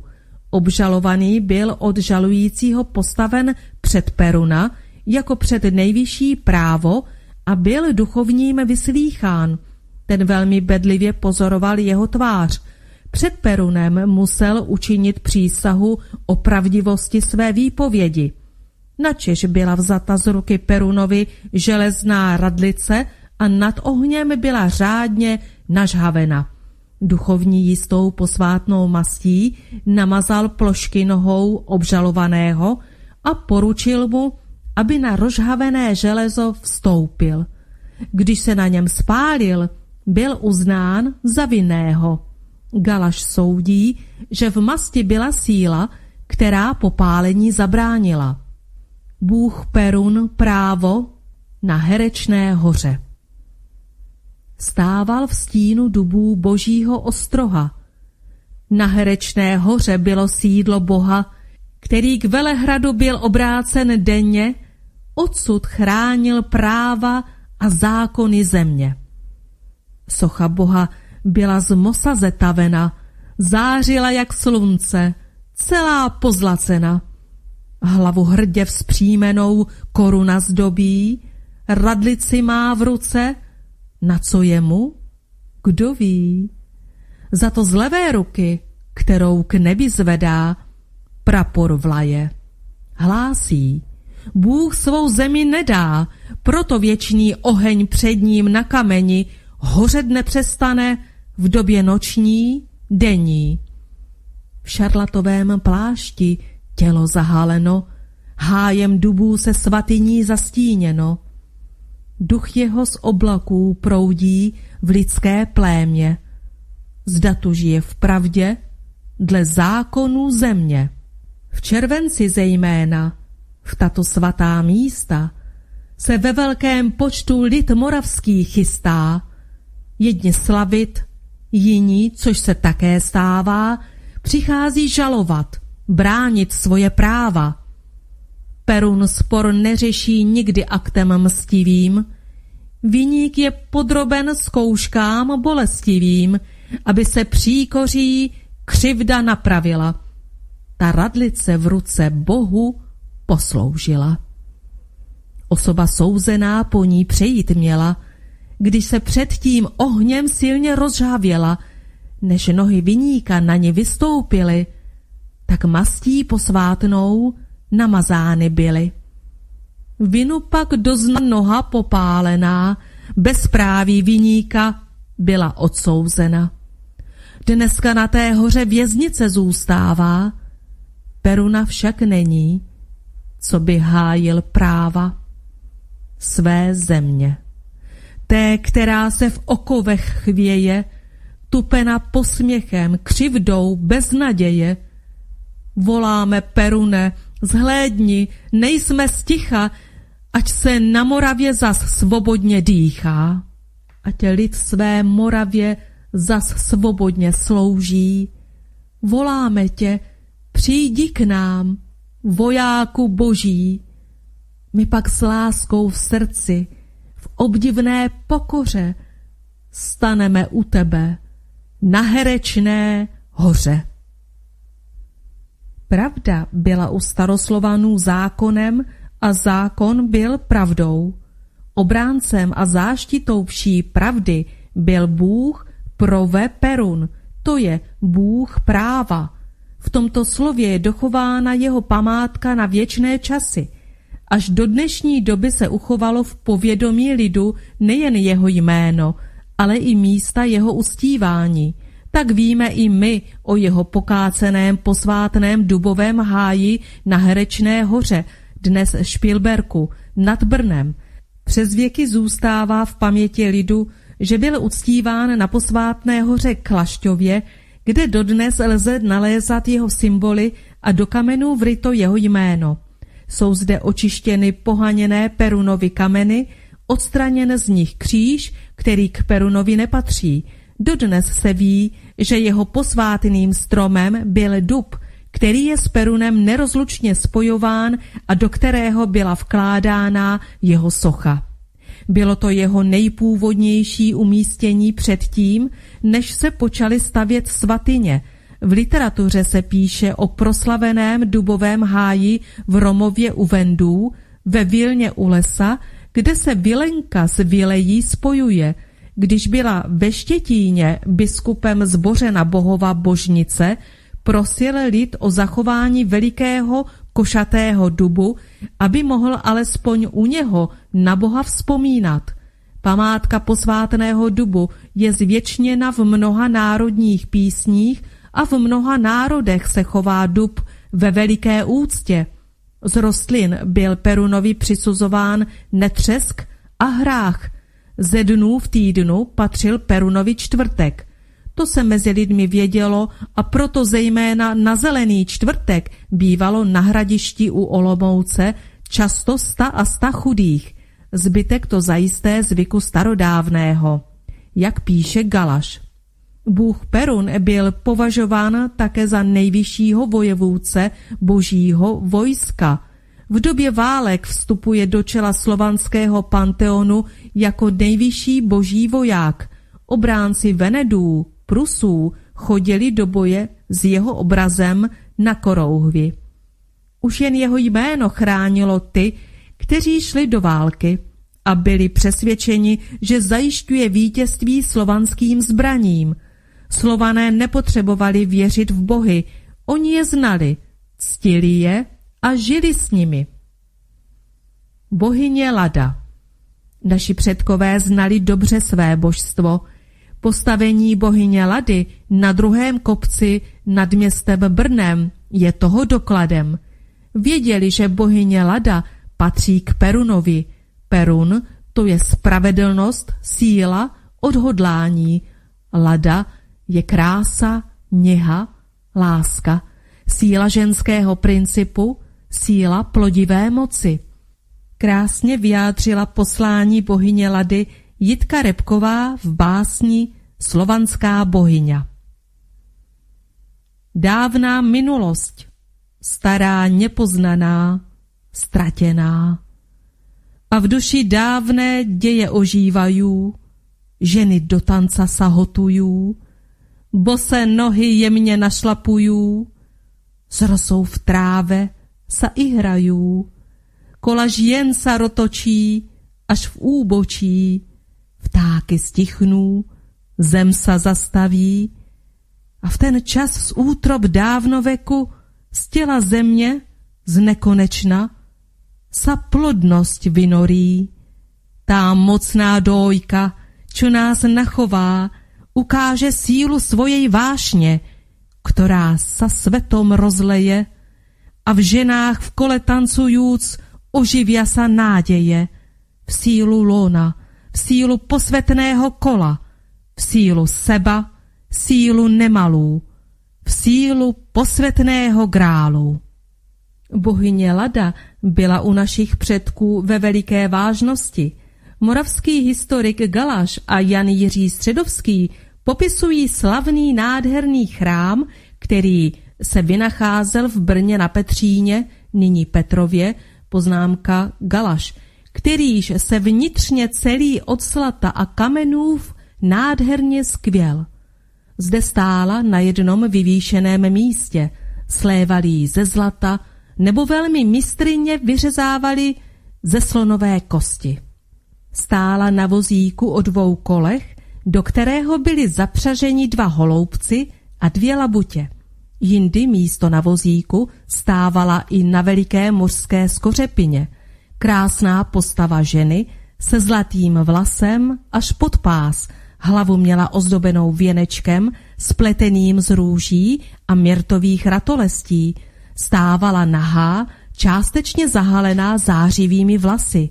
Obžalovaný byl od žalujícího postaven před Peruna jako před nejvyšší právo a byl duchovním vyslýchán. Ten velmi bedlivě pozoroval jeho tvář. Před Perunem musel učinit přísahu o pravdivosti své výpovědi. Načež byla vzata z ruky Perunovi železná radlice a nad ohněm byla řádně nažhavena. Duchovní jistou posvátnou mastí namazal plošky nohou obžalovaného a poručil mu, aby na rozhavené železo vstoupil. Když se na něm spálil, byl uznán za vinného. Galaš soudí, že v masti byla síla, která popálení zabránila. Bůh Perun právo na Herečné hoře. Stával v stínu dubů božího ostroha. Na Herečné hoře bylo sídlo boha, který k Velehradu byl obrácen denně, odsud chránil práva a zákony země. Socha boha byla z mosa zetavena, zářila jak slunce, celá pozlacena. Hlavu hrdě vzpřímenou koruna zdobí, radlici má v ruce, na co je mu? Kdo ví? Za to z levé ruky, kterou k nebi zvedá, prapor vlaje. Hlásí, Bůh svou zemi nedá, proto věčný oheň před ním na kameni hořet nepřestane v době noční, denní. V šarlatovém plášti tělo zahaleno, hájem dubů se svatyní zastíněno. Duch jeho z oblaků proudí v lidské plémě. Zda tu žije v pravdě, dle zákonů země. V červenci zejména, v tato svatá místa, se ve velkém počtu lid moravský chystá, jedni slavit, jiní, což se také stává, přichází žalovat, bránit svoje práva. Perun spor neřeší nikdy aktem mstivým, Viník je podroben zkouškám bolestivým, aby se příkoří křivda napravila. Ta radlice v ruce Bohu posloužila. Osoba souzená po ní přejít měla, když se před tím ohněm silně rozžávěla, než nohy viníka na ně vystoupily, tak mastí posvátnou namazány byly. Vinu pak dozna noha popálená, bezpráví viníka byla odsouzena. Dneska na té hoře věznice zůstává, Peruna však není, co by hájil práva své země. Té, která se v okovech chvěje, tupena posměchem, křivdou, bez naděje. Voláme Perune, zhlédni, nejsme sticha, ať se na Moravě zas svobodně dýchá, ať lid své Moravě zas svobodně slouží. Voláme tě, přijdi k nám, vojáku boží. My pak s láskou v srdci, v obdivné pokoře, staneme u tebe na herečné hoře. Pravda byla u staroslovanů zákonem a zákon byl pravdou. Obráncem a záštitou vší pravdy byl Bůh prove perun, to je Bůh práva. V tomto slově je dochována jeho památka na věčné časy. Až do dnešní doby se uchovalo v povědomí lidu nejen jeho jméno, ale i místa jeho ustívání. Tak víme i my o jeho pokáceném posvátném dubovém háji na Herečné hoře, dnes Špilberku, nad Brnem. Přes věky zůstává v paměti lidu, že byl uctíván na posvátné hoře Klašťově, kde dodnes lze nalézat jeho symboly a do kamenů vryto jeho jméno. Jsou zde očištěny pohaněné Perunovy kameny, odstraněn z nich kříž, který k Perunovi nepatří. Dodnes se ví, že jeho posvátným stromem byl dub, který je s Perunem nerozlučně spojován a do kterého byla vkládána jeho socha. Bylo to jeho nejpůvodnější umístění předtím, než se počaly stavět svatyně. V literatuře se píše o proslaveném dubovém háji v Romově u Vendů, ve Vilně u lesa, kde se Vilenka s Vilejí spojuje. Když byla ve Štětíně biskupem zbořena bohova božnice, prosil lid o zachování velikého košatého dubu, aby mohl alespoň u něho na Boha vzpomínat. Památka posvátného dubu je zvětšněna v mnoha národních písních a v mnoha národech se chová dub ve veliké úctě. Z rostlin byl Perunovi přisuzován netřesk a hrách. Ze dnů v týdnu patřil Perunovi čtvrtek. To se mezi lidmi vědělo a proto zejména na zelený čtvrtek bývalo na hradišti u Olomouce často sta a sta chudých. Zbytek to zajisté zvyku starodávného, jak píše Galaš. Bůh Perun byl považován také za nejvyššího vojevůdce božího vojska. V době válek vstupuje do čela slovanského panteonu jako nejvyšší boží voják. Obránci Venedů, Prusů chodili do boje s jeho obrazem na korouhvi. Už jen jeho jméno chránilo ty, kteří šli do války a byli přesvědčeni, že zajišťuje vítězství slovanským zbraním. Slované nepotřebovali věřit v bohy, oni je znali, ctili je a žili s nimi. Bohyně Lada Naši předkové znali dobře své božstvo. Postavení bohyně Lady na druhém kopci nad městem Brnem je toho dokladem. Věděli, že bohyně Lada patří k Perunovi. Perun to je spravedlnost, síla, odhodlání. Lada je krása, něha, láska, síla ženského principu, síla plodivé moci. Krásně vyjádřila poslání bohyně Lady Jitka Repková v básni Slovanská bohyňa. Dávná minulost, stará nepoznaná, ztratěná. A v duši dávné děje ožívají, ženy do tanca sahotují, bose nohy jemně našlapují, s rosou v tráve sa i hrajú, kola žien sa rotočí, až v úbočí, vtáky stichnou, zem sa zastaví. A v ten čas z útrob dávnoveku z těla země z nekonečna sa plodnosť vynorí. Tá mocná dojka, čo nás nachová, ukáže sílu svojej vášně, ktorá sa svetom rozleje a v ženách v kole tancujúc oživia sa nádeje, v sílu lona, v sílu posvetného kola, v sílu seba, sílu nemalú, v sílu posvetného grálu. Bohyně Lada byla u našich předků ve veliké vážnosti. Moravský historik Galaš a Jan Jiří Středovský popisují slavný nádherný chrám, který se vynacházel v Brně na Petříně, nyní Petrově, poznámka Galaš, kterýž se vnitřně celý od slata a kamenů nádherně skvěl. Zde stála na jednom vyvýšeném místě, slévalý ze zlata, nebo velmi mistrině vyřezávali ze slonové kosti. Stála na vozíku o dvou kolech, do kterého byli zapřaženi dva holoubci a dvě labutě. Jindy místo na vozíku stávala i na veliké mořské skořepině. Krásná postava ženy se zlatým vlasem až pod pás, hlavu měla ozdobenou věnečkem spleteným z růží a měrtových ratolestí, stávala nahá, částečně zahalená zářivými vlasy.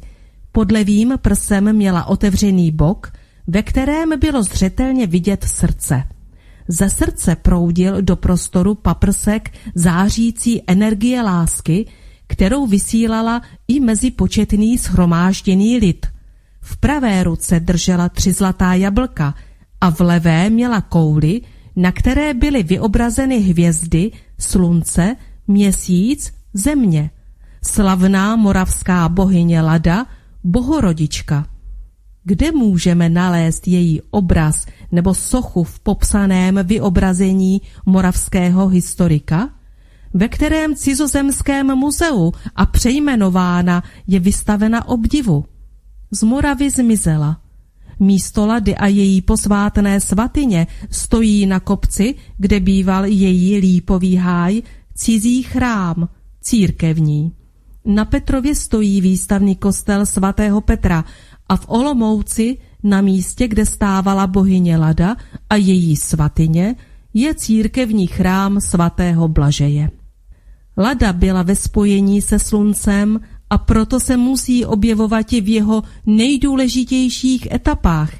Pod levým prsem měla otevřený bok, ve kterém bylo zřetelně vidět srdce. Ze srdce proudil do prostoru paprsek zářící energie lásky, kterou vysílala i mezi početný shromážděný lid. V pravé ruce držela tři zlatá jablka a v levé měla kouly, na které byly vyobrazeny hvězdy, slunce, měsíc, země. Slavná moravská bohyně Lada, bohorodička. Kde můžeme nalézt její obraz nebo sochu v popsaném vyobrazení moravského historika? Ve kterém cizozemském muzeu a přejmenována je vystavena obdivu. Z Moravy zmizela. Místo Lady a její posvátné svatyně stojí na kopci, kde býval její lípový háj, cizí chrám, církevní. Na Petrově stojí výstavný kostel svatého Petra a v Olomouci, na místě, kde stávala bohyně Lada a její svatyně, je církevní chrám svatého Blažeje. Lada byla ve spojení se sluncem a proto se musí objevovat i v jeho nejdůležitějších etapách,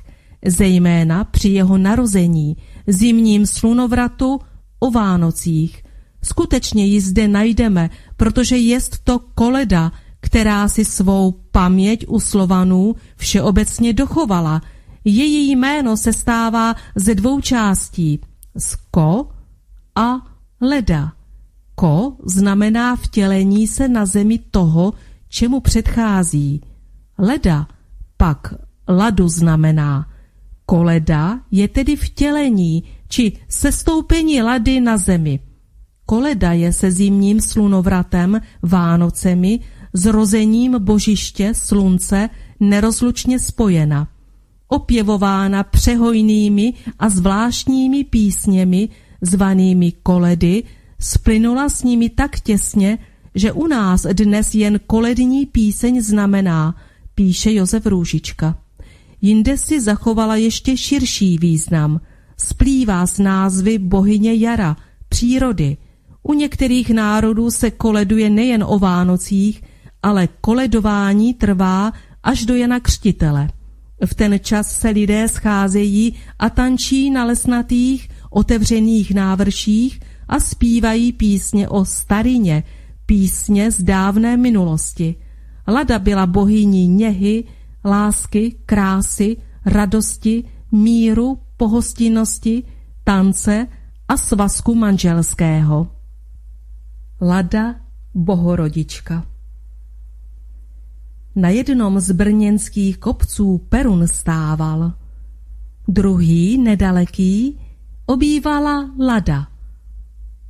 zejména při jeho narození, zimním slunovratu, o Vánocích. Skutečně ji zde najdeme, protože jest to koleda, která si svou paměť u Slovanů všeobecně dochovala. Její jméno se stává ze dvou částí – sko a leda. Ko znamená vtělení se na zemi toho, čemu předchází. Leda pak ladu znamená. Koleda je tedy vtělení či sestoupení lady na zemi. Koleda je se zimním slunovratem, Vánocemi, zrozením božiště, slunce, nerozlučně spojena. Opěvována přehojnými a zvláštními písněmi, zvanými koledy, splynula s nimi tak těsně, že u nás dnes jen kolední píseň znamená, píše Josef Růžička. Jinde si zachovala ještě širší význam. Splývá s názvy bohyně jara, přírody. U některých národů se koleduje nejen o Vánocích, ale koledování trvá až do Jana Křtitele. V ten čas se lidé scházejí a tančí na lesnatých, otevřených návrších a zpívají písně o starině, písně z dávné minulosti. Lada byla bohyní něhy, lásky, krásy, radosti, míru, pohostinnosti, tance a svazku manželského. Lada Bohorodička Na jednom z brněnských kopců Perun stával. Druhý, nedaleký, obývala Lada.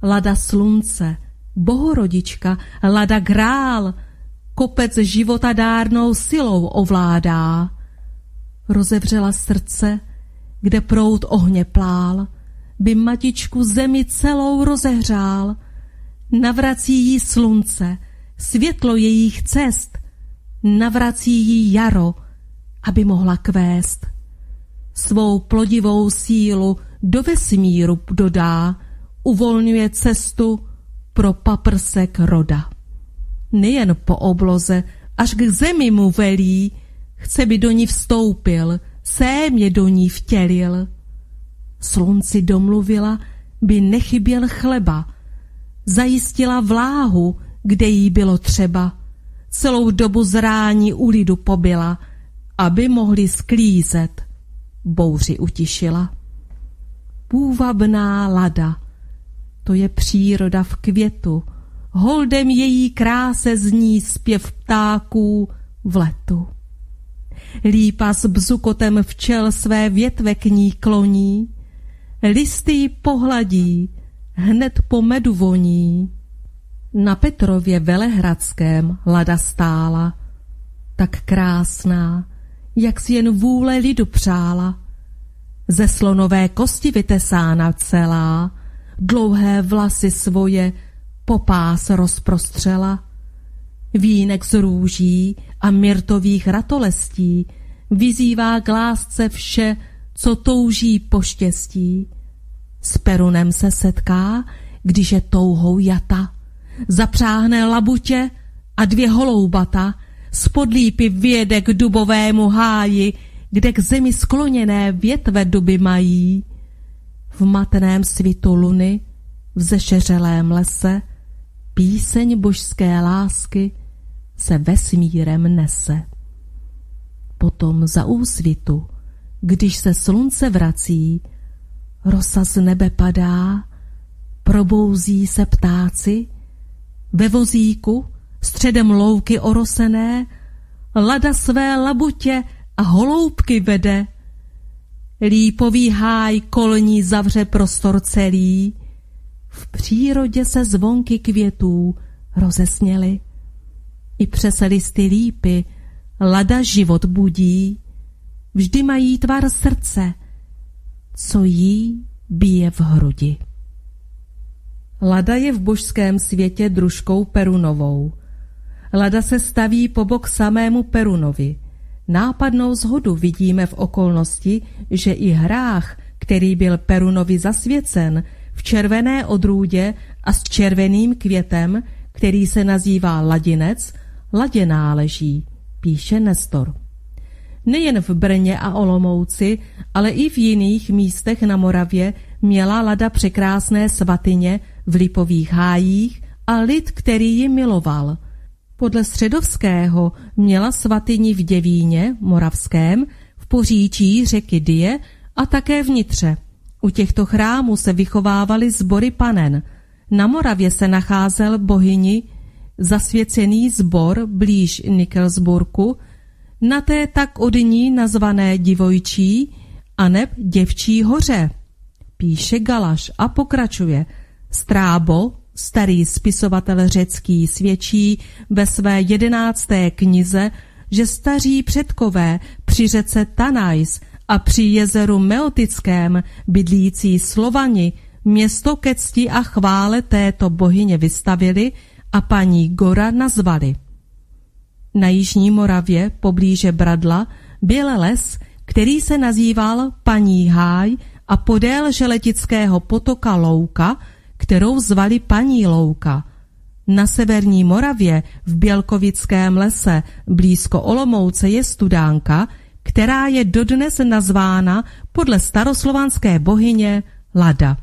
Lada slunce, bohorodička, lada grál, kopec života dárnou silou ovládá. Rozevřela srdce, kde prout ohně plál, by matičku zemi celou rozehřál. Navrací jí slunce, světlo jejich cest, navrací jí jaro, aby mohla kvést. Svou plodivou sílu do vesmíru dodá, uvolňuje cestu pro paprsek roda. Nejen po obloze, až k zemi mu velí, chce by do ní vstoupil, sémě do ní vtělil. Slunci domluvila, by nechyběl chleba, zajistila vláhu, kde jí bylo třeba. Celou dobu zrání u lidu pobyla, aby mohli sklízet. Bouři utišila. Půvabná lada, to je příroda v květu, holdem její kráse zní zpěv ptáků v letu. Lípa s bzukotem včel své větve k ní kloní, listy pohladí, hned po medu voní. Na Petrově Velehradském lada stála, tak krásná, jak si jen vůle lidu přála. Ze slonové kosti vytesána celá, dlouhé vlasy svoje popás rozprostřela. Vínek z růží a myrtových ratolestí vyzývá k lásce vše, co touží po štěstí. S perunem se setká, když je touhou jata. Zapřáhne labutě a dvě holoubata, spod lípy vyjede k dubovému háji, kde k zemi skloněné větve duby mají. V matném svitu luny, v zešeřelém lese, píseň božské lásky se vesmírem nese. Potom za úsvitu, když se slunce vrací, rosa z nebe padá, probouzí se ptáci, ve vozíku, středem louky orosené, lada své labutě a holoubky vede. Lípový háj kolní zavře prostor celý, v přírodě se zvonky květů rozesněly. I přes listy lípy lada život budí, vždy mají tvar srdce, co jí bije v hrudi. Lada je v božském světě družkou Perunovou. Lada se staví po bok samému Perunovi. Nápadnou zhodu vidíme v okolnosti, že i hrách, který byl Perunovi zasvěcen, v červené odrůdě a s červeným květem, který se nazývá ladinec, ladě náleží, píše Nestor. Nejen v Brně a Olomouci, ale i v jiných místech na Moravě měla Lada překrásné svatyně v lipových hájích a lid, který ji miloval. Podle Středovského měla svatyni v Děvíně, Moravském, v poříčí řeky Die a také vnitře. U těchto chrámů se vychovávaly sbory panen. Na Moravě se nacházel bohyni zasvěcený zbor blíž Nikelsburku, na té tak od ní nazvané Divojčí a neb Děvčí hoře. Píše Galaš a pokračuje. Strábo, starý spisovatel řecký, svědčí ve své jedenácté knize, že staří předkové při řece Tanais a při jezeru Meotickém bydlící Slovani město ke cti a chvále této bohyně vystavili a paní Gora nazvali. Na Jižní Moravě, poblíže Bradla, byl les, který se nazýval Paní Háj a podél želetického potoka Louka, kterou zvali Paní Louka. Na severní Moravě v Bělkovickém lese blízko Olomouce je studánka, která je dodnes nazvána podle staroslovanské bohyně Lada.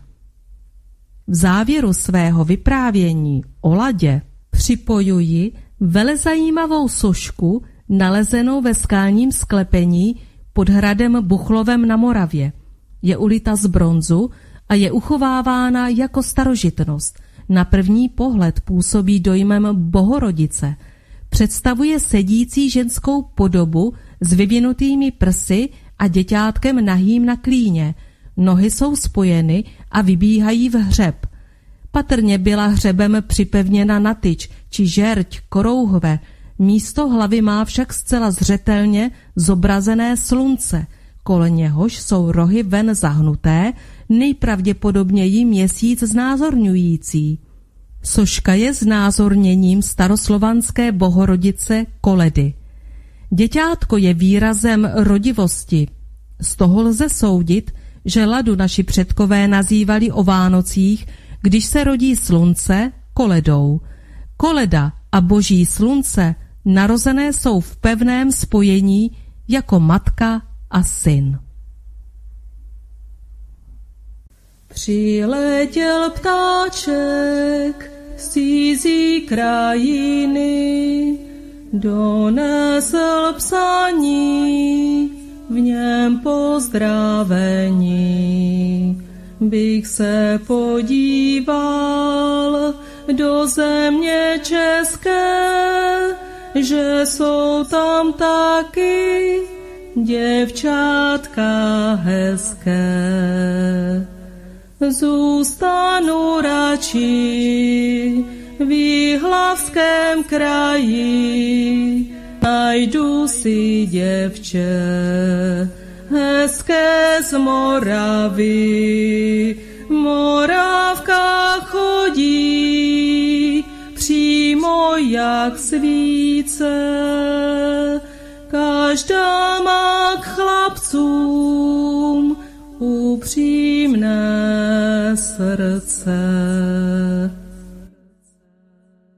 V závěru svého vyprávění o Ladě připojuji velezajímavou sošku nalezenou ve skálním sklepení pod hradem Buchlovem na Moravě. Je ulita z bronzu a je uchovávána jako starožitnost. Na první pohled působí dojmem bohorodice. Představuje sedící ženskou podobu s vyvinutými prsy a děťátkem nahým na klíně. Nohy jsou spojeny a vybíhají v hřeb. Patrně byla hřebem připevněna na tyč či žerť korouhve, místo hlavy má však zcela zřetelně zobrazené slunce, kolem něhož jsou rohy ven zahnuté, nejpravděpodobněji měsíc znázorňující. Soška je znázorněním staroslovanské bohorodice Koledy. Děťátko je výrazem rodivosti. Z toho lze soudit, že ladu naši předkové nazývali o Vánocích, když se rodí slunce, koledou. Koleda a boží slunce narozené jsou v pevném spojení jako matka a syn. Přiletěl ptáček z cizí krajiny, donesl psaní, v něm pozdravení. Bych se podíval do země české, že jsou tam taky děvčátka hezké. Zůstanu radši v Jihlavském kraji, najdu si děvče hezké z Moravy. Moravka chodí přímo jak svíce, každá má k chlapcům upřímné srdce.